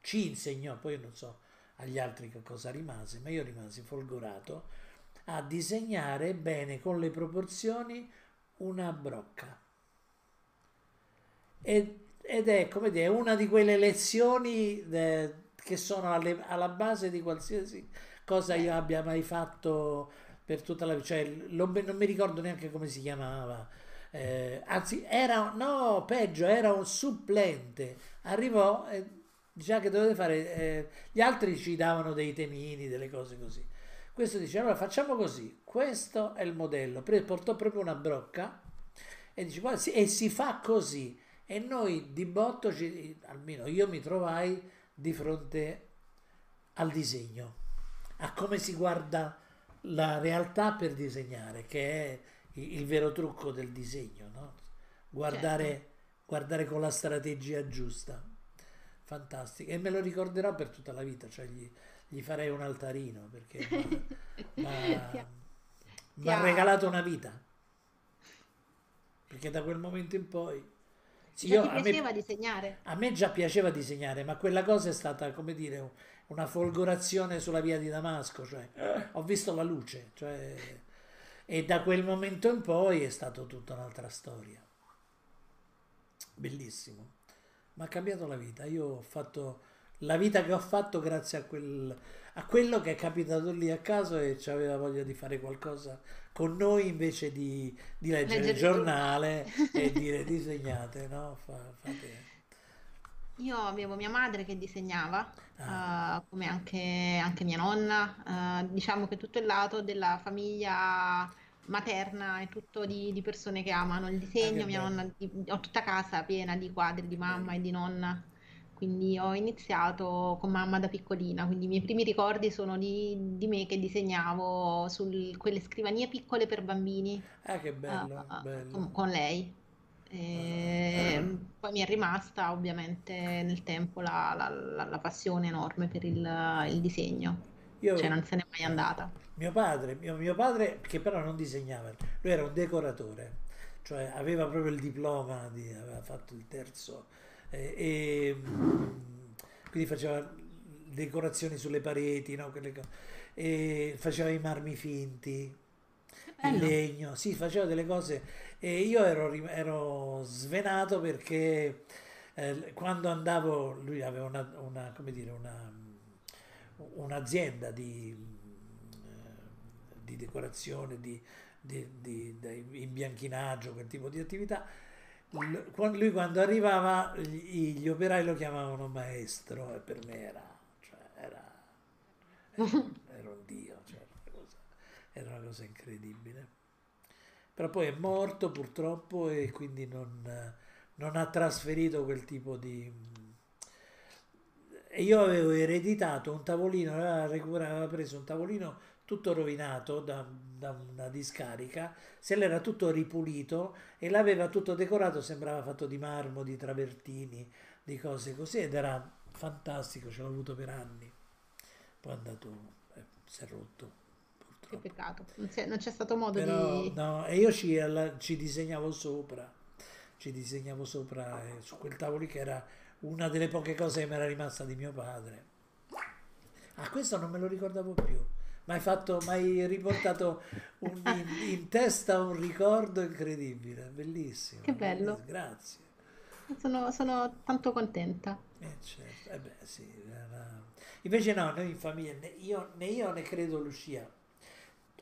ci insegnò, poi non so agli altri che cosa rimase, ma io rimasi folgorato a disegnare bene con le proporzioni una brocca. Ed, ed è come dire, una di quelle lezioni eh, che sono alle- alla base di qualsiasi cosa io abbia mai fatto per tutta la vita. Cioè, non mi ricordo neanche come si chiamava. Eh, anzi, era no, peggio, era un supplente. Arrivò e diceva che dovete fare. eh, gli altri ci davano dei temini, delle cose così. Questo dice: allora facciamo così. Questo è il modello. Portò proprio una brocca e dice: "Guarda, si- e si fa così. E noi di botto, ci- almeno io mi trovai di fronte al disegno, a come si guarda la realtà per disegnare, che è il, il vero trucco del disegno, no? Guardare, Certo. guardare con la strategia giusta. Fantastico. E me lo ricorderò per tutta la vita, cioè gli, gli farei un altarino perché mi ha regalato una vita. Perché da quel momento in poi... Sì, io- a me- piaceva disegnare? a me già piaceva disegnare, ma quella cosa è stata, come dire, un- una folgorazione sulla via di Damasco, cioè ho visto la luce, cioè, e da quel momento in poi è stato tutta un'altra storia. Bellissimo. Mi ha cambiato la vita. Io ho fatto la vita che ho fatto grazie a, quel, a quello che è capitato lì a caso e aveva voglia di fare qualcosa con noi invece di, di leggere Leggere il giornale e dire disegnate, no? Fa- fate... Io avevo mia madre che disegnava, Ah. eh, come anche, anche mia nonna. Eh, diciamo che tutto il lato della famiglia materna è tutto di, di persone che amano il Ah, disegno. Mia bello. nonna, di- ho tutta casa piena di quadri di mamma e di nonna. Quindi ho iniziato con mamma da piccolina, quindi i miei primi ricordi sono di, di me che disegnavo su quelle scrivanie piccole per bambini Ah, che bello, bello. con, con lei. E poi mi è rimasta ovviamente nel tempo la, la- la- la passione enorme per il, il disegno, Io, cioè non se n'è mai andata. mio padre, mio, mio padre, che però non disegnava, lui era un decoratore, cioè aveva proprio il diploma, di, aveva fatto il terzo, eh, e mm, quindi faceva decorazioni sulle pareti, no? E faceva i marmi finti, il legno, sì, faceva delle cose e io ero, ero svenato perché eh, quando andavo, lui aveva una, una, come dire, una, un'azienda di, eh, di decorazione, di, di, di- di imbianchinaggio, quel tipo di attività. Lui quando arrivava gli, operai lo chiamavano maestro e per me era, cioè, era, era, un dio, cioè, una cosa- era una cosa incredibile. Però poi è morto purtroppo e quindi non, non ha trasferito quel tipo di... E io avevo ereditato un tavolino, aveva preso un tavolino tutto rovinato da, da una discarica, se l'era tutto ripulito e l'aveva tutto decorato, sembrava fatto di marmo, di travertini, di cose così ed era fantastico, ce l'ho avuto per anni. Poi è andato, eh, si è rotto Che purtroppo. peccato, non c'è, non c'è stato modo Però di... no, e io ci, alla- ci disegnavo sopra, ci disegnavo sopra eh, su quel tavolo lì che era una delle poche cose che mi era rimasta di mio padre. Ah, questo non me lo ricordavo più. Mi hai fatto, mi hai riportato un- in, in testa un ricordo incredibile, bellissimo. Che bello. bellissimo, Grazie. Sono, sono tanto contenta. Eh, certo, eh beh, sì, Invece no, noi in famiglia, né io, né io né credo Lucia,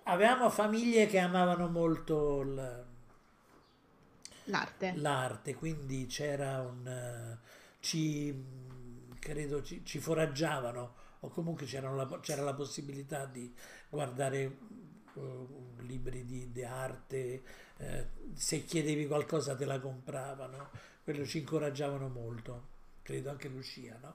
avevamo famiglie che amavano molto L'arte. l'arte, quindi c'era un... eh, ci, credo ci, ci foraggiavano o comunque c'erano la- c'era la possibilità di guardare eh, libri di, di arte, eh, se chiedevi qualcosa te la compravano, quello ci incoraggiavano molto, credo anche Lucia, no?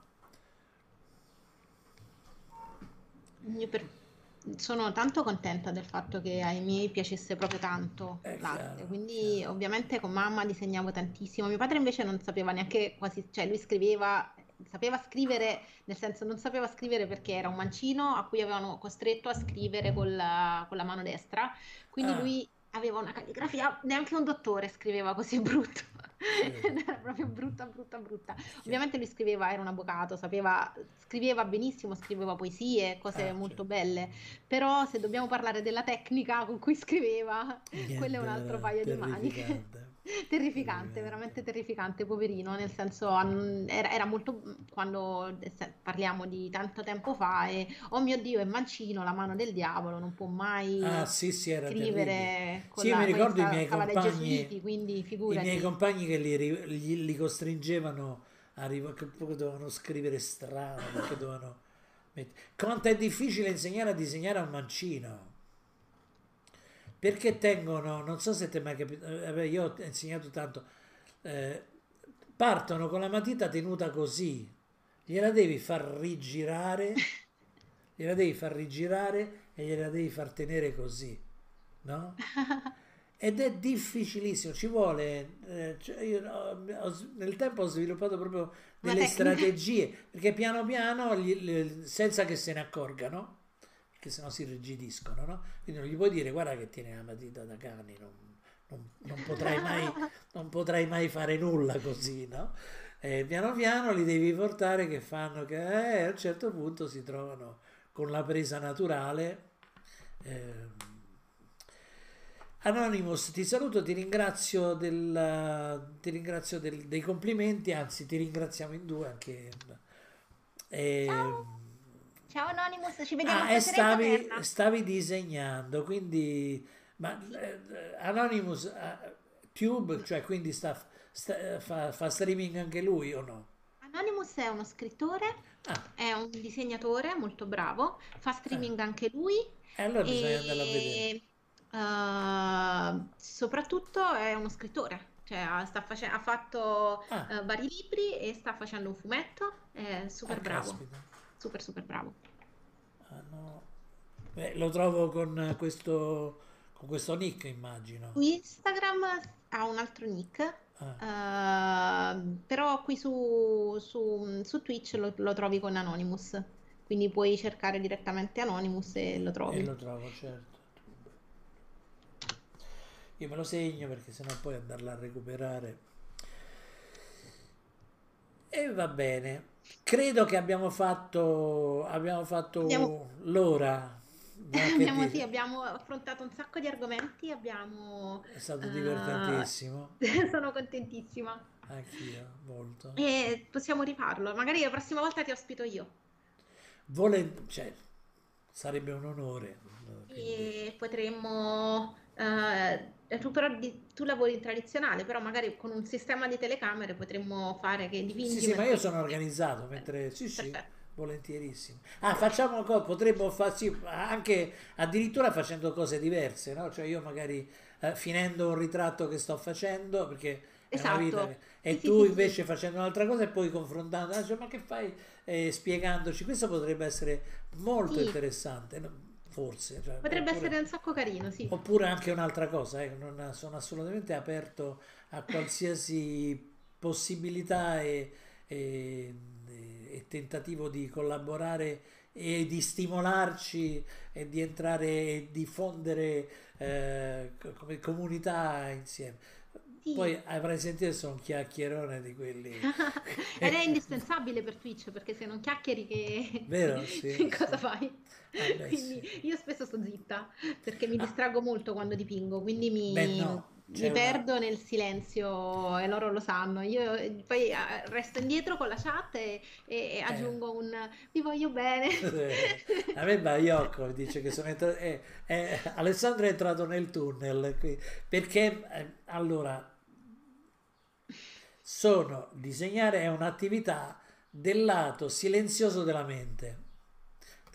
Sono tanto contenta del fatto che ai miei piacesse proprio tanto È l'arte, chiaro, quindi chiaro. ovviamente con mamma disegnavo tantissimo. Mio padre invece non sapeva neanche quasi, cioè lui scriveva, sapeva scrivere, nel senso non sapeva scrivere perché era un mancino a cui avevano costretto a scrivere con la, con la mano destra, quindi Ah. lui aveva una calligrafia, neanche un dottore scriveva così brutto. Era proprio brutta, brutta, brutta. Ovviamente lui scriveva, era un avvocato, sapeva, scriveva benissimo, scriveva poesie, cose Ah, molto certo. belle, però se dobbiamo parlare della tecnica con cui scriveva, Niente, quello è un altro paio di maniche. Terrificante. Terrificante, veramente terrificante, poverino, nel senso era, era molto, quando parliamo di tanto tempo fa e oh mio Dio, è mancino, la mano del diavolo, non può mai Ah, sì, sì, era scrivere con Sì, io la, mi ricordo i miei compagni, gesuiti, quindi i figurati. miei compagni che li, gli- li costringevano a che dovevano scrivere strano, perché dovevano met- Quanto è difficile insegnare a disegnare a un mancino. Perché tengono, non so se ti è mai capitato, eh, io ho insegnato tanto, eh, partono con la matita tenuta così, gliela devi far rigirare, gliela devi far rigirare e gliela devi far tenere così, no? Ed è difficilissimo, ci vuole, eh, cioè io ho- nel tempo ho sviluppato proprio delle strategie, perché piano piano, gli- le- senza che se ne accorgano, perché sennò si irrigidiscono, no? Quindi non gli puoi dire guarda che tiene la matita da cani, non, non- non potrai mai, non potrai mai fare nulla così, no? E piano piano li devi portare che fanno che eh, a un certo punto si trovano con la presa naturale. ehm. Anonymous, ti saluto, ti ringrazio, del, ti ringrazio del- dei complimenti, anzi ti ringraziamo in due anche. ehm, Ciao. Ciao Anonymous, ci vediamo Ah, stavi, stavi disegnando, quindi ma, eh, Anonymous eh, Tube, cioè quindi sta, sta- fa, fa streaming anche lui o no? Anonymous è uno scrittore, Ah, è un disegnatore molto bravo, fa streaming anche lui e allora bisogna andarlo a vedere. eh, soprattutto è uno scrittore, cioè face- ha fatto Ah. eh, vari libri e sta facendo un fumetto, è super Ah, bravo, caspita. Super super bravo. Ah, no. Beh, lo trovo con questo, con questo nick, immagino. Su Instagram ha un altro nick, Ah, eh, però qui su, su- su Twitch lo, lo trovi con Anonymous, quindi puoi cercare direttamente Anonymous e lo trovi. e lo trovo, certo. Io me lo segno perché sennò poi andarla a recuperare. E va bene. Credo che abbiamo fatto, abbiamo fatto Abbiamo- l'ora. Abbiamo, sì, abbiamo affrontato un sacco di argomenti, abbiamo... È stato eh, divertentissimo. sono contentissima. Anch'io, molto. E possiamo rifarlo. Magari la prossima volta ti ospito io. Vole- cioè, sarebbe un onore. quindi- E potremmo... eh, tu però tu lavori in tradizionale, però magari con un sistema di telecamere potremmo fare che dipingi... Sì, sì, ma io sono organizzato, mentre sì, sì, Perfetto. volentierissimo. Ah, facciamo una cosa, potremmo farsi anche addirittura facendo cose diverse, no? Cioè io magari eh, finendo un ritratto che sto facendo, perché è una Esatto. vita che- e Sì, sì, tu sì, sì. invece facendo un'altra cosa e poi confrontando, ah, cioè, ma che fai eh, spiegandoci? Questo potrebbe essere molto Sì. interessante, forse. cioè, Potrebbe oppure- essere un sacco carino, sì. Oppure anche un'altra cosa, eh, non- sono assolutamente aperto a qualsiasi possibilità e, e- e tentativo di collaborare e di stimolarci e di entrare e diffondere eh, co- come comunità insieme. Sì. Poi avrai sentito sono un chiacchierone di quelli. Ed è indispensabile per Twitch perché se non chiacchieri che Vero? Sì, cosa sì. fai? Eh beh, Quindi sì. io spesso sto zitta perché mi Ah. distraggo molto quando dipingo, quindi mi, Beh, no, mi una- perdo nel silenzio e loro lo sanno. Io eh, poi eh, resto indietro con la chat e, e- e aggiungo un vi voglio bene. Eh, A me Baiocco dice che sono entrato, eh, eh, Alessandro è entrato nel tunnel qui, perché eh, allora sono disegnare è un'attività del lato silenzioso della mente,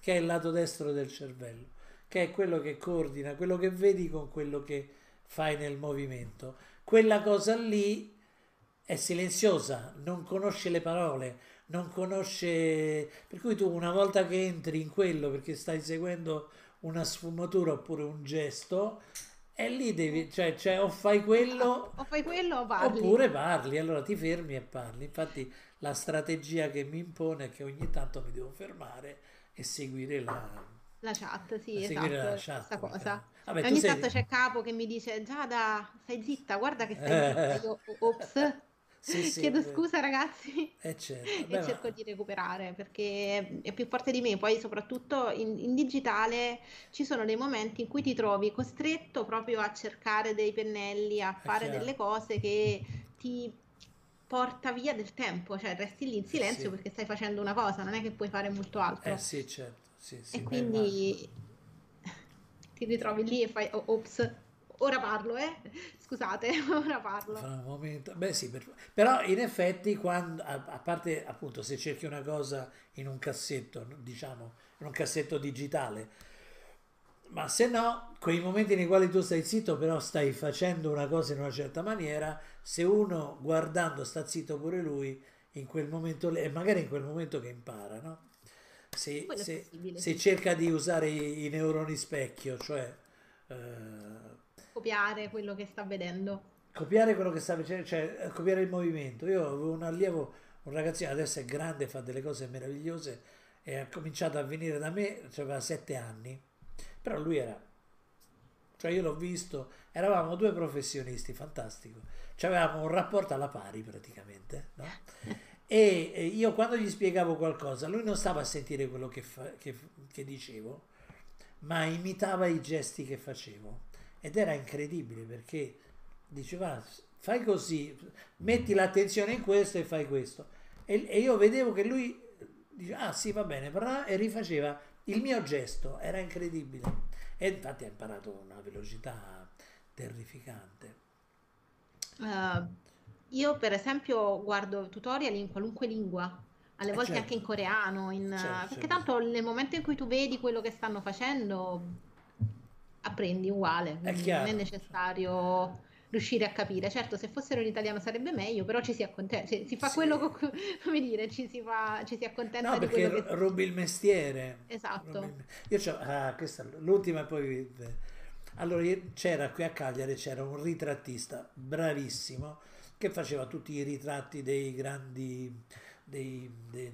che è il lato destro del cervello, che è quello che coordina quello che vedi con quello che fai nel movimento. Quella cosa lì è silenziosa, non conosce le parole, non conosce... Per cui tu una volta che entri in quello perché stai seguendo una sfumatura oppure un gesto, e lì devi, cioè, cioè o fai quello O fai quello o parli. oppure parli, allora ti fermi e parli. Infatti la strategia che mi impone è che ogni tanto mi devo fermare e seguire la, La chat, sì, esatto, la questa chat. cosa. Vabbè, ogni sei- tanto c'è capo che mi dice Giada, stai zitta, guarda che stai Eh. zitta. Io, ops, Sì, sì, chiedo scusa ragazzi. Eh, certo. E Beh, ma- cerco di recuperare perché è più forte di me. Poi, soprattutto in, in digitale, ci sono dei momenti in cui ti trovi costretto proprio a cercare dei pennelli, a fare delle cose che ti porta via del tempo, cioè resti lì in silenzio Sì. perché stai facendo una cosa, non è che puoi fare molto altro. Eh sì, certo. Sì, sì, E quindi ti ritrovi lì e fai, oh, ops, ora parlo, eh? Scusate, ora parlo. Fra un momento, beh sì, per- però in effetti quando, a, parte appunto se cerchi una cosa in un cassetto, diciamo, in un cassetto digitale, ma se no, quei momenti nei quali tu stai zitto però stai facendo una cosa in una certa maniera, se uno guardando sta zitto pure lui, in quel momento, e magari in quel momento che impara, no? Se, se- se cerca di usare i, i neuroni specchio, cioè... eh, Copiare quello che sta vedendo. copiare quello che sta facendo, cioè eh, copiare il movimento. Io avevo un allievo, un ragazzino, adesso è grande, fa delle cose meravigliose e ha cominciato a venire da me, cioè aveva sette anni, però lui era, cioè io l'ho visto, eravamo due professionisti, fantastico, cioè avevamo un rapporto alla pari praticamente, no? E io quando gli spiegavo qualcosa, lui non stava a sentire quello che, fa- che- che dicevo, ma imitava i gesti che facevo ed era incredibile perché diceva fai così, metti l'attenzione in questo e fai questo. E, e io vedevo che lui diceva ah sì va bene, però e rifaceva il mio gesto, era incredibile. E infatti ha imparato a una velocità terrificante. Eh, io, per esempio, guardo tutorial in qualunque lingua, alle Eh, volte certo. anche in coreano, in- Certo, perché certo. tanto nel momento in cui tu vedi quello che stanno facendo, apprendi uguale, non è necessario riuscire a capire. Certo, se fossero in italiano sarebbe meglio, però ci si accontenta, si, si fa Sì. quello, co- come dire, ci si fa, ci si accontenta No, di perché quello che... ru- rubi il mestiere. Esatto. Il Io c'ho, ah, questa l'ultima poi... Allora, c'era qui a Cagliari, c'era un ritrattista bravissimo che faceva tutti i ritratti dei grandi, dei, dei-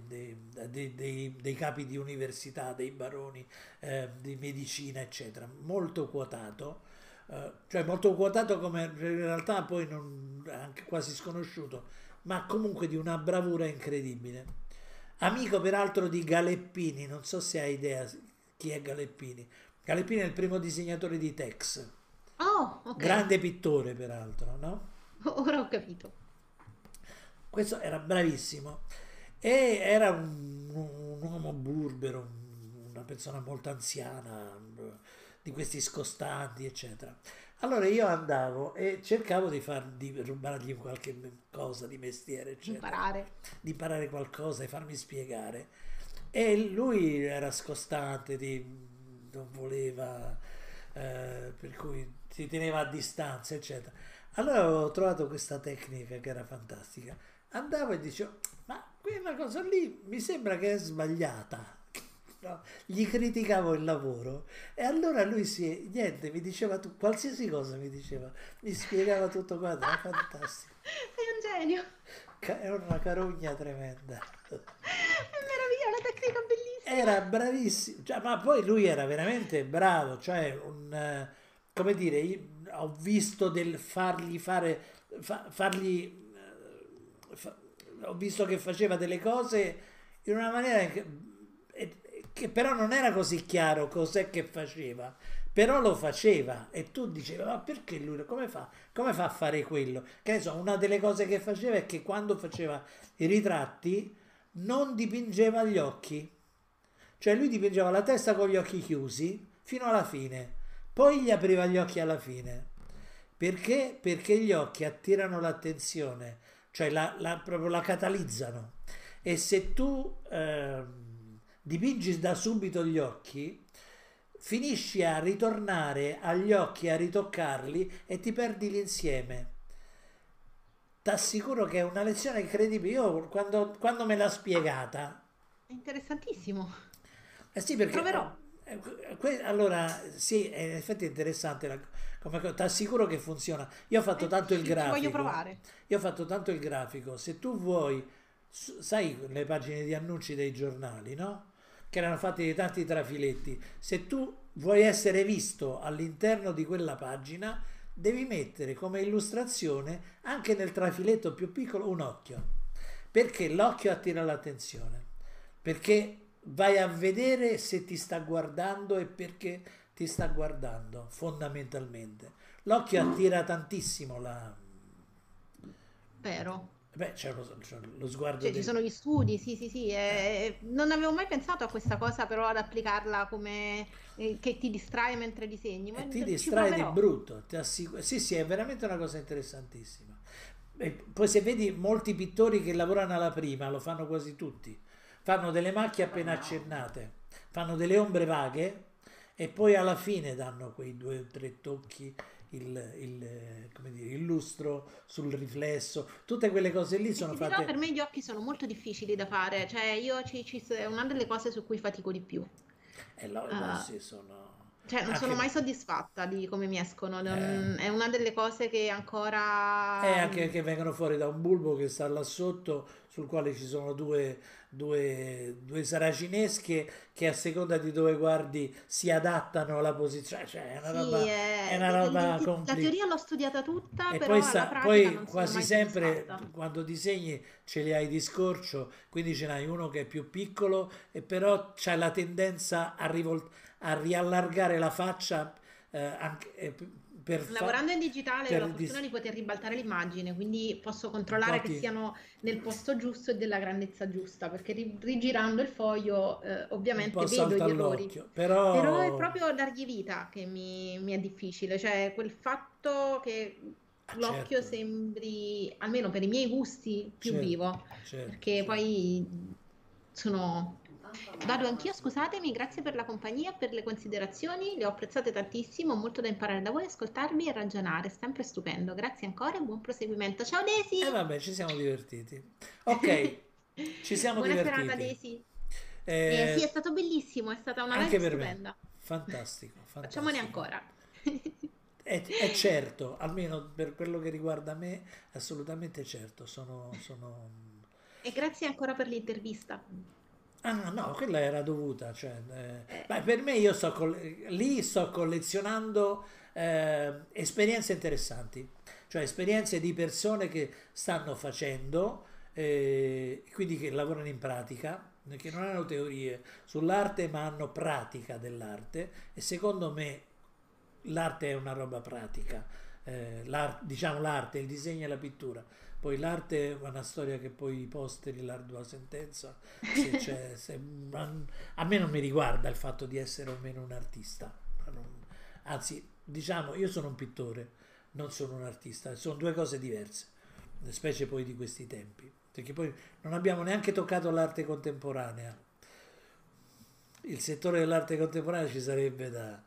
dei- dei- capi di università, dei baroni, eh, di medicina, eccetera. Molto quotato, eh, cioè molto quotato come in realtà poi non, anche quasi sconosciuto, ma comunque di una bravura incredibile. Amico peraltro di Galeppini, non so se hai idea chi è Galeppini. Galeppini è il primo disegnatore di Tex, Oh, ok, grande pittore peraltro, no? ora ho capito. Questo era bravissimo e era un, un uomo burbero, un- una persona molto anziana, di questi scostanti, eccetera. Allora io andavo e cercavo di, far, di rubargli qualche cosa di mestiere, eccetera. Imparare. di imparare qualcosa e farmi spiegare. E lui era scostante, di- non voleva, eh, per cui si teneva a distanza, eccetera. Allora avevo trovato questa tecnica che era fantastica. Andavo e dicevo, ma quella cosa lì mi sembra che è sbagliata. No? Gli criticavo il lavoro e allora lui si, niente, mi diceva tu, qualsiasi cosa mi diceva, mi spiegava tutto quanto, era fantastico. Sei un genio. È una carogna tremenda. È meraviglia, una tecnica bellissima. Era bravissimo, cioè, ma poi lui era veramente bravo, cioè un, come dire, ho visto del fargli fare, fa- fargli, fa- ho visto che faceva delle cose in una maniera che, che però non era così chiaro cos'è che faceva, però lo faceva e tu dicevi, ma perché lui, come fa? Come fa a fare quello? Che ne so, una delle cose che faceva è che quando faceva i ritratti non dipingeva gli occhi. Cioè lui dipingeva la testa con gli occhi chiusi fino alla fine, poi gli apriva gli occhi alla fine. Perché? Perché gli occhi attirano l'attenzione, cioè la, la- proprio la catalizzano. e se tu ehm, dipingi da subito gli occhi, finisci a ritornare agli occhi, a ritoccarli e ti perdi l'insieme. T'assicuro che è una lezione incredibile. Io quando, quando me l'ha spiegata, È interessantissimo. eh sì, perché Proverò. eh, que- allora sì, è- in effetti è interessante la- come. Ti assicuro che funziona. Io ho fatto Eh, tanto il sì, grafico. Voglio provare. Io ho fatto tanto il grafico. Se tu vuoi, sai le pagine di annunci dei giornali, no? Che erano fatte di tanti trafiletti. Se tu vuoi essere visto all'interno di quella pagina, devi mettere come illustrazione anche nel trafiletto più piccolo un occhio. Perché l'occhio attira l'attenzione. Perché vai a vedere se ti sta guardando e perché ti sta guardando, fondamentalmente. L'occhio attira tantissimo la... Vero. Beh, c'è lo, c'è lo sguardo Cioè, del- ci sono gli studi, sì, sì, sì. e- non avevo mai pensato a questa cosa, però ad applicarla come eh, che ti distrae mentre disegni. Ma ti distrae di brutto. ti assicu- Sì, sì, è veramente una cosa interessantissima. E poi se vedi molti pittori che lavorano alla prima, lo fanno quasi tutti, fanno delle macchie appena accennate, fanno delle ombre vaghe e poi alla fine danno quei due o tre tocchi, il, il, eh, come dire, il lustro sul riflesso, tutte quelle cose lì sono fatte... per me gli occhi sono molto difficili da fare, cioè io ci, ci- è una delle cose su cui fatico di più. E loro Ah. sì, sono... Cioè, non anche- sono mai soddisfatta di come mi escono. Eh. È una delle cose che ancora. E anche che vengono fuori da un bulbo che sta là sotto, sul quale ci sono due, due, due saracinesche che a seconda di dove guardi si adattano alla posizione. Cioè, è una Sì, roba, è- è una roba la complicata. teoria l'ho studiata tutta, E però poi, sta- poi quasi sempre quando disegni ce li hai di scorcio, quindi ce n'hai uno che è più piccolo e però c'è la tendenza a, rivol- a riallargare la faccia eh, anche, eh, per Lavorando in digitale ho la fortuna dis- di poter ribaltare l'immagine, quindi posso controllare Infatti- che siano nel posto giusto e della grandezza giusta, perché ri- rigirando il foglio eh, ovviamente vedo gli errori. però, Però è proprio dargli vita che mi, mi è difficile, cioè quel fatto che Ah, l'occhio certo. sembri, almeno per i miei gusti, più Certo, vivo, certo, perché certo. poi sono... Vado anch'io, scusatemi, grazie per la compagnia per le considerazioni, le ho apprezzate tantissimo, ho molto da imparare da voi, ascoltarvi e ragionare, sempre stupendo. Grazie ancora e buon proseguimento. Ciao Desi! E vabbè, ci siamo divertiti. Ok, ci siamo Buona divertiti. serata Desi. Eh, Eh, sì, è stato bellissimo, è stata una anche live per me. stupenda. Fantastico, fantastico. Facciamone ancora. È, è certo, almeno per quello che riguarda me, assolutamente certo. Sono, sono... E grazie ancora per l'intervista. Ah no, quella era dovuta. Cioè, eh, beh, per me io sto lì sto collezionando eh, esperienze interessanti, cioè esperienze di persone che stanno facendo, eh, quindi che lavorano in pratica, che non hanno teorie sull'arte ma hanno pratica dell'arte e secondo me l'arte è una roba pratica, eh, diciamo l'arte, il disegno e la pittura. Poi l'arte è una storia che poi posteri l'ardua sentenza. Se c'è- se- ma- a me non mi riguarda il fatto di essere o meno un artista. Anzi, diciamo, io sono un pittore, non sono un artista, sono due cose diverse, specie poi di questi tempi, perché poi non abbiamo neanche toccato l'arte contemporanea. Il settore dell'arte contemporanea ci sarebbe da...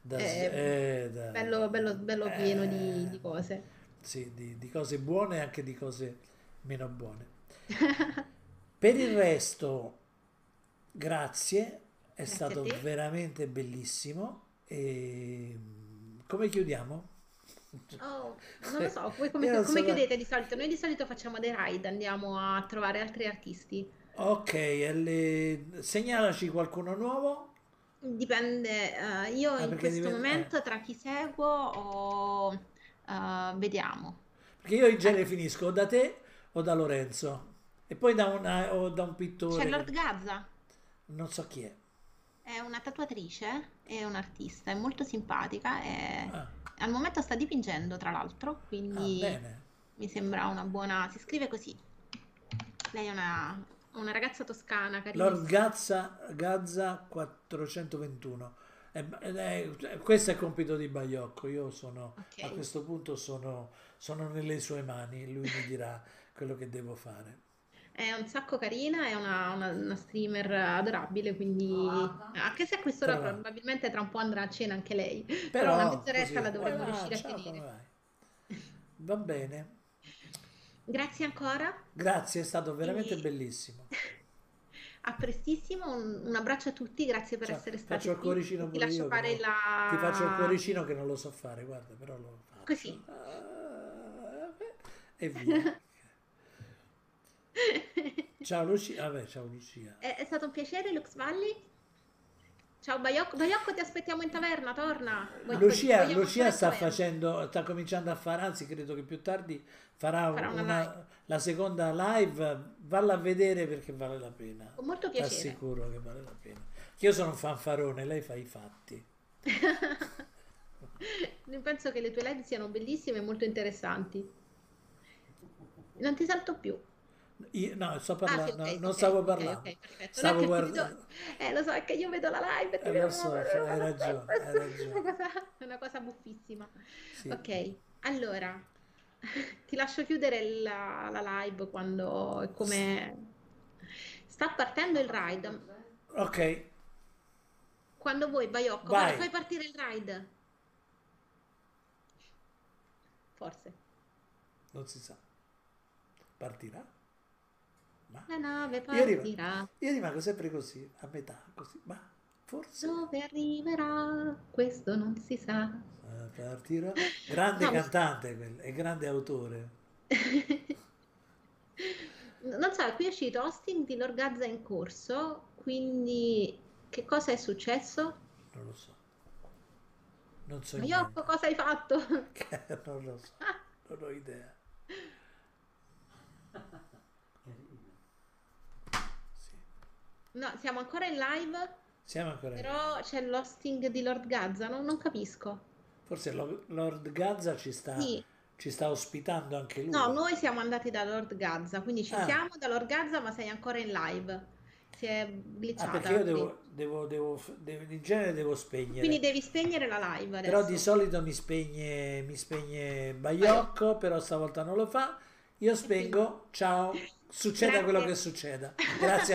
da- Eh, eh, da- Bello, bello, bello pieno di, eh, di cose. Sì, di, di cose buone e anche di cose meno buone. Per il resto, grazie, è Grazie stato veramente bellissimo. E come chiudiamo? Oh, non lo so, voi come, come so- chiudete di solito? Noi di solito facciamo dei ride, andiamo a trovare altri artisti. Ok, le- segnalaci qualcuno nuovo. Dipende, eh, io Ah, in questo dipende- momento tra chi seguo o eh, vediamo. Perché io in genere finisco o da te o da Lorenzo. E poi da, una, o da un pittore. C'è Lord Gazza, Non so chi è. è una tatuatrice, è un'artista, è molto simpatica e Ah, al momento sta dipingendo tra l'altro, ah, quindi bene. mi sembra una buona... si scrive così. Lei è una, una ragazza toscana, Lord carinissima. Gazza, Gazza 421. Eh, eh, questo è il compito di Baiocco. Io sono Ok. a questo punto sono, sono nelle sue mani. Lui mi dirà quello che devo fare. È un sacco carina, è una, una- una streamer adorabile, quindi Trovata. anche se a quest'ora Trovata. probabilmente tra un po' andrà a cena anche lei, però Però una mezz'oretta la dovremmo ah, riuscire a ciao, tenere. vai? Va bene. Grazie ancora, Grazie, è stato veramente E- bellissimo. A prestissimo, un, un abbraccio a tutti, grazie per Ciao, essere faccio stati il qui. cuoricino Ti lascio io, fare la... Ti faccio il cuoricino che non lo so fare, guarda, però lo faccio. Così. Ah, E via. Ciao Lucia, vabbè, ciao Lucia. È, è stato un piacere, Lux Valley. Ciao Baiocco, Baiocco ti aspettiamo in taverna, torna. Lucia, Lucia ancora sta facendo, sta cominciando a fare, anzi credo che più tardi farà, Farà una una- la seconda live, valla a vedere perché vale la pena. Con molto Ti piacere. assicuro che vale la pena. Io sono un fanfarone, lei fa i fatti. Penso che le tue live siano bellissime e molto interessanti. Non ti sento più. Io- no, sto Ah, parlando, sì, ok, no, non ok, stavo ok, parlando. Stavo No, guardando. Eh, lo so, è che io vedo la live e Eh, lo so, cioè, hai ragione, hai ragione. È una cosa, una cosa buffissima. Sì. Ok, allora ti lascio chiudere la, la live quando è come sta partendo il ride. Ok, Quando vuoi, Baiocco, Vai. guarda, fai partire il ride. Forse. non si sa. Partirà? Ma La nave Io partirà. io rimango sempre così, a metà, così, ma forse Dove arriverà? Questo non si sa. eh, partirà. Grande No, mi- cantante quello, e grande autore. Non so, qui è uscito hosting di Lorgazza in corso, quindi che cosa è successo? Non lo so. Non so Ma niente. Yocco, cosa hai fatto? non lo so, non ho idea. Sì. No, siamo ancora in live, Siamo ancora in- però c'è l'hosting di Lord Gazza, no? Non capisco. Forse Lo- Lord Gazza ci sta, Sì. ci sta ospitando anche lui. No, noi siamo andati da Lord Gazza, quindi ci Ah. siamo da Lord Gazza, ma sei ancora in live. Si è Ah, glitchata. perché io devo, devo, devo, devo- in genere devo spegnere. Quindi devi spegnere la live adesso. Però di solito mi spegne, mi spegne Baiocco, però stavolta non lo fa. Io spengo, ciao, succeda Grazie. quello che succeda. Grazie a